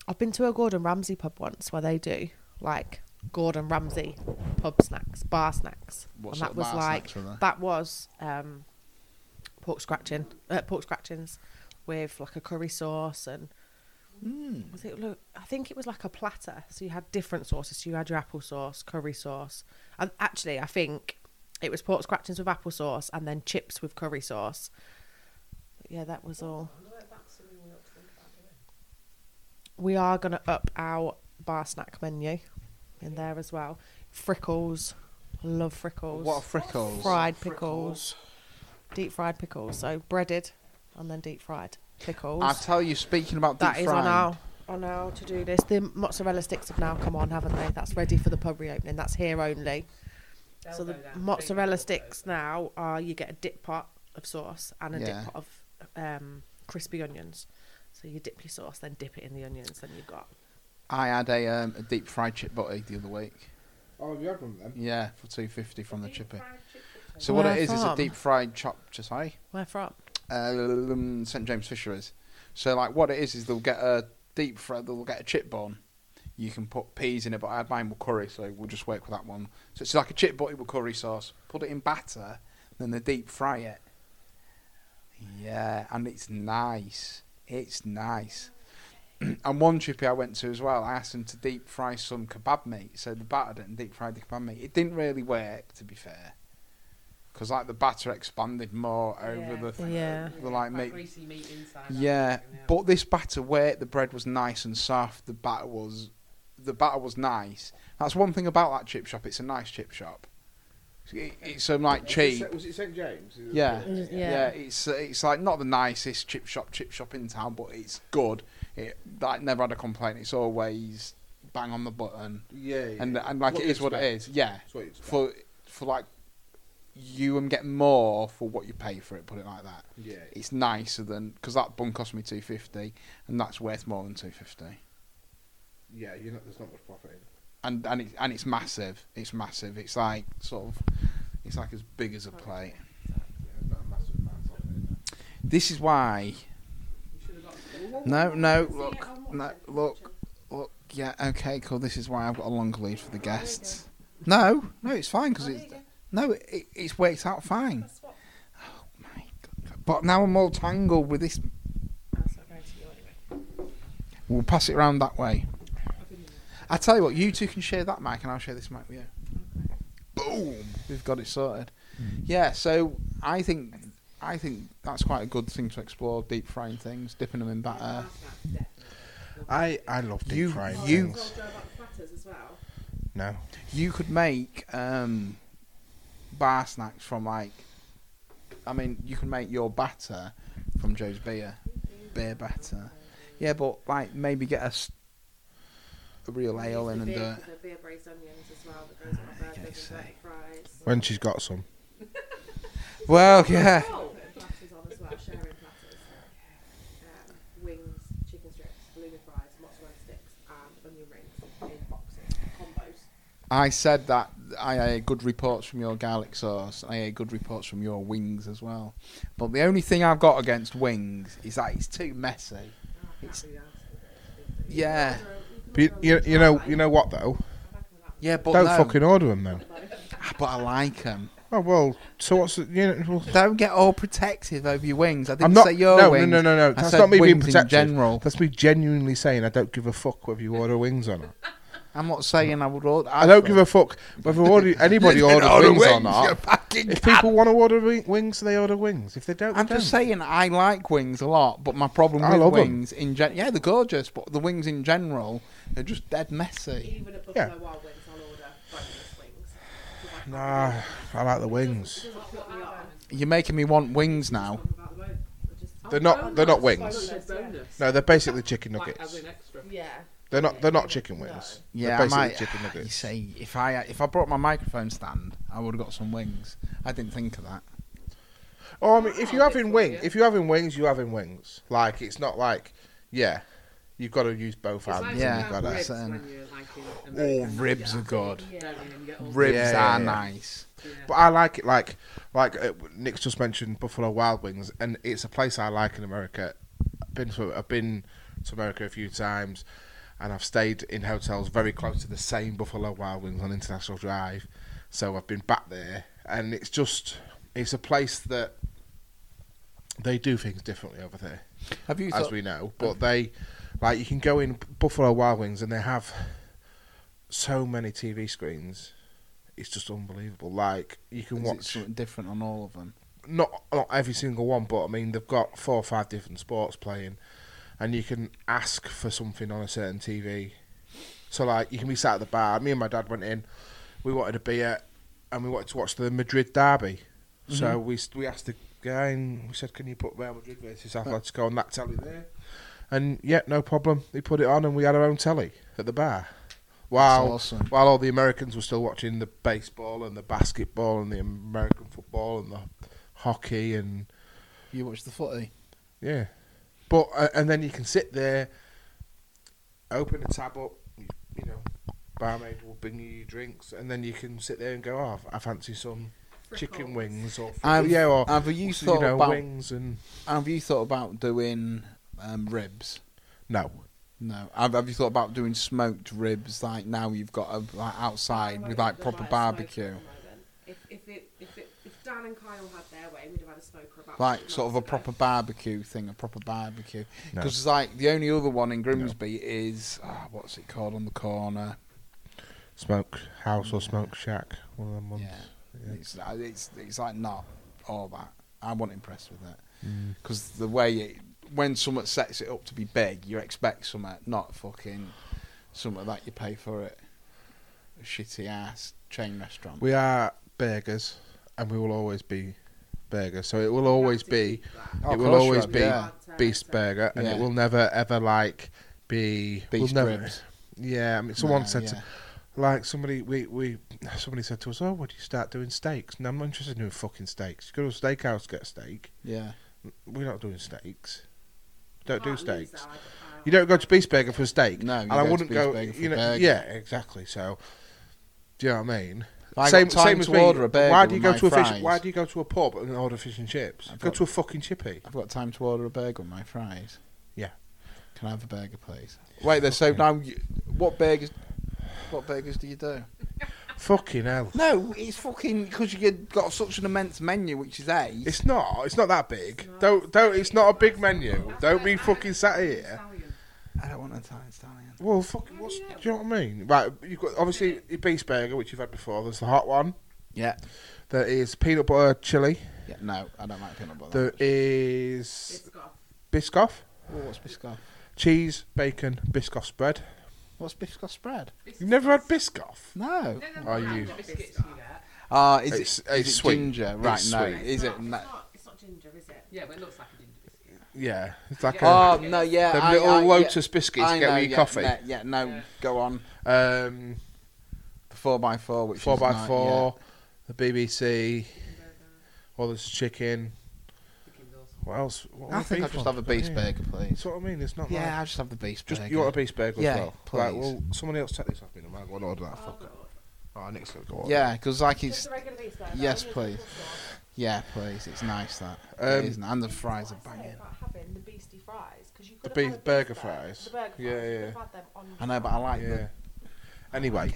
I've been to a Gordon Ramsay pub once where they do like Gordon Ramsay pub snacks, bar snacks, What and sort that of was bar like snacks were there? that was um, pork scratching, uh, pork scratchings with like a curry sauce and Mm. was it look? I think it was like a platter. So you had different sauces. So you had your apple sauce, curry sauce, and actually I think it was pork scratchings with apple sauce and then chips with curry sauce. But yeah, that was all. We are going to up our bar snack menu in there as well. Frickles, I love frickles. What are frickles? fried pickles, deep fried pickles. So breaded and then deep fried pickles. I tell you, speaking about That deep is on our on our to do list. The mozzarella sticks have now come on, haven't they? That's ready for the pub reopening. That's here only. They'll so the mozzarella big sticks now are you get a dip pot of sauce and a Yeah. dip pot of um, crispy onions. So you dip your sauce, then dip it in the onions, then you've got. I had a, um, a deep fried chip butty the other week. Oh, have you had one then? Yeah, for two fifty from the chippy. So what Where it is is a deep fried chopped. Sorry, Where from? um, St James Fisheries. So like what it is is they'll get a deep fry. They'll get a chip bun. You can put peas in it, but I had mine with curry, so we'll just work with that one. So it's like a chip butty with curry sauce. Put it in batter, then they deep fry it. Yeah, and it's nice. It's nice. and one chippy I went to as well, I asked them to deep fry some kebab meat. So the batter and deep fried the kebab meat. It didn't really work, to be fair, because like the batter expanded more over the Yeah. the like Quite meat. greasy meat inside. Yeah, I reckon, but this batter worked. The bread was nice and soft. The batter was, the batter was nice. That's one thing about that chip shop. It's a nice chip shop. It- It's um, like cheap. Was it St James? Yeah. Yeah. Yeah, it's uh, it's like not the nicest chip shop chip shop in town, but it's good. It like never had a complaint. It's always bang on the button, Yeah, yeah. and and like What it you what it is. Yeah, what for for like you and get more for what you pay for it. Put it like that. yeah. It's nicer than because that bun cost me two fifty, and that's worth more than two fifty. Yeah, you're not, there's not much profit in it. And and it, and it's massive. It's massive. It's like sort of, it's like as big as a plate. Yeah, there's not a massive amount of it. This is why. No, no, look, no, look, look. Yeah, okay, cool. This is why I've got a long lead for the guests. No, no, it's fine because it's no, it, it's worked out fine. Oh my god! But now I'm all tangled with this. We'll pass it around that way. I tell you what, you two can share that mic, and I'll share this mic with you. Boom! We've got it sorted. Yeah, so I think I think that's quite a good thing to explore: deep frying things, dipping them in batter. I, I love deep You- frying you- things. platters as well. No. You could make um, bar snacks from like, I mean, you can make your batter from Jo's beer, beer batter. Yeah, but like maybe get a, s- a real ale in and do. The beer braised onions as well that goes on my Okay, burgers so- and fries. When she's got some. Well, yeah. platters on as well, sharing platters. Um, wings, chicken strips, halloumi fries, mozzarella sticks, and onion rings in boxes, combos. I said that I had good reports from your garlic sauce. I had good reports from your wings as well. But the only thing I've got against wings is that it's too messy. It's, yeah, But you, you, you know you know what though? yeah, but Don't no. fucking order them then. Ah, But I like them. Oh well. So what's the, you know? Well, Don't get all protective over your wings. I didn't I'm not. say your no, wings. no, no, no, no. I That's said not me being wings in protective. general. That's me genuinely saying I don't give a fuck whether you order wings or not. I'm not saying I would order. I don't give a fuck whether order, anybody orders wings, or not. If people want to order wi- wings, they order wings. If they don't, I'm don't. just saying I like wings a lot, but my problem I with love 'em. wings in gen yeah they're gorgeous, but the wings in general are just dead messy. Even at Yeah. Buffalo Wild Wings, I'll order boneless wings. 'Cause I Nah, I like the wings. It doesn't put me off. You're making me want wings now. About the bone. I just- They're not. Oh, they're not wings. Boneless, boneless. No, they're basically chicken nuggets. Yeah. They're not. They're not chicken wings. Yeah, they're I basically might. chicken You nuggets. see, if I if I brought my microphone stand, I would have got some wings. I didn't think of that. Oh, I mean, if you're ah, having wing, if you're having wings, you're having wings. Like it's not like, yeah, You've got to use both It's hands. like Yeah, you've got to- ribs when you're like Oh, ribs are good. Don't you? And you get all- Ribs Yeah, yeah, are yeah. nice. Yeah. But I like it like like uh, Nik's just mentioned Buffalo Wild Wings, and it's a place I like in America. I've been to I've been to America a few times, and I've stayed in hotels very close to the same Buffalo Wild Wings on International Drive. So I've been back there, and it's just it's a place that they do things differently over there Have you as thought, we know. But they, like, you can go in Buffalo Wild Wings and they have so many TV screens. It's just unbelievable. Like you can is it watch something different on all of them? not not every single one, but I mean they've got four or five different sports playing, and you can ask for something on a certain TV. So like you can be sat at the bar. Me and my dad went in. We wanted a beer, and we wanted to watch the Madrid derby. So mm-hmm. we we asked the guy, and we said, "Can you put Real Madrid versus Atletico on that telly there?" And yeah, no problem. They put it on, and we had our own telly at the bar. While awesome. while all the Americans were still watching the baseball and the basketball and the American football and the hockey and You watch the footy. yeah, but uh, and then you can sit there, open a tab up, you, you know, barmaid will bring you your drinks, and then you can sit there and go, oh, I fancy some chicken wings or Have- yeah, or have you you thought know about- wings and Have you thought about doing um, ribs? no, No. Have, have you thought about doing smoked ribs? Like now you've got a, like outside with like proper barbecue, If, if, it, if, it, if Dan and Kyle had their way, we'd have had a smoker about like sort of a ago. proper barbecue thing, a proper barbecue. no. Because like the only other one in Grimsby is ah, what's it called on the corner? smoke house or smoke shack, one of them ones. Yeah, Yeah. it's uh, it's it's like not all that. I wasn't impressed with it Mm. because the way it when someone sets it up to be big, you expect something, not fucking something that you pay for it. A shitty ass chain restaurant. We are burgers, and we will always be burgers. So it will always be Oh, it of will course always you be yeah. beast burger, and Yeah. it will never ever like be beef will never, ribs. Yeah, I mean, someone No, said yeah. to, like somebody we we somebody said to us, "Oh, would you start doing steaks?" No, I'm not interested in doing fucking steaks. You go to a steakhouse, get a steak. yeah. We're not doing steaks. Don't do steaks. that, I- I- You don't go to Beast Burger for a steak. No, you and go I to wouldn't Beast go. Burger for you a know, burger. yeah, exactly. So, do you know what I mean? I same got time same as to me. order a burger Why do you with go my to a fish? fries. Why do you go to a pub and order fish and chips? I've go got- to a fucking chippy. I've got time to order a burger with my fries. Yeah. Can I have a burger, please? Wait, there. So now, you, what burgers? What burgers do you do? Fucking hell. No, it's fucking because you've got such an immense menu, which is eight. It's not. It's not that big. Don't don't. It's not a big menu. Don't be fucking sat here. Italian. I don't want an Italian stallion. Well, fucking. What's, do you know what I mean? Right. You've got obviously your beast burger, which you've had before. There's the hot one. Yeah. There is peanut butter chili. Yeah. No, I don't like peanut butter. There is It's got biscoff, Oh, what's Biscoff? cheese, bacon, biscoff spread. What's Biscoff spread? You've never had biscoff? No. Are you? biscuits you get? Ah, is It's- it? it's is it sweet. ginger? Right. It's no. sweet. Is it? No. It's not, it's not ginger, is it? Yeah, but it looks like a ginger biscuit. Yeah, it's like Oh a no, yeah. them I, little I, Lotus yeah, biscuits I you get know, with your yeah, coffee. no, yeah, no, Yeah. go on. Um, The four x four, which four is by not- four, the BBC, all this chicken. Chicken's awesome. What else? What I think I'll just have a beef Yeah. burger, please. That's what I mean. It's not Yeah, like I'll just have the beef just burger. you want a beef burger Yeah, as well. Right, please. well, somebody else take this off me. No, I'm going to order that fucker. Oh, Nik's going to go order. Yeah, because like Just it's a regular beef burger. Yes, please. yeah, please, it's nice that. Um, it is, and the fries are What I banging. about having the beastie fries because you could The have beef had a burger beef fries. The burger Yeah, fries. You yeah. could have had them on I know, but I like Yeah. the. Anyway,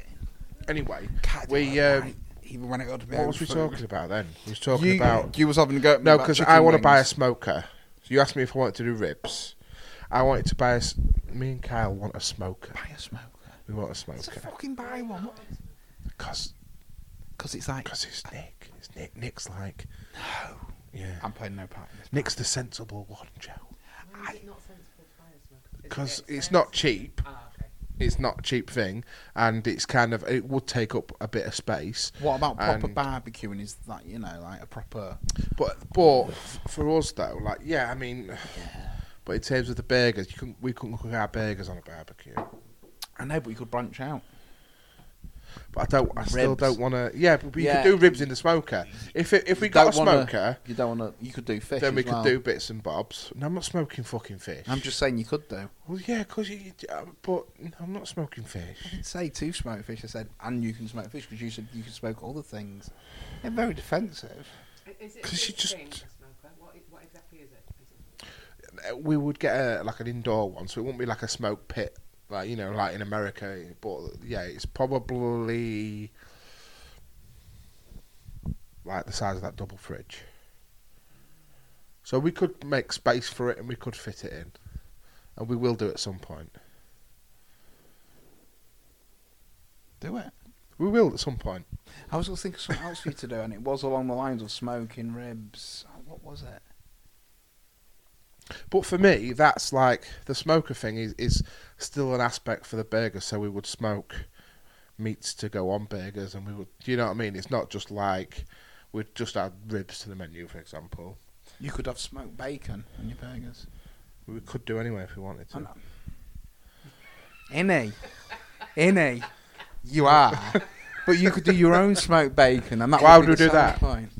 anyway, Cat we, um, right, even when it got to be what was we food. talking about then? We was talking you, about you was having to go. no, because I want to buy a smoker. So you asked me if I wanted to do ribs. I wanted to buy a. Me and Kyle want a smoker. buy a smoker. We want a It's a smoker fucking buy one. because Because it's like because it's Nik. It's Nik. Nik's like no, yeah. I'm playing no part in this. Nik's the sensible one, Jo. Why is it not sensible to buy a smoker? Is it Because it's not cheap. Okay. It's not a cheap thing, and it's kind of it would take up a bit of space. What about proper And- barbecuing? Is that you know like a proper? But but for us though, like yeah, I mean, but in terms of the burgers, you couldn't we couldn't cook our burgers on a barbecue. I know, but you could branch out. But I don't. I still Ribs. don't want to. Yeah, but you Yeah. could do ribs in the smoker. If it, if we You got a don't wanna- smoker, You don't want to. You could do fish. then we as could well. do bits and bobs. No, I'm not smoking fucking fish. I'm just saying you could do. Well, yeah, because you. you- uh, But I'm not smoking I fish. didn't say to smoke fish. I said and you can smoke fish because you said you can smoke other things. They're very defensive. Is it a 'Cause you big just- thing, a smoker? What, i- what exactly is it? Is it? Uh, We would get a, like an indoor one, so it wouldn't be like a smoke pit, like you know, like in America. But yeah, it's probably like the size of that double fridge. So we could make space for it, and we could fit it in, and we will do at some point. Do it. We will at some point. I was going to think of something else for you to do, and it was along the lines of smoking ribs. Oh, What was it? But for me, that's like the smoker thing is, is still an aspect for the burger. So we would smoke meats to go on burgers, and we would, you know what I mean? It's not just like we'd just add ribs to the menu, for example. You could have smoked bacon on your burgers. We could do anyway if we wanted to. Innie. Innie. You are. but you could do your own smoked bacon, and that Why would, be would we do that? Point.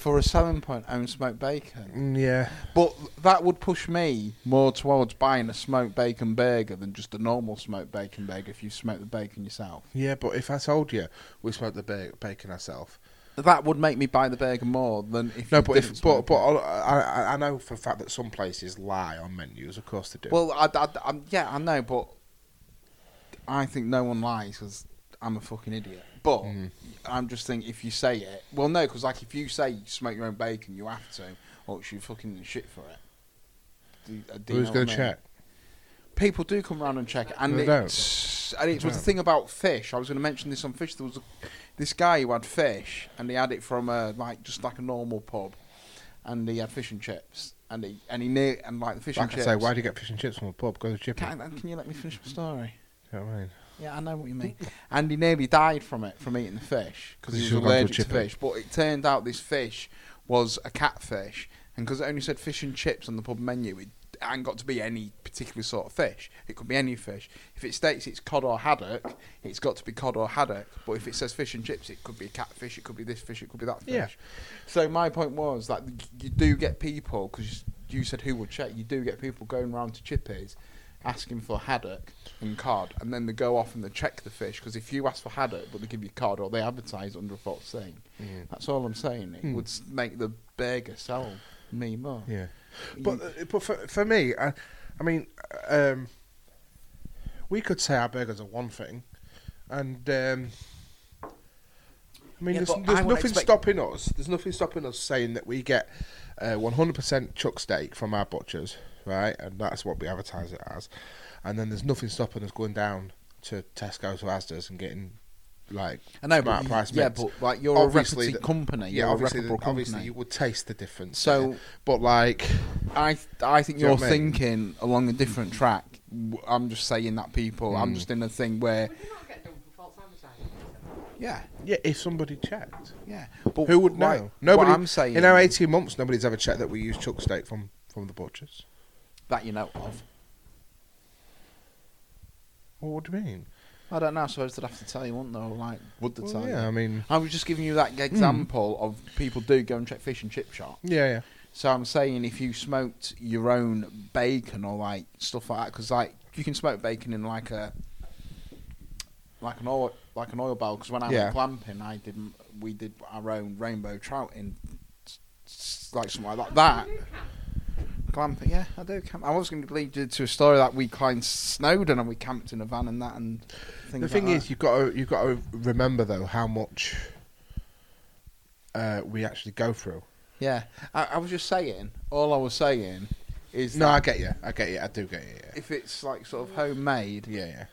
For a selling point, own smoked bacon. Mm, yeah, But that would push me more towards buying a smoked bacon burger than just a normal smoked bacon burger if you smoke the bacon yourself. yeah. But if I told you we smoked the ba- bacon ourselves, That would make me buy the burger more than if no. you But didn't if but smoke but it. I, I I know for a fact that some places lie on menus. Of course they do. Well, I, I, I'm- yeah, I know, but I think no one lies because I'm a fucking idiot. But Mm. I'm just thinking if you say it, well, no, because like if you say you smoke your own bacon, you have to, or you fucking shit for it. Do, uh, do who's going to check? People do come around and check it, and They it's, and it was the thing about fish. I was going to mention this on fish. There was a, this guy who had fish, and he had it from a like just like a normal pub, and he had fish and chips, and he and he knew and like the fish Like and I chips. say, why do you get fish and chips from a pub? Go to chippy. Can, can you let me finish my story? You know what I mean? Yeah, I know what you mean. and he nearly died from it, from eating the fish, because You he should've was gone to a allergic to chippy. fish. But it turned out this fish was a catfish, and because it only said fish and chips on the pub menu, it hadn't got to be any particular sort of fish. It could be any fish. If it states it's cod or haddock, it's got to be cod or haddock. But if it says fish and chips, it could be a catfish, it could be this fish, it could be that fish. Yeah. So my point was that you do get people, because you said who would check, you do get people going round to chippies asking for haddock and cod, and then they go off and they check the fish. Because if you ask for haddock but they give you cod or they advertise under a false thing, that's all I'm saying. It Hmm. would make the burger sell me more. Yeah. But uh, but for for me, I, I mean, um, we could say our burgers are one thing, and um, I mean, Yeah, there's, there's I nothing expect- stopping us. There's nothing stopping us saying that we get uh, 100% chuck steak from our butchers, right? And that's what we advertise it as. And then there's nothing stopping us going down to Tesco's or Asda's and getting like I know, smart but price yeah, but like you're Obviously a reputed the- company. yeah, you're a obviously, reputable company. obviously you would taste the difference. So- there. but like, I I think Do you you're know what I mean? thinking along a different track. I'm just saying that people. I'm Mm. just in a thing where Would you not get done for false advertising? yeah, yeah, if somebody checked. yeah. But Who would know? like, Nobody. What I'm saying in our 18 months, nobody's ever checked that we use chuck steak from, from the butchers. That you know of. Well, what do you mean? I don't know. I suppose they'd have to tell you, wouldn't they? Or like, would they Well, tell yeah. I mean, I was just giving you that example hmm. of people do go and check fish and chip shop. yeah, yeah. So I'm saying if you smoked your own bacon or like stuff like that, because like you can smoke bacon in like a like an oil like an oil barrel. Because when I Yeah. went glamping, I did m- we did our own rainbow trout in s- s- like something like that. That glamping, yeah, I do. Camp. I was going to lead you to a story that we climbed Snowdon and we camped in a van and that and things. The thing like is, that. you've got to you've got to remember though how much uh, we actually go through. yeah, I, I was just saying. All I was saying is No, that I get you. I get you. I do get you. Yeah, if it's like sort of homemade, yeah. yeah.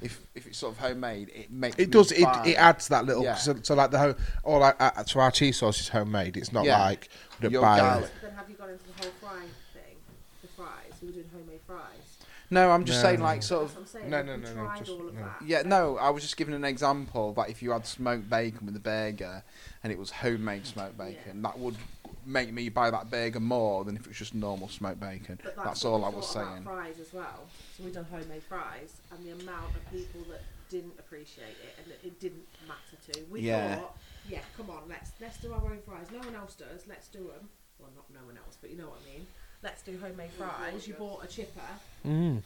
if if it's sort of homemade, it makes It me does. It, buy it adds that little. Yeah. So, so like the whole, all like uh, so our cheese sauce is homemade. It's not Yeah. like we'd Your buy. garlic. Then have you gone into the whole fry thing? The fries? You were doing homemade fries. No, I'm just No. saying like sort That's of. what I'm saying. No, no, no, no, just- no. Yeah, no, I was just giving an example that if you had smoked bacon with a burger and it was homemade smoked bacon, that would make me buy that burger more than if it was just normal smoked bacon. But That's what all we I was thought about saying. Fries as well. So we've done homemade fries, and the amount of people that didn't appreciate it and it, it didn't matter to. We Yeah. thought, yeah, come on, let's let's do our own fries. No one else does. Let's do them. Well, not no one else, but you know what I mean. Let's do homemade fries. You bought a chipper. Mm.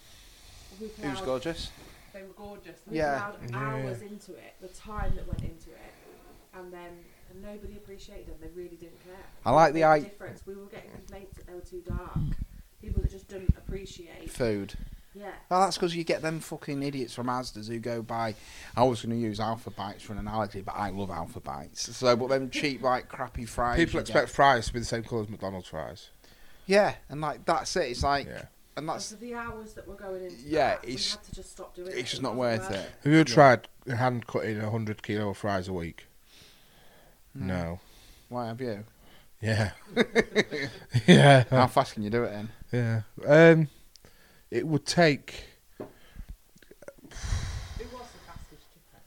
We It was gorgeous. They were gorgeous. we Yeah. plowed Yeah. hours into it, the time that went into it, and then and nobody appreciated them. They really didn't care. I like the It made difference. We were getting complaints that they were too dark. People that just didn't appreciate. Food. Yeah. Well, that's because you get them fucking idiots from Asda's who go buy. I was going to use Alphabites for an analogy, but I love Alphabites. So, but them cheap, like crappy fries. People you expect get- fries to be the same colour as McDonald's fries. Yeah, and like that's it. It's like, Yeah. and And that's for the hours that we're going into Yeah, that, it's- we had to just stop doing it. it's just It not wasn't worth it. Have you ever Yeah. tried hand cutting a hundred kilo of fries a week? No. Why have you? Yeah. yeah. How fast can you do it then? Yeah. Um, it would take Who was the fastest chipper?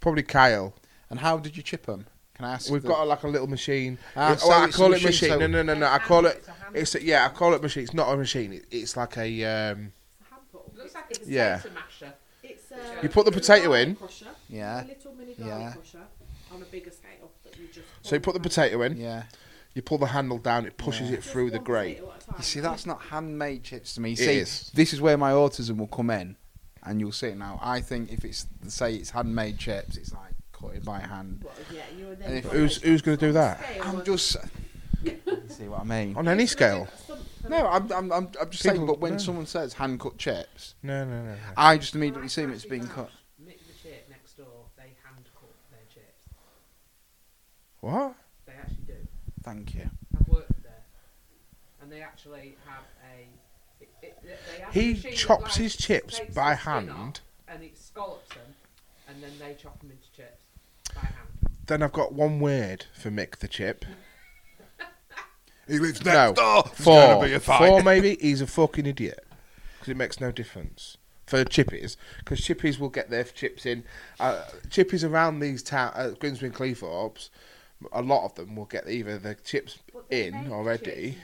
probably Kyle. And how did you chip them? Can I ask? We've the- got like a little machine. Ah, It- so well, I call it machine, machine. so- No, no, no, no. I Hand- call it. It's a. It's a, yeah. I call it machine. It's not a machine. It, it's like a. Um, It's a hand pull. Looks like it's, it's Yeah. potato masher. it's a, You put the potato in. Crusher, Yeah. A little mini garlic Yeah. crusher on a bigger scale that you just. so you put the potato in. Yeah. You pull the handle down. It pushes Yeah. it through the grate. You see, that's not handmade chips to me. It see, is. this is where my autism will come in, and you'll see it now. I think if it's say it's handmade chips, it's like cutted by hand. Well, yeah, you were And if- Who's who's going to do that I'm just. you see what I mean? on any scale? No, I'm, I'm, I'm, I'm just saying. But when no. someone says hand cut chips, No, no, no. no. I just immediately assume it's being cut. Mick the chip next door, they hand cut their chips. What? They actually do. Thank you. I've worked there, and they actually have a. It, it, they have a He machine that, chops like, his chips takes by the skin off hand. and it scallops them, and then they chop them into chips by hand. Then I've got one word for Mick the chip. He lives No. door. Four. Four maybe. He's a fucking idiot. Because it makes no difference. For chippies. Because chippies will get their chips in. Uh, chippies around these towns, uh, Grimsby and Cleethorpes, a lot of them will get either the chips in already.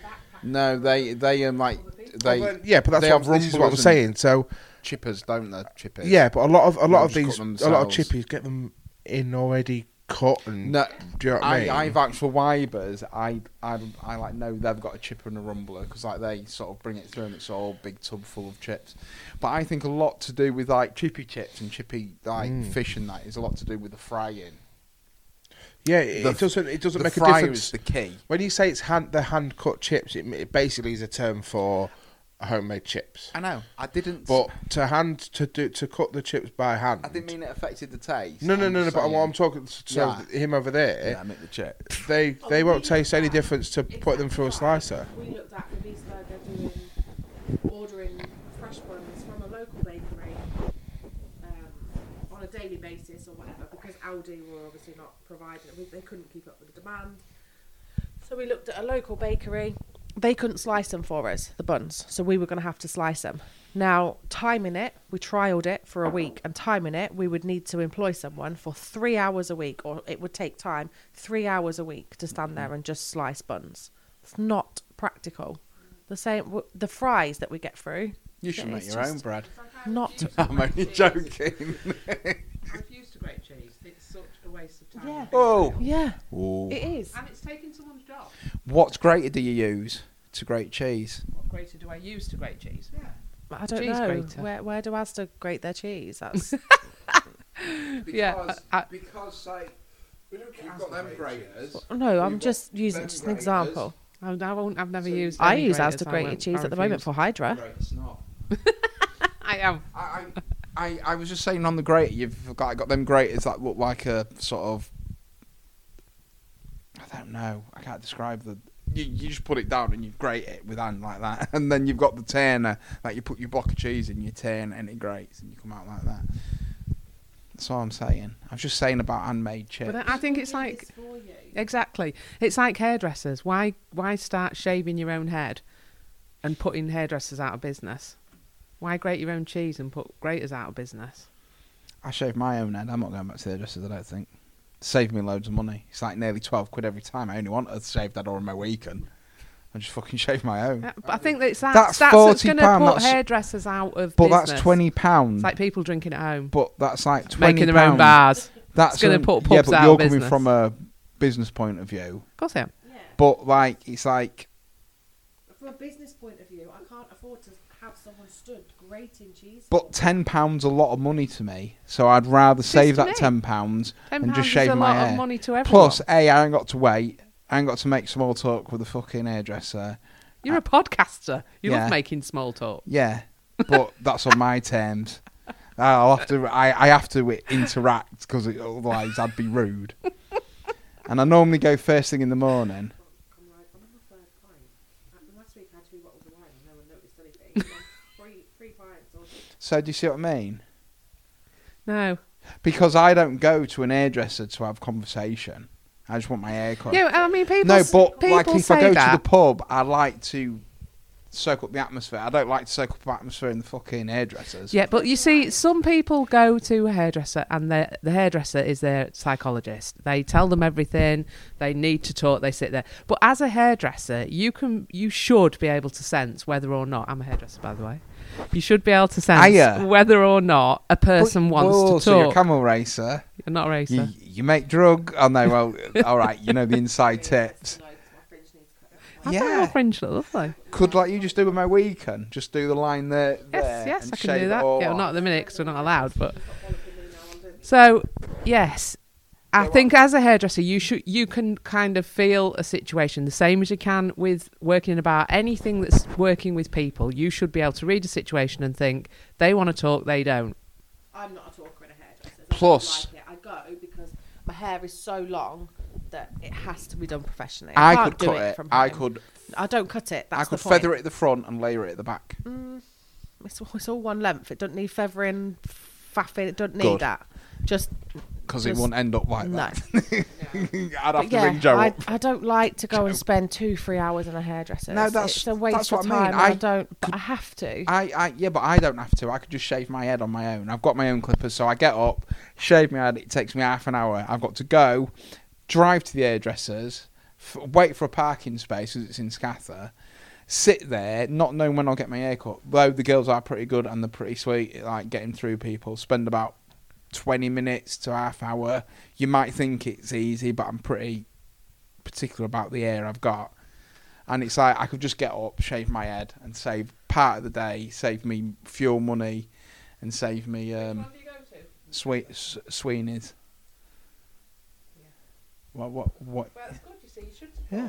No, they they um like they Oh, but- yeah, but that's they what, have this is what I'm rumblers saying. So chippers, don't they? Chippers. yeah, but a lot of a lot of just these, them a lot of themselves. chippies get them in already cut and. No, do you know what I, I, mean? I vouch for Wybers. I, I, I like know they've got a chipper and a rumbler because like they sort of bring it through and it's all big tub full of chips. But I think a lot to do with like chippy chips and chippy like Mm. fish and that is a lot to do with the frying. yeah, it, the- it doesn't. It doesn't make a difference. is the key. When you say it's hand, the hand cut chips, it, it basically is a term for homemade chips. I know. I didn't. But to hand to do to cut the chips by hand. I didn't mean it affected the taste. No, no, I'm no, no. But what saying- I'm talking, so Yeah. him over there, Yeah, I make the chip. they they won't taste any difference to put them through a slicer. We looked at the Wiesberger doing ordering fresh buns from a local bakery um, on a daily basis or whatever because Aldi were obviously not providing it. They couldn't keep up with the demand. So we looked at a local bakery. They couldn't slice them for us, the buns. So we were going to have to slice them. Now, timing it, we trialed it for a week, and timing it, we would need to employ someone for three hours a week, or it would take time, three hours a week to stand there and just slice buns. It's not practical. The same, the fries that we get through, You should make your own just- bread. not. I'm only joking. I refuse to grate cheese. It's such a waste of time. Yeah. Oh. Yeah, Ooh. it is. And it's taking someone's job. What grater do you use to grate cheese? What grater do I use to grate cheese? Yeah. I don't Cheese know grater. where where do Asda grate their cheese? That's Yeah, I- I- because like you've got them graters. no. I'm just using them just an graters. example. I, I won't. I've never So used. I use graters, Asda grated cheese I at the moment for Hydra. Great not. I am. I, I, I, I was just saying on the grater, you've got, got them graters that look like a sort of. I don't know. I can't describe the. You, you just put it down and you grate it with hand like that, and then you've got the turner like you put your block of cheese in, you turn and it grates, and you come out like that. That's all I'm saying. I was just saying about handmade chips. But I think it's like exactly. It's like hairdressers. Why? Why start shaving your own head, and putting hairdressers out of business? Why grate your own cheese and put graters out of business? I shave my own head. I'm not going back to the hairdressers, I don't think. Save me loads of money. It's like nearly 12 quid every time. I only want a shaved head or my weekend. I just fucking shave my own. Yeah, but I think that it's that That's that's, £40 that's going to put that's- hairdressers out of But business. that's twenty pounds. It's like people drinking at home, but that's like twenty making their own bars. That's gonna un- put yeah, but out you're of coming from a business point of view. Of course, I am. Yeah. But like, it's like From a business point of view, I can't afford to have someone stood grating cheese. But ten pounds a lot of money to me, so I'd rather save to that me. ten pounds and just shave is a my lot hair. of money to everyone. Plus, a I ain't got to wait. I ain't got to make small talk with a fucking hairdresser. you're a podcaster. You Yeah. love making small talk. Yeah, but that's on my terms. I'll have to. I, I have to interact because otherwise I'd be rude. And I normally go first thing in the morning. I'm like, I'm on my third pint. Uh, Last week I had two bottles of wine and no one noticed anything. Three, three pints So do you see what I mean? No. Because I don't go to an hairdresser to have conversation. I just want my hair cut. Yeah, I mean, people. no, but people like if I go that. to the pub, I like to soak up the atmosphere. I don't like to soak up the atmosphere in the fucking hairdressers. Yeah, but you see, some people go to a hairdresser and the the hairdresser is their psychologist. They tell them everything. They need to talk. They sit there. But as a hairdresser, you can, you should be able to sense whether or not I'm a hairdresser, by the way. You should be able to sense Hiya. whether or not a person wants Whoa, to so you're a camel racer. You're not a racer. You, you make drug. Oh no, well, all right. You know the inside tips. no, 'cause my fringe needs cut. I thought Yeah. your fringe look lovely. Could like you just do with my weekend? Just do the line there. Yes, there yes, and I can do that. all Yeah, well, not at the minute because we're not allowed. But Stop bollocking me now, I'm doing So yes, I think as a hairdresser, you should you can kind of feel a situation the same as you can with working in a bar. Anything that's working with people, you should be able to read a situation and think they want to talk, they don't. I'm not a talker in a hairdresser. Plus- I, like. I go because my hair is so long that it has to be done professionally. I can't could do cut it, it. I could. I don't cut it. That's I could feather it at the front and layer it at the back. Mm, it's, all- it's all one length. It doesn't need feathering, faffing. It doesn't need Good. that. Just Because it won't end up like no. that. I'd have But to yeah, ring Jo I, up. I don't like to go Jo. and spend two, three hours in a hairdresser. No, that's- it's a waste that's of what I mean. time. I, I don't, but I have to. I, I, yeah, but I don't have to. I could just shave my head on my own. I've got my own clippers, so I get up, shave my head. It takes me half an hour. I've got to go, drive to the hairdressers, f- wait for a parking space because it's in Scartho, sit there, not knowing when I'll get my hair cut. Though the girls are pretty good and they're pretty sweet, at, like getting through people. Spend about twenty minutes to half hour. You might think it's easy, but I'm pretty particular about the hair I've got. And it's like I could just get up, shave my head, and save part of the day, save me fuel money, and save me um, sweet S- Sweeney's. What? What? What? Well, it's good. You see, you should Yeah.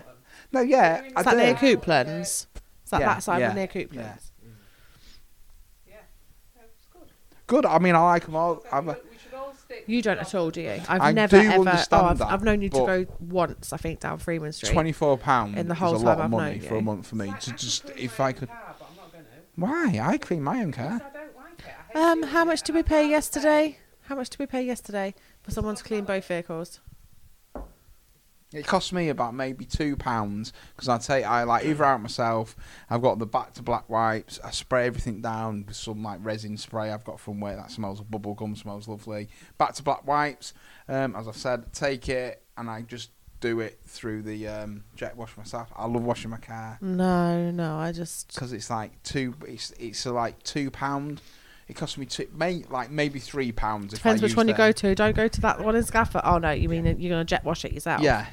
No, yeah, I Is that near do. Couplands? Is that Yeah, that side yeah, of near yeah. Couplands? Good. I mean, I like them all. I've, We should all stick. You don't at all, do you? I've I never do ever. understand oh, I've, that, I've known you to but- go once. I think down Freeman Street. Twenty-four pound In the is whole a time lot of I've money known for a you. month for me. To just if I could. Car, but I'm not gonna. Why? I clean my own car. I don't like it. I hate Um, doing how it, much did and we I'd pay rather yesterday? How much did we pay yesterday for someone to clean both vehicles? It cost me about maybe two pounds because I take I like either out myself. I've got the back to black wipes. I spray everything down with some like resin spray I've got from where that smells of bubble gum. Smells lovely. Back to black wipes. Um, as I said, take it and I just do it through the um, jet wash myself. I love washing my car No, no, I just. because it's like two. It's it's like two pound. It cost me two, may, like maybe three pounds. If Depends I which one you go to. Don't go to that one in Scartho. Oh no, you mean you're gonna jet wash it yourself? Yeah.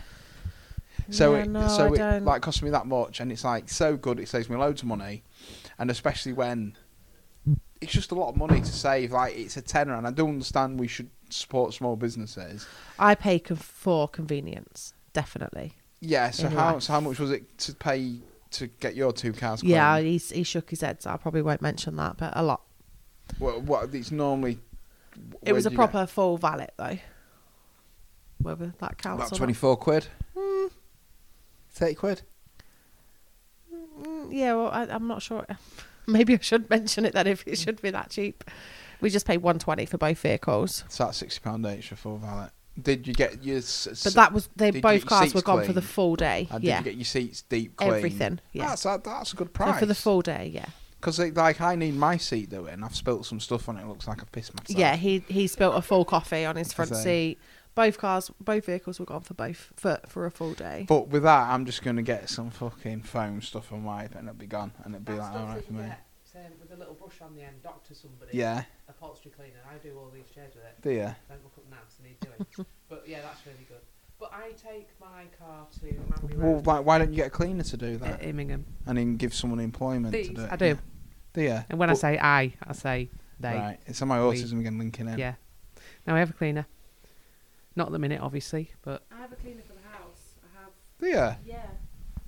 So Yeah, it no, so I it don't. like cost me that much, and it's like so good. It saves me loads of money, and especially when it's just a lot of money to save. Like it's a tenner, and I do understand we should support small businesses. I pay for convenience, definitely. Yeah. So how life. so how much was it to pay to get your two cars? Clean? Yeah, he, he shook his head, so I probably won't mention that, but a lot. What, what it's normally. It was a where'd get- proper full valet though. Whether that counts About or twenty four quid. not. Thirty quid. Mm, yeah, well, I, I'm not sure. Maybe I should mention it then if it should be that cheap. We just paid 120 for both vehicles, So that's sixty pound each for full valet. Did you get your? s- s- but that was they both cars were gone for the full day. and did yeah, you get your seats deep clean? everything. Yeah, That's that, that's a good So price. for the full day. Yeah, Because like I need my seat doing. I've spilt some stuff on it. It looks like I've pissed myself. yeah. He he spilt a full coffee on his front seat. both cars, both vehicles were gone for both for for a full day. But with that, I'm just gonna get some fucking foam stuff and wipe, and it'll be gone, and it'll be like alright for me. So with a little brush on the end, doctor somebody. Yeah, a Upholstery cleaner. I do all these chairs with it. do you? Don't look up now 'cause I need doing. but yeah, that's really good. But I take my car to Manby Well, Road. like, why don't you get a cleaner to do at that, Immingham. and then give someone employment to do it? I do. Do you? And when I But- say I, I say they. right, it's on my we- autism again linking in. Yeah. Now I have a cleaner. Not at the minute, obviously, but I have a cleaner for the house. I have Do you? yeah,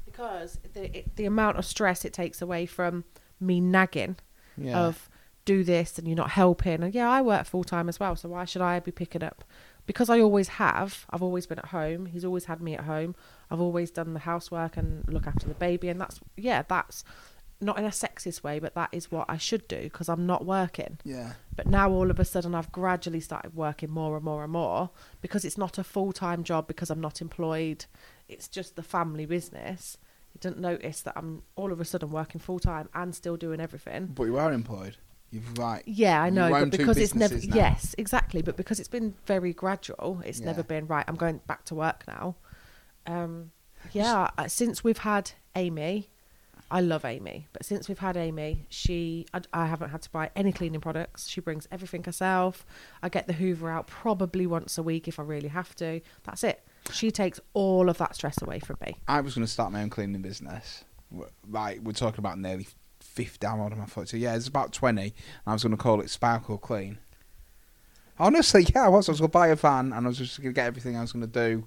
because the it, the amount of stress it takes away from me nagging Yeah. of do this and you're not helping. And yeah, I work full time as well, so why should I be picking up? Because I always have. I've always been at home. He's always had me at home. I've always done the housework and look after the baby, and that's yeah, that's not in a sexist way, but that is what I should do because I'm not working. yeah. But now all of a sudden I've gradually started working more and more and more because it's not a full time job because I'm not employed. It's just the family business. You didn't notice that I'm all of a sudden working full time and still doing everything. But you are employed. You've right. Yeah, I know, but because it's never now. yes, exactly. But because it's been very gradual, it's Yeah. never been right. I'm going back to work now. Um, yeah, since we've had Amy, I love Amy, but since we've had Amy, she I, I haven't had to buy any cleaning products. She brings everything herself. I get the Hoover out probably once a week if I really have to. That's it. She takes all of that stress away from me. I was going to start my own cleaning business. Like we're talking about nearly fifty. I'm on my foot. So yeah, it's about twenty. And I was going to call it Sparkle Clean. Honestly, yeah, I was. I was going to buy a van, and I was just going to get everything I was going to do.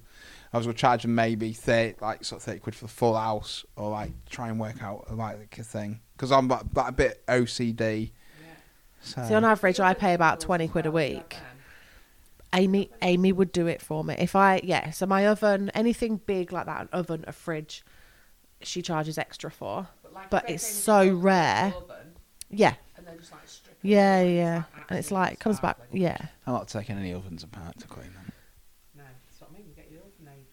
I was going to charge them maybe thirty, like sort of thirty quid for the full house, or like try and work out like a thing because I'm like, like a bit OCD. So See, on average, I pay about twenty quid a week. Amy Amy would do it for me. If I yeah, so my oven, anything big like that, an oven, a fridge, she charges extra for. But it's so rare. Yeah. Yeah, yeah. And it's like comes back yeah. I'm not taking any ovens apart to clean them. No, that's what I mean. You get your oven agent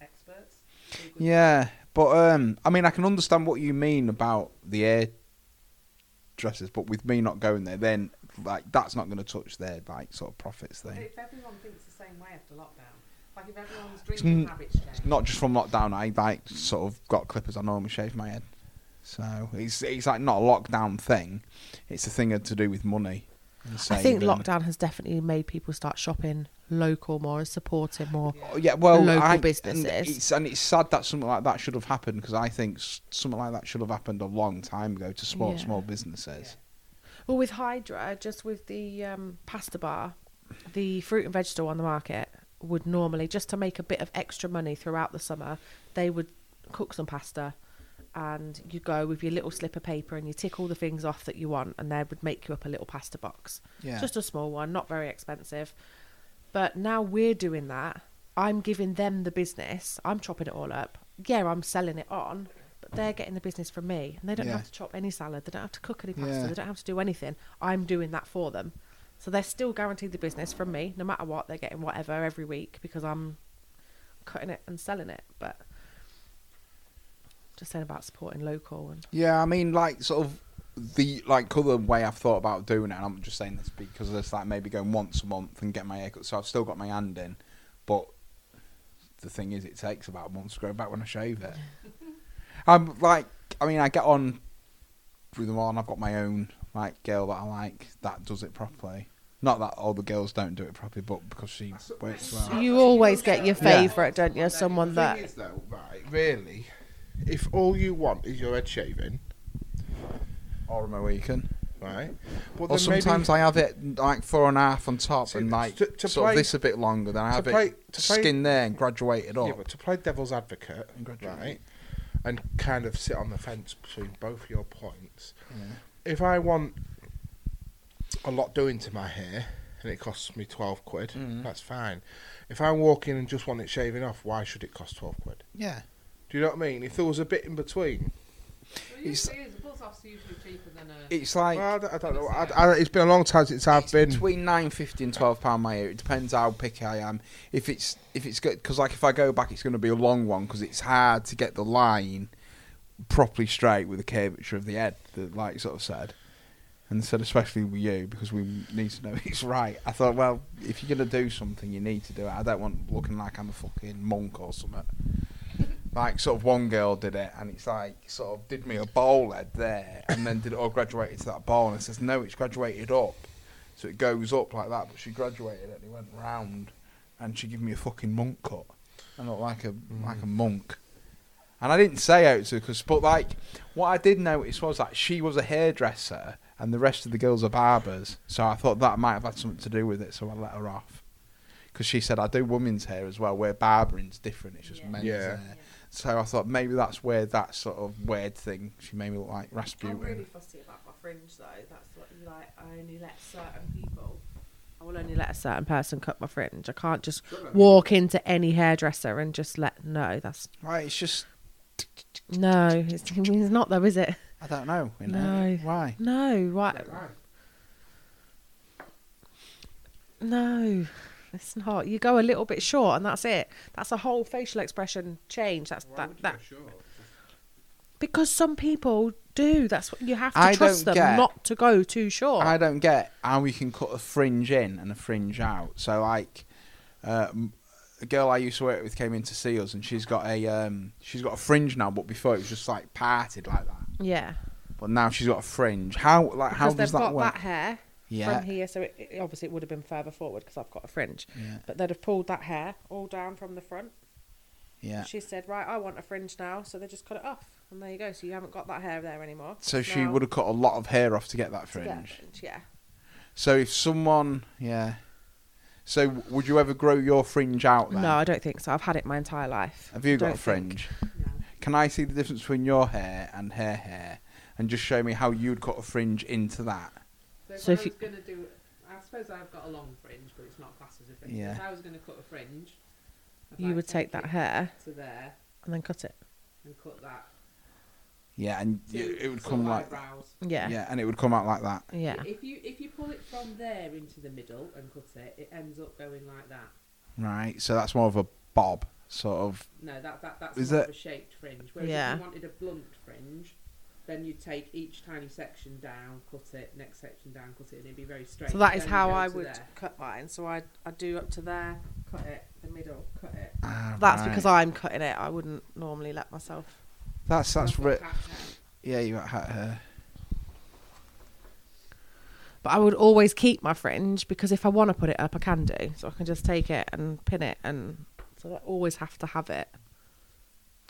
experts. do good Yeah, but um, I mean, I can understand what you mean about the air dresses, but with me not going there, then like that's not going to touch their like sort of profits But thing. If everyone thinks the same way after lockdown, like if everyone's It's drinking n- habits change, Not just from lockdown. I like sort of got clippers. I normally shave my head, so it's it's like not a lockdown thing. It's a thing to do with money. And I think saving. lockdown has definitely made people start shopping local more and supporting more. Oh, Yeah, well, local I, businesses. And it's, and it's sad that something like that should have happened because I think something like that should have happened a long time ago to support Yeah. small businesses. Well, with Hydra, just with the um, pasta bar, the fruit and vegetable on the market would normally, just to make a bit of extra money throughout the summer, they would cook some pasta and you go with your little slip of paper and you tick all the things off that you want and they would make you up a little pasta box. Yeah, Just a small one, not very expensive. But now we're doing that. I'm giving them the business. I'm chopping it all up. Yeah, I'm selling it on, but they're getting the business from me. And they don't Yeah. have to chop any salad. They don't have to cook any pasta. Yeah. They don't have to do anything. I'm doing that for them. So they're still guaranteed the business from me, no matter what. They're getting whatever every week because I'm cutting it and selling it. But just saying about supporting local and Yeah, I mean, like sort of the like other way I've thought about doing it. And I'm just saying this because it's like maybe going once a month and get my haircut. So I've still got my hand in, but the thing is, it takes about a month to grow back when I shave it. I'm like, I mean, I get on with them all, and I've got my own like girl that I like that does it properly. Not that all the girls don't do it properly, but because she works well. you always get your Yeah. favourite, don't you? Someone the that thing is, though, right, really, if all you want is your head shaving, Or a Mohican. right? Well, Or then maybe- sometimes I have it like four and a half on top See, and like to- to sort play- of this a bit longer. Then I have play- it to play- skin there and graduate it up. Yeah, but to play devil's advocate, And graduate. right, and kind of sit on the fence between both your points. Yeah. If I want a lot doing to my hair and it costs me twelve quid, Mhm. that's fine. If I walk in and just want it shaving off, why should it cost twelve quid? yeah. Do you know what I mean? If there was a bit in between, Well, It's- usually is. A buzz off's usually cheaper than a. It's like well, I, don't, I don't know. I, I, it's been a long time since I've been. between nine fifty and twelve pound my ear. It depends how picky I am. If it's if it's good because like if I go back, it's going to be a long one because it's hard to get the line properly straight with the curvature of the head. That like you sort of said. and said especially with you because we need to know it's right. I thought, well, if you're gonna do something, you need to do it. I don't want looking like I'm a fucking monk or something. Like sort of one girl did it, and it's like sort of did me a bowl head there, and then did it all graduated to that bowl, and it says no, it's graduated up, so it goes up like that. But she graduated and it went round, and she gave me a fucking monk cut. I look like a mm. like a monk. And I didn't say out to because, but like, what I did notice was that she was a hairdresser and the rest of the girls are barbers. So I thought that might have had something to do with it. So I let her off because she said I do women's hair as well, where barbering's different. It's just Yeah. men's Yeah. hair. So I thought maybe that's where that sort of weird thing. She made me look like I'm Rasputin. really fussy about my fringe though. That's what you like. I only let certain people. I will only let a certain person cut my fringe. I can't just walk into any hairdresser and just let. No, that's Right, it's just no. It's, it's not though, is it? I don't know. You know? No. Why? No, why? No, it's not. You go a little bit short, and that's it. That's a whole facial expression change. That's that. that because some people do. That's what you have to I trust them get- not to go too short. I don't get how we can cut a fringe in and a fringe out. So like, uh, m- a girl I used to work with came in to see us, and she's got a um, she's got a fringe now, but before it was just like parted like that. yeah, But now she's got a fringe. How like how because does they've that got work? that hair yeah, from here, so it, it- obviously it would have been further forward because I've got a fringe. yeah, But they'd have pulled that hair all down from the front. yeah. She said, "Right, I want a fringe now," so they just cut it off, and there you go. So you haven't got that hair there anymore. So she Now, would have cut a lot of hair off to get that to get fringe. fringe, Yeah. So if someone, yeah. So would you ever grow your fringe out? Then? No, I don't think so. I've had it my entire life. Have you got a Don't think. fringe? No. Can I see the difference between your hair and her hair, and just show me how you'd cut a fringe into that? So, So if, if I was going to do, I suppose I've got a long fringe, but it's not classed as a fringe. Yeah. If I was going to cut a fringe, I'd You like would take that hair to there and then cut it. and cut that. Yeah, and to you, it would come like eyebrows. Yeah. yeah, and it would come out like that. Yeah. If you if you pull it from there into the middle and cut it, it ends up going like that. Right. So that's more of a bob sort of. No, that, that that's Is more that- of a shaped fringe. Whereas Yeah. if you wanted a blunt fringe, then you'd take each tiny section down, cut it, next section down, cut it, and it'd be very straight. So that is how I would there. cut mine. So I I do up to there, cut it, the middle, cut it. Ah, That's right. because I'm cutting it. I wouldn't normally let myself. That's that's I've got re- cat hair. yeah. You got hat hair. But I would always keep my fringe because if I want to put it up, I can do. So I can just take it and pin it, and so I always have to have it.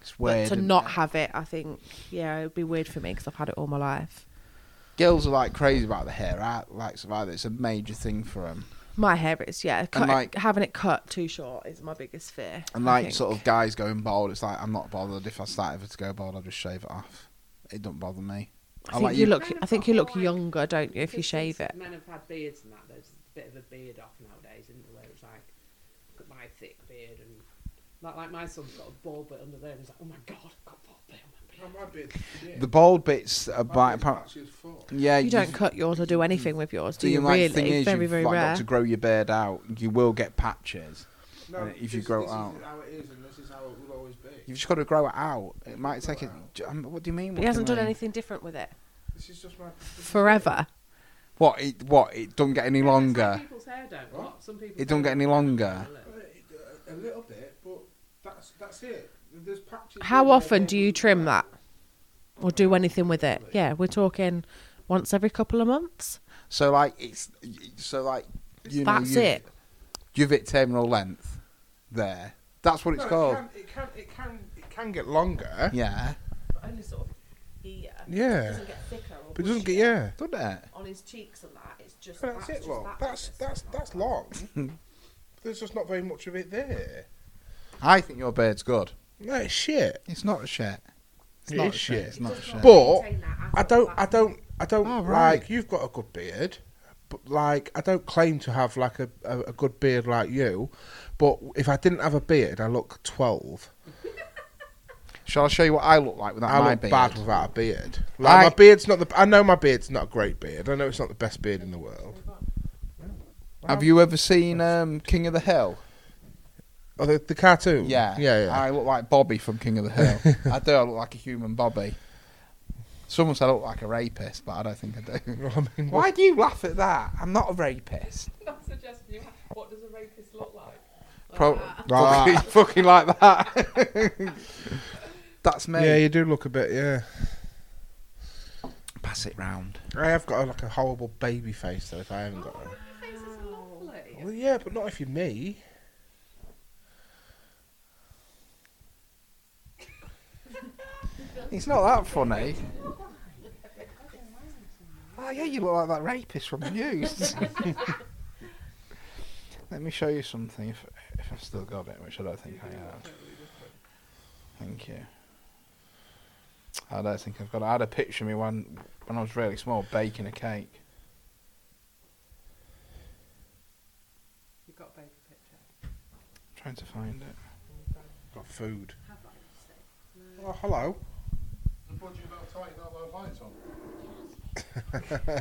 It's weird. but to isn't it? have it, I think, yeah, it would be weird for me because I've had it all my life. girls are like crazy about the hair. I like survivor. It's a major thing for them. My hair is, yeah, cut, like- having it cut too short is my biggest fear. And like sort of guys going bald, it's like I'm not bothered if I start ever to go bald. I'll just shave it off. It don't bother me. I I think like you you- look. I think you look like, younger, don't you, if you shave it? Men have had beards and that. There's a bit of a beard off nowadays, isn't there? Where it's like, look at my thick beard and like like my son's got a bald bit under there, and he's like, oh my god, I've got a bald bit on my beard. The bald bits are by, yeah. You don't cut yours or do anything with yours, do you? like, Really? thing is, very, you've very like, rare. got to grow your beard out. You will get patches. No, if you this- grow this it out. is how it is, and this is how it will always be. You've just got to grow it out. It might take a. um, What do you mean? But he do hasn't you done mean? anything different with it This is just my forever. What? It what? It don't get any Some longer. people's hair don't. What? What? Some people. It don't get any longer. A little bit, but that's that's it. There's patches. How often do you trim that, or do anything with it? Yeah, we're talking once every couple of months. So like it's so like you know That's you've, it. You've hit terminal length. There. That's what it's No, called. It can, it can it can it can get longer. Yeah. But only sort of here. Yeah. It doesn't get thicker or But it doesn't get yeah. Doesn't it? on his cheeks and that. It's just That's it, long. That's that's that's long. There's just not very much of it there. I think your beard's good. No, it's shit. It's not a shit. It's It not is a shit. shit. It's not a shit. But I don't, I don't, I don't Oh, right. like. You've got a good beard, but like, I don't claim to have like a, a, a good beard like you. But if I didn't have a beard, I look twelve. Shall I show you what I look like without I my look beard? bad without a beard. Like I- my beard's not the. I know my beard's not a great beard. I know it's not the best beard in the world. Have you ever seen um, King of the Hill? Oh, the, the cartoon. Yeah. yeah, yeah. I look like Bobby from King of the Hill. I do. I look like a human Bobby. Someone said I look like a rapist, but I don't think I do. I mean, Why do you laugh at that? I'm not a rapist. Not suggesting you. What does a rapist look like? Pro- Right. fucking, fucking like that. That's me. Yeah, you do look a bit. Yeah, Pass it round. I have got a, like a horrible baby face though. If I haven't got one. Oh, face is lovely. Well, yeah, but not if you're me. It's not that funny. Oh yeah, you look like that rapist from the news. Let me show you something if if I've still got it, which I don't think I have. Thank you. I don't think I've got it. I had a picture of me when when I was really small baking a cake. You've got a baby picture. trying to find it. Got food. Have that instead. Hello.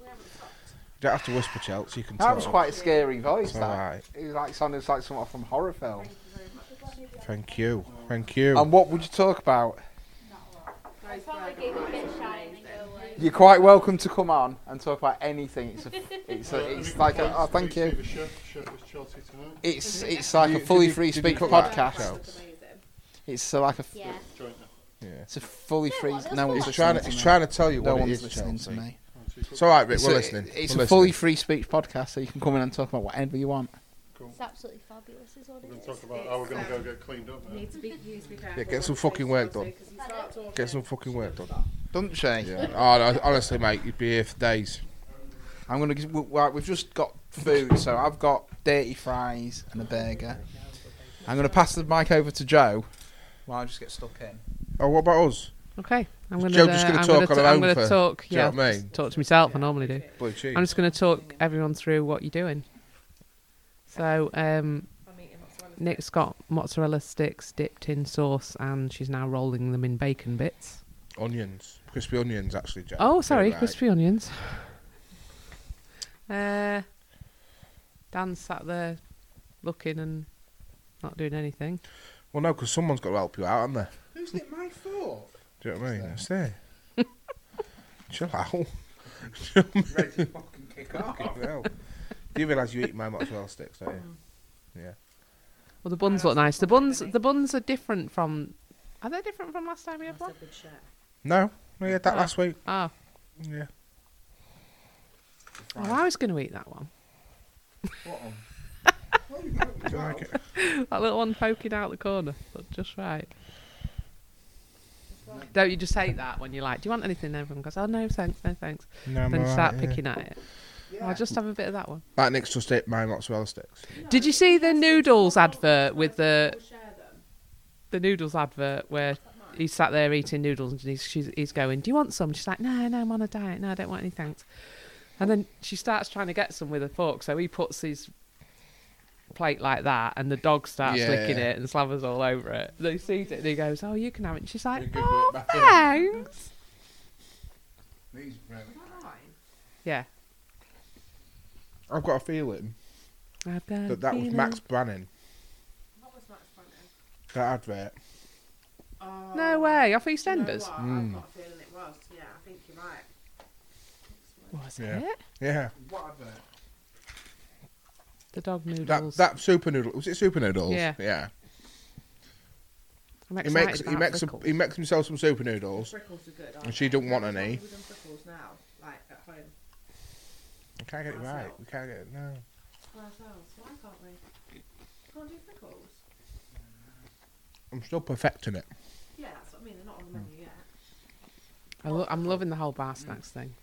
You don't have to whisper, Chelsea. You can That was quite a scary voice. It's That alright. it was like sounded like something from a horror film. Thank you. Thank you. And what would you talk about? I a bit shy and then go away. You're quite welcome to come on and talk about anything. It's a, it's a, it's like a, oh, thank you. It's it's like a fully free did you speech podcast. Chelsea? Amazing. It's uh, like a Yeah. Yeah. it's a fully Yeah, free. No one's fine. Trying, to, listening he's trying to tell you No what it one's is, listening to Chelsea. me. It's all right, Rick. It's We're a, listening. It's We're a fully listening. free speech podcast, so you can come in and talk about whatever you want. It's absolutely fabulous, is what it We're going is. to talk about how we're going to go get cleaned up now. Need to be, you need to be careful. Yeah, get some fucking work Chelsea, done. 'cause you start talking, Get some fucking work done. Don't she? Yeah. Oh, no, honestly, mate, you'd be here for days. I'm gonna. g- w- Right, we've just got food, so I've got dirty fries and a burger. I'm gonna pass the mic over to Jo. While I just get stuck in. Oh, what about us? Okay, I'm gonna. Jo just uh, gonna I'm talk gonna on her I'm own gonna for- talk. do you know Yeah, what I mean? just talk to myself. I normally do. Blue cheese. I'm just going to talk everyone through what you're doing. So, um, I'm eating mozzarella Nik's got mozzarella sticks dipped in sauce, and she's now rolling them in bacon bits. Onions. Crispy onions, actually, Jack. Oh, sorry, Right. crispy onions. Uh, Dan sat there looking and not doing anything. Well, no, because someone's got to help you out, haven't they? Who's it my fault? Do you know what I mean? It's there. Chill out. Ready to fucking kick off. Hell. Do you realise you eat my mozzarella sticks, don't you? Yeah. Well, the buns look nice. The buns, the buns are different from. Are they different from last time we had That's one? a good share. No, we had that Oh. last week. Ah, Yeah. oh, I was going to eat that one. Do you like it? That little one poking out the corner, but just right. Don't you just hate that when you're like, "Do you want anything?" And everyone goes, "Oh no, thanks, no thanks." No, I'm then you alright, start yeah. picking at it. I'll just have a bit of that one. Like Nik's just ate my mozzarella sticks. Did you see the noodles advert with the We'll share them. the noodles advert where he sat there eating noodles and he's she's, he's going, "Do you want some?" She's like, "No, no, I'm on a diet. No, I don't want any thanks." And then she starts trying to get some with a fork, so he puts his plate like that, and the dog starts Yeah. licking it and slavers all over it. They he sees it and he goes, "Oh, you can have it." And she's like, "Oh, it back in." thanks." These. Yeah, I've got a feeling I've got a that that was. Max Branning. What was Max Branning? That advert. Oh, No way, off do you know EastEnders. Mm. I've got a feeling it was. Yeah, I think you're right. Was Yeah. it Yeah. What advert? The dog That noodles? that super noodle was it super noodles? Yeah. Yeah. I'm He excited makes he makes a, Frickles. he makes himself some super noodles. Frickles are good. And she don't want How any. have done Frickles now? Like at home? We can't get it right. We can't get it. No. For ourselves. Why can't we? Can't do Frickles? I'm still perfecting it. Yeah, that's what I mean. They're not on the hmm. menu yet. I lo- I'm loving the whole bar snacks hmm. thing.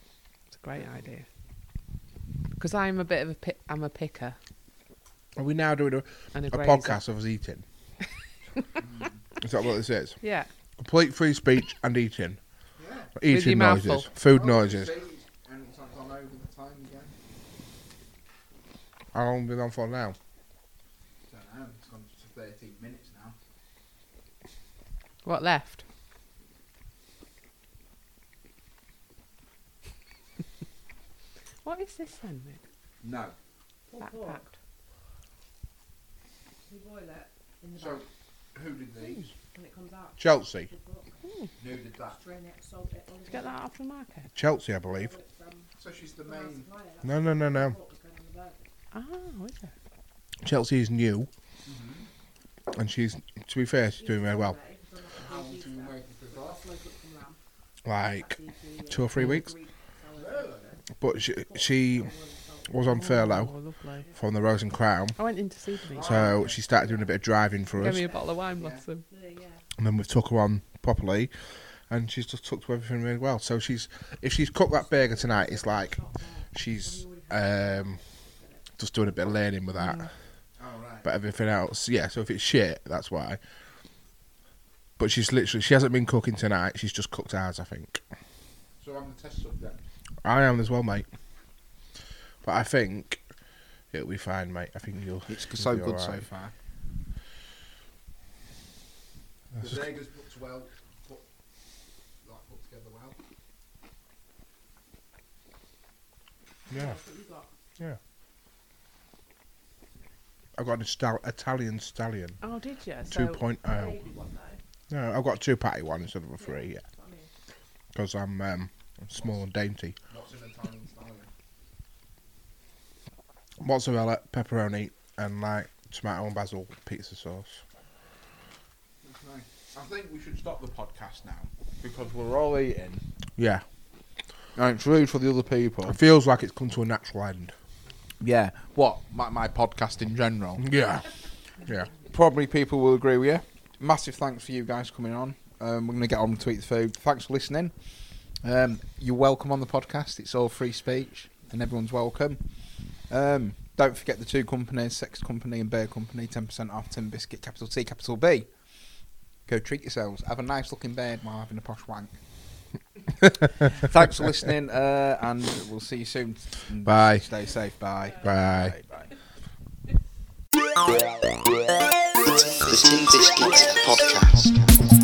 It's a great idea. Because I'm a bit of a pi- I'm a picker Are we now doing a, a, a podcast of us eating? is that what this is? Yeah, Complete free speech and eating. With your Eating noises. full. Food oh, noises. And it's like gone over the time again. How long have we been on for now? don't know. It's gone to 13 minutes now. what left? what is this then, Rick? No. Pulled Backpacked. Pork. We boil it in the So, back who did these? and it comes out. Chelsea. Pulled pork. Nooded that. Drain it, salt it. Did you get that off the market? Chelsea, I believe. So she's the main. No, no, no, no. Oh, is it? Chelsea is new, and she's, to be fair, she's doing very well. How long have you been for that? Like two or three weeks. But she, she was on furlough Oh, lovely. from the Rose and Crown, I went in to see them. so she started doing a bit of driving for Gave us, me a bottle of wine, bless them. and then we've took her on properly, and she's just took to everything really well. So she's, if she's cooked that burger tonight, it's like she's um, just doing a bit of learning with that. Oh. But everything else, yeah. So if it's shit, that's why. But she's literally, she hasn't been cooking tonight. She's just cooked ours, I think. So I'm the test subject. I am as well, mate. But I think it'll be fine, mate. I think you'll. It's you'll so be good so far. That's The just- burger's put well, put, like, put together well. Yeah. Yeah. I've got an Istal- Italian stallion. Oh, did you? Two So, point oh. No, I've got a two patty one instead of a three. Yeah. Because I'm um, small and dainty. What's an Italian stallion? Mozzarella, pepperoni, and like tomato and basil pizza sauce. Okay. I think we should stop the podcast now because we're all eating. Yeah. And it's rude for the other people. It feels like it's come to a natural end. Yeah. What? My, my podcast in general. Yeah. Yeah. Probably people will agree with you. Massive thanks for you guys coming on. Um, we're going to get on to eat the food. Thanks for listening. Um, you're welcome on the podcast. It's all free speech and everyone's welcome. Um, don't forget the two companies, Sex Company and Bear Company, 10% off Tin Biscuit, capital T, capital B. Go treat yourselves. Have a nice looking bed while having a posh wank. Thanks for listening, uh, and we'll see you soon. Bye. Stay safe. Bye. Bye. Bye. The Tin Biscuits Podcast.